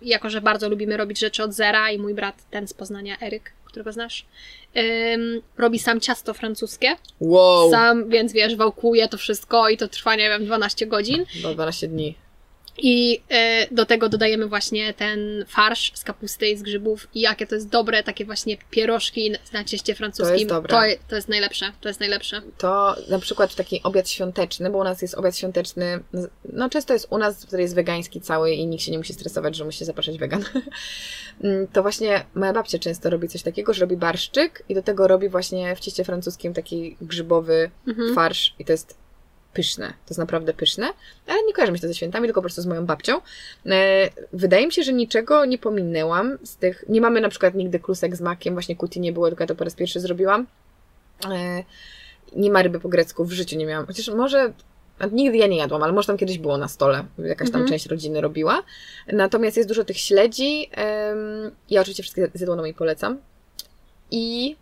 jako że bardzo lubimy robić rzeczy od zera i mój brat, ten z Poznania, Eryk, którego znasz, robi sam ciasto francuskie. Wow. Sam, więc wiesz, wałkuje to wszystko i to trwa, nie wiem, 12 godzin. Do 12 dni. I y, do tego dodajemy właśnie ten farsz z kapusty i z grzybów i jakie to jest dobre, takie właśnie pierożki na cieście francuskim. To jest dobre. To, to jest najlepsze, to jest najlepsze. To na przykład taki obiad świąteczny, bo u nas jest obiad świąteczny, no często jest u nas, który jest wegański cały i nikt się nie musi stresować, że musi zapraszać wegan. [LAUGHS] Mm, to właśnie moja babcia często robi coś takiego, że robi barszczyk i do tego robi właśnie w cieście francuskim taki grzybowy mhm. farsz i to jest pyszne. To jest naprawdę pyszne, ale nie kojarzy mi się to ze świętami, tylko po prostu z moją babcią. E, wydaje mi się, że niczego nie pominęłam z tych. Nie mamy na przykład nigdy klusek z makiem, właśnie kuti nie było, tylko ja to po raz pierwszy zrobiłam. E, nie ma ryby po grecku, w życiu nie miałam. Chociaż może Nigdy ja nie jadłam, ale może tam kiedyś było na stole. Jakaś tam mhm. część rodziny robiła. Natomiast jest dużo tych śledzi. ja oczywiście wszystkie z jadłoną polecam. I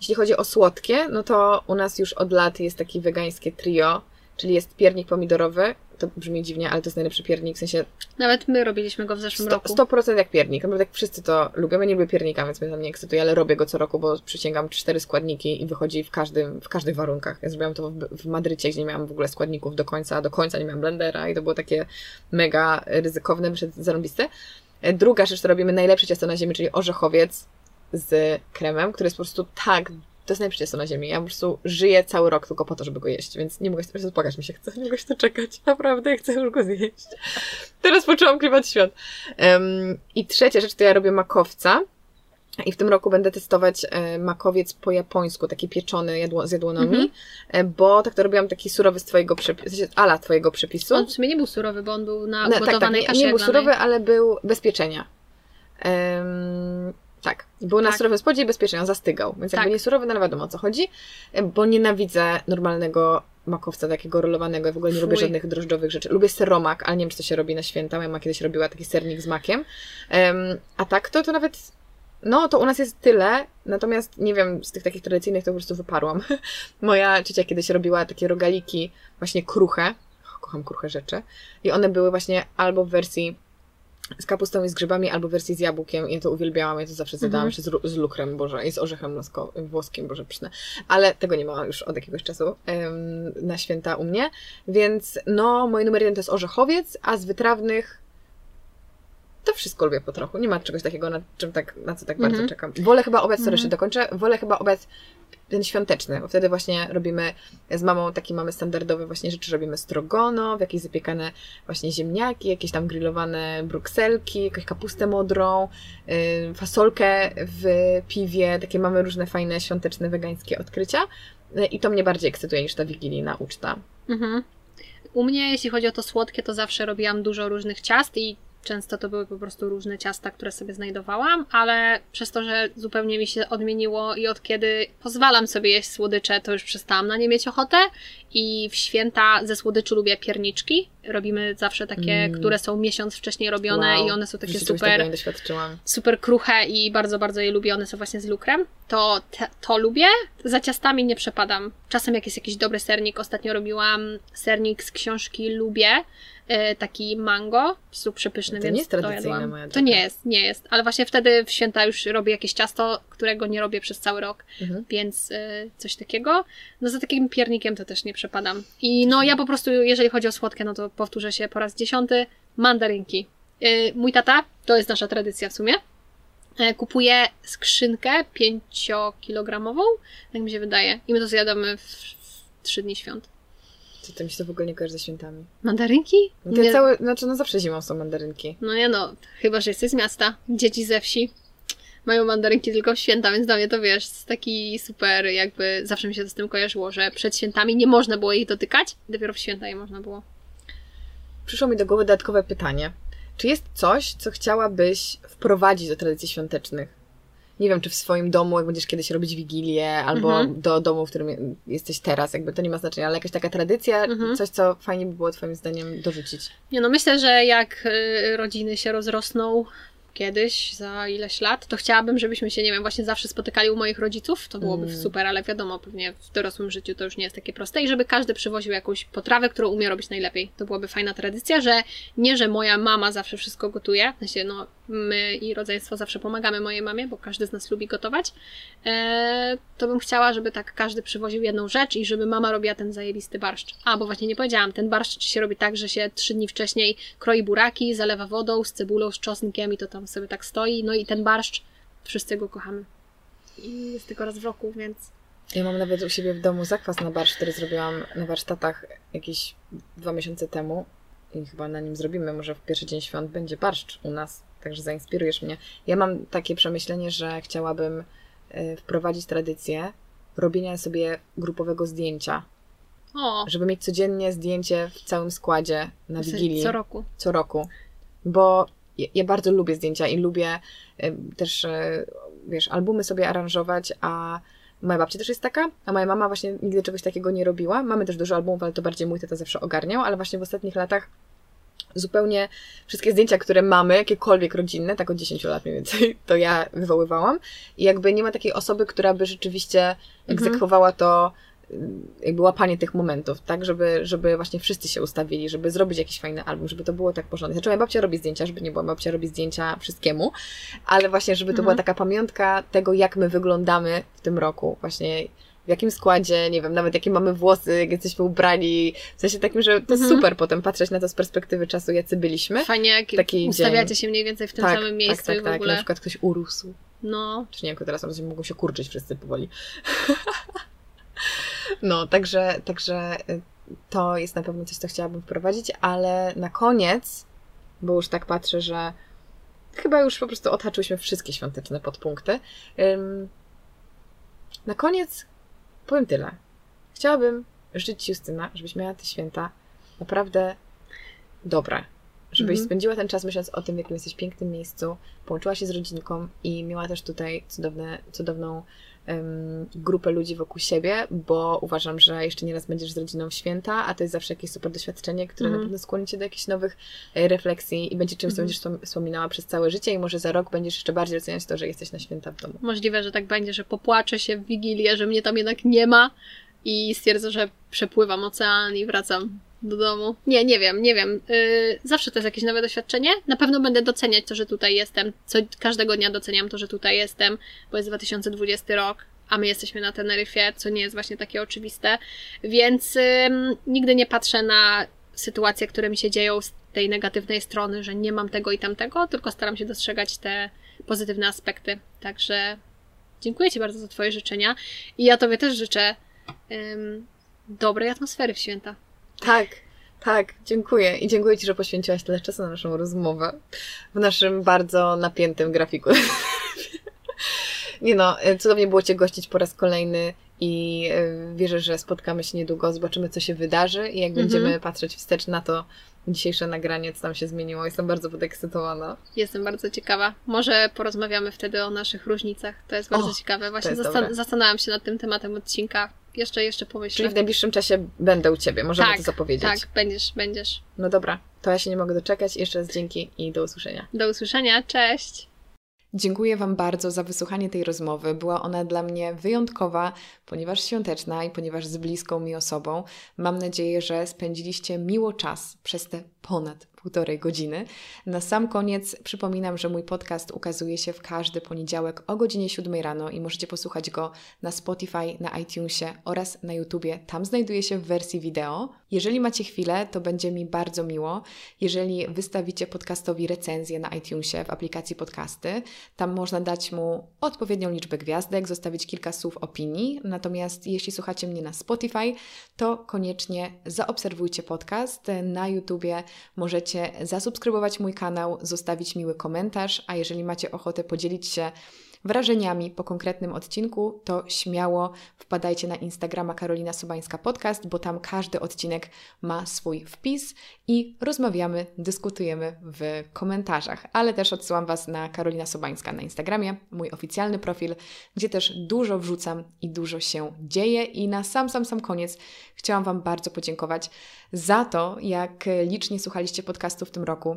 jeśli chodzi o słodkie, no to u nas już od lat jest takie wegańskie trio czyli jest piernik pomidorowy. To brzmi dziwnie, ale to jest najlepszy piernik, w sensie... Nawet my robiliśmy go w zeszłym 100, roku. 100% jak piernik. Naprawdę jak wszyscy to lubią. Ja nie lubię piernika, więc mnie tam nie ekscytuje, ale robię go co roku, bo przysięgam cztery składniki i wychodzi w każdym, w każdych warunkach. Ja zrobiłam to w, w Madrycie, gdzie nie miałam w ogóle składników do końca, do końca nie miałam blendera i to było takie mega ryzykowne, przed zarąbiste. Druga rzecz, to robimy najlepsze ciasto na ziemi, czyli orzechowiec z kremem, który jest po prostu tak to jest najlepsze ciasto na ziemi. Ja po prostu żyję cały rok tylko po to, żeby go jeść, więc nie mogę się spłakać mi się chce, nie mogę się to czekać. Naprawdę, ja chcę już go zjeść. Teraz poczułam klimat świąt. Um, I trzecia rzecz, to ja robię makowca. I w tym roku będę testować e, makowiec po japońsku, taki pieczony jadło, z jadłonami, mm -hmm. bo tak to robiłam taki surowy z twojego przepisu, ala twojego przepisu. On w sumie nie był surowy, bo on był na no, tak, tak, nie, nie był surowy, ale był bez pieczenia. Um, tak. Był na tak. surowym spodzie i bezpiecznie, on zastygał. Więc tak. jakby nie surowy, no ale wiadomo o co chodzi. Bo nienawidzę normalnego makowca takiego rolowanego. Ja w ogóle nie Fuj. lubię żadnych drożdżowych rzeczy. Lubię seromak, ale nie wiem, czy to się robi na święta. Moja mama kiedyś robiła taki sernik z makiem. Um, a tak to, to nawet... No, to u nas jest tyle, natomiast nie wiem, z tych takich tradycyjnych to po prostu wyparłam. [LAUGHS] Moja ciocia kiedyś robiła takie rogaliki, właśnie kruche. Kocham kruche rzeczy. I one były właśnie albo w wersji z kapustą i z grzybami, albo wersji z jabłkiem. Ja to uwielbiałam, ja to zawsze zjadałam Mhm. jeszcze z, z lukrem, boże, i z orzechem włoskim, boże, pyszne. Ale tego nie ma już od jakiegoś czasu em, na święta u mnie. Więc no, mój numer jeden to jest orzechowiec, a z wytrawnych to wszystko lubię po trochu. Nie ma czegoś takiego, na, czym tak, na co tak Mhm. bardzo czekam. Wolę chyba obiad, sorry, Mhm. jeszcze dokończę, wolę chyba obiad ten świąteczny, bo wtedy właśnie robimy z mamą taki mamy standardowe właśnie rzeczy, robimy strogonow, jakieś zapiekane właśnie ziemniaki, jakieś tam grillowane brukselki, jakąś kapustę modrą, yy, fasolkę w piwie, takie mamy różne fajne świąteczne wegańskie odkrycia Yy, i to mnie bardziej ekscytuje niż ta wigilijna uczta. Mhm. U mnie, jeśli chodzi o to słodkie, to zawsze robiłam dużo różnych ciast i często to były po prostu różne ciasta, które sobie znajdowałam, ale przez to, że zupełnie mi się odmieniło i od kiedy pozwalam sobie jeść słodycze, to już przestałam na nie mieć ochotę i w święta ze słodyczy lubię pierniczki. Robimy zawsze takie, Mm. które są miesiąc wcześniej robione Wow. i one są takie super super kruche i bardzo, bardzo je lubię. One są właśnie z lukrem. To, te, to lubię. Za ciastami nie przepadam. Czasem jak jest jakiś dobry sernik, ostatnio robiłam sernik z książki Lubię, taki mango, są przepyszny, To więc nie jest to tradycyjne, moja To droga. nie jest, nie jest. Ale właśnie wtedy w święta już robię jakieś ciasto, którego nie robię przez cały rok, Mhm. więc e, coś takiego. No za takim piernikiem to też nie przepadam. I no ja po prostu, jeżeli chodzi o słodkie, no to powtórzę się po raz dziesiąty, mandarynki. E, Mój tata, to jest nasza tradycja w sumie, e, kupuje skrzynkę 5-kilogramową, tak mi się wydaje. I my to zjadamy w, w 3 dni świąt. Co to mi się to w ogóle nie kojarzy ze świętami. Mandarynki? No te Nie- całe, znaczy no zawsze zimą są mandarynki. No nie no, chyba, że jesteś z miasta. Dzieci ze wsi mają mandarynki tylko w święta, więc dla mnie to wiesz, taki super, jakby zawsze mi się to z tym kojarzyło, że przed świętami nie można było ich dotykać, dopiero w święta je można było. Przyszło mi do głowy dodatkowe pytanie. Czy jest coś, co chciałabyś wprowadzić do tradycji świątecznych? Nie wiem, czy w swoim domu, jak będziesz kiedyś robić wigilię, albo Mhm. do domu, w którym jesteś teraz, jakby to nie ma znaczenia, ale jakaś taka tradycja, Mhm. coś, co fajnie by było Twoim zdaniem dorzucić. Nie no, myślę, że jak y, rodziny się rozrosną kiedyś, za ileś lat, to chciałabym, żebyśmy się, nie wiem, właśnie zawsze spotykali u moich rodziców. To byłoby Mm. super, ale wiadomo, pewnie w dorosłym życiu to już nie jest takie proste. I żeby każdy przywoził jakąś potrawę, którą umie robić najlepiej. To byłaby fajna tradycja, że nie, że moja mama zawsze wszystko gotuje, sensie, no, my i rodzeństwo zawsze pomagamy mojej mamie, bo każdy z nas lubi gotować. E, to bym chciała, żeby tak każdy przywoził jedną rzecz i żeby mama robiła ten zajebisty barszcz. A, bo właśnie nie powiedziałam, ten barszcz się robi tak, że się trzy dni wcześniej kroi buraki, zalewa wodą z cebulą, z czosnkiem i to tam sobie tak stoi. No i ten barszcz, wszyscy go kochamy. I jest tylko raz w roku, więc Ja mam nawet u siebie w domu zakwas na barszcz, który zrobiłam na warsztatach jakieś dwa miesiące temu i chyba na nim zrobimy, może w pierwszy dzień świąt będzie barszcz u nas, także zainspirujesz mnie. Ja mam takie przemyślenie, że chciałabym e, wprowadzić tradycję robienia sobie grupowego zdjęcia, o, żeby mieć codziennie zdjęcie w całym składzie na Wigilii co roku. co roku, bo ja, bardzo lubię zdjęcia i lubię em, też, e, wiesz, albumy sobie aranżować, a moja babcia też jest taka, a moja mama właśnie nigdy czegoś takiego nie robiła. Mamy też dużo albumów, ale to bardziej mój tata zawsze ogarniał, ale właśnie w ostatnich latach zupełnie wszystkie zdjęcia, które mamy, jakiekolwiek rodzinne, tak od 10 lat mniej więcej, [LAUGHS] to ja wywoływałam i jakby nie ma takiej osoby, która by rzeczywiście egzekwowała to jakby łapanie tych momentów, tak, żeby, żeby właśnie wszyscy się ustawili, żeby zrobić jakiś fajny album, żeby to było tak porządnie. Znaczy moja babcia robi zdjęcia, żeby nie było, moja babcia robi zdjęcia wszystkiemu, ale właśnie, żeby to Mhm. była taka pamiątka tego, jak my wyglądamy w tym roku, właśnie w jakim składzie, nie wiem, nawet jakie mamy włosy, jak jesteśmy ubrani, w sensie takim, że to Mhm. super potem patrzeć na to z perspektywy czasu, jacy byliśmy. Fajnie, jak Taki ustawiacie dzień. się mniej więcej w tym tak, samym miejscu tak, tak, i w tak. ogóle. Na przykład ktoś urósł. No, Czy nie, jako teraz oni mogą się kurczyć wszyscy powoli. [LAUGHS] no, także, także y, to jest na pewno coś, co chciałabym wprowadzić, ale na koniec, bo już tak patrzę, że chyba już po prostu odhaczyłyśmy wszystkie świąteczne podpunkty. Na koniec powiem tyle. Chciałabym życzyć Ci, Justyna, żebyś miała te święta naprawdę dobre. Żebyś Mhm. spędziła ten czas myśląc o tym, w jakim jesteś pięknym miejscu, połączyła się z rodzinką i miała też tutaj cudowne, cudowną grupę ludzi wokół siebie, bo uważam, że jeszcze nieraz będziesz z rodziną w święta, a to jest zawsze jakieś super doświadczenie, które Mhm. na pewno skłoni cię do jakichś nowych e, refleksji i będzie czymś, co Mhm. będziesz wspom- wspominała przez całe życie i może za rok będziesz jeszcze bardziej doceniać to, że jesteś na święta w domu. Możliwe, że tak będzie, że popłaczę się w Wigilię, że mnie tam jednak nie ma i stwierdzę, że przepływam ocean i wracam do domu. Nie, nie wiem, nie wiem. Yy, zawsze to jest jakieś nowe doświadczenie. Na pewno będę doceniać to, że tutaj jestem. Co, każdego dnia doceniam to, że tutaj jestem, bo jest 2020 rok, a my jesteśmy na Teneryfie, co nie jest właśnie takie oczywiste. Więc yy, nigdy nie patrzę na sytuacje, które mi się dzieją z tej negatywnej strony, że nie mam tego i tamtego, tylko staram się dostrzegać te pozytywne aspekty. Także dziękuję Ci bardzo za Twoje życzenia i ja Tobie też życzę um, dobrej atmosfery w święta. Tak, tak, dziękuję. I dziękuję Ci, że poświęciłaś tyle czasu na naszą rozmowę w naszym bardzo napiętym grafiku. [LAUGHS] Nie no, cudownie było Cię gościć po raz kolejny i e, wierzę, że spotkamy się niedługo, zobaczymy, co się wydarzy i jak mhm. będziemy patrzeć wstecz na to, dzisiejsze nagranie, co tam się zmieniło. Jestem bardzo podekscytowana. Jestem bardzo ciekawa. Może porozmawiamy wtedy o naszych różnicach. To jest bardzo o, ciekawe. Właśnie zastan- zastanawiam się nad tym tematem odcinka. Jeszcze, jeszcze pomyślę. Czyli w najbliższym czasie będę u Ciebie, możemy tak, to zapowiedzieć. Tak, będziesz, będziesz. No dobra, to ja się nie mogę doczekać. Jeszcze raz dzięki i do usłyszenia. Do usłyszenia, cześć! Dziękuję Wam bardzo za wysłuchanie tej rozmowy. Była ona dla mnie wyjątkowa, ponieważ świąteczna i ponieważ z bliską mi osobą. Mam nadzieję, że spędziliście miło czas przez te ponad półtorej godziny. Na sam koniec przypominam, że mój podcast ukazuje się w każdy poniedziałek o godzinie 7 rano i możecie posłuchać go na Spotify, na iTunesie oraz na YouTubie. Tam znajduje się w wersji wideo. Jeżeli macie chwilę, to będzie mi bardzo miło, jeżeli wystawicie podcastowi recenzję na iTunesie w aplikacji podcasty. Tam można dać mu odpowiednią liczbę gwiazdek, zostawić kilka słów opinii. Natomiast jeśli słuchacie mnie na Spotify, to koniecznie zaobserwujcie podcast. Na YouTubie możecie zasubskrybować mój kanał, zostawić miły komentarz, a jeżeli macie ochotę podzielić się wrażeniami po konkretnym odcinku, to śmiało wpadajcie na Instagrama Karolina Sobańska Podcast, bo tam każdy odcinek ma swój wpis i rozmawiamy, dyskutujemy w komentarzach. Ale też odsyłam Was na Karolina Sobańska na Instagramie, mój oficjalny profil, gdzie też dużo wrzucam i dużo się dzieje. I na sam, sam, sam koniec chciałam Wam bardzo podziękować za to, jak licznie słuchaliście podcastu w tym roku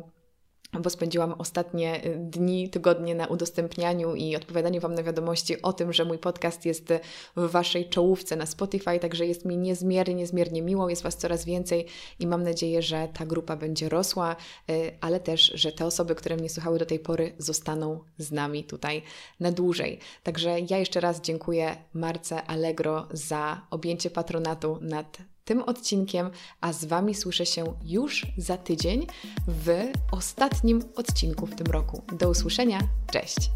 bo spędziłam ostatnie y, dni, tygodnie na udostępnianiu i odpowiadaniu Wam na wiadomości o tym, że mój podcast jest w Waszej czołówce na Spotify, także jest mi niezmiernie, niezmiernie miło, jest Was coraz więcej i mam nadzieję, że ta grupa będzie rosła, y, ale też, że te osoby, które mnie słuchały do tej pory, zostaną z nami tutaj na dłużej. Także ja jeszcze raz dziękuję Marce Allegro za objęcie patronatu nad tym odcinkiem, a z Wami słyszę się już za tydzień w ostatnim odcinku w tym roku. Do usłyszenia, cześć!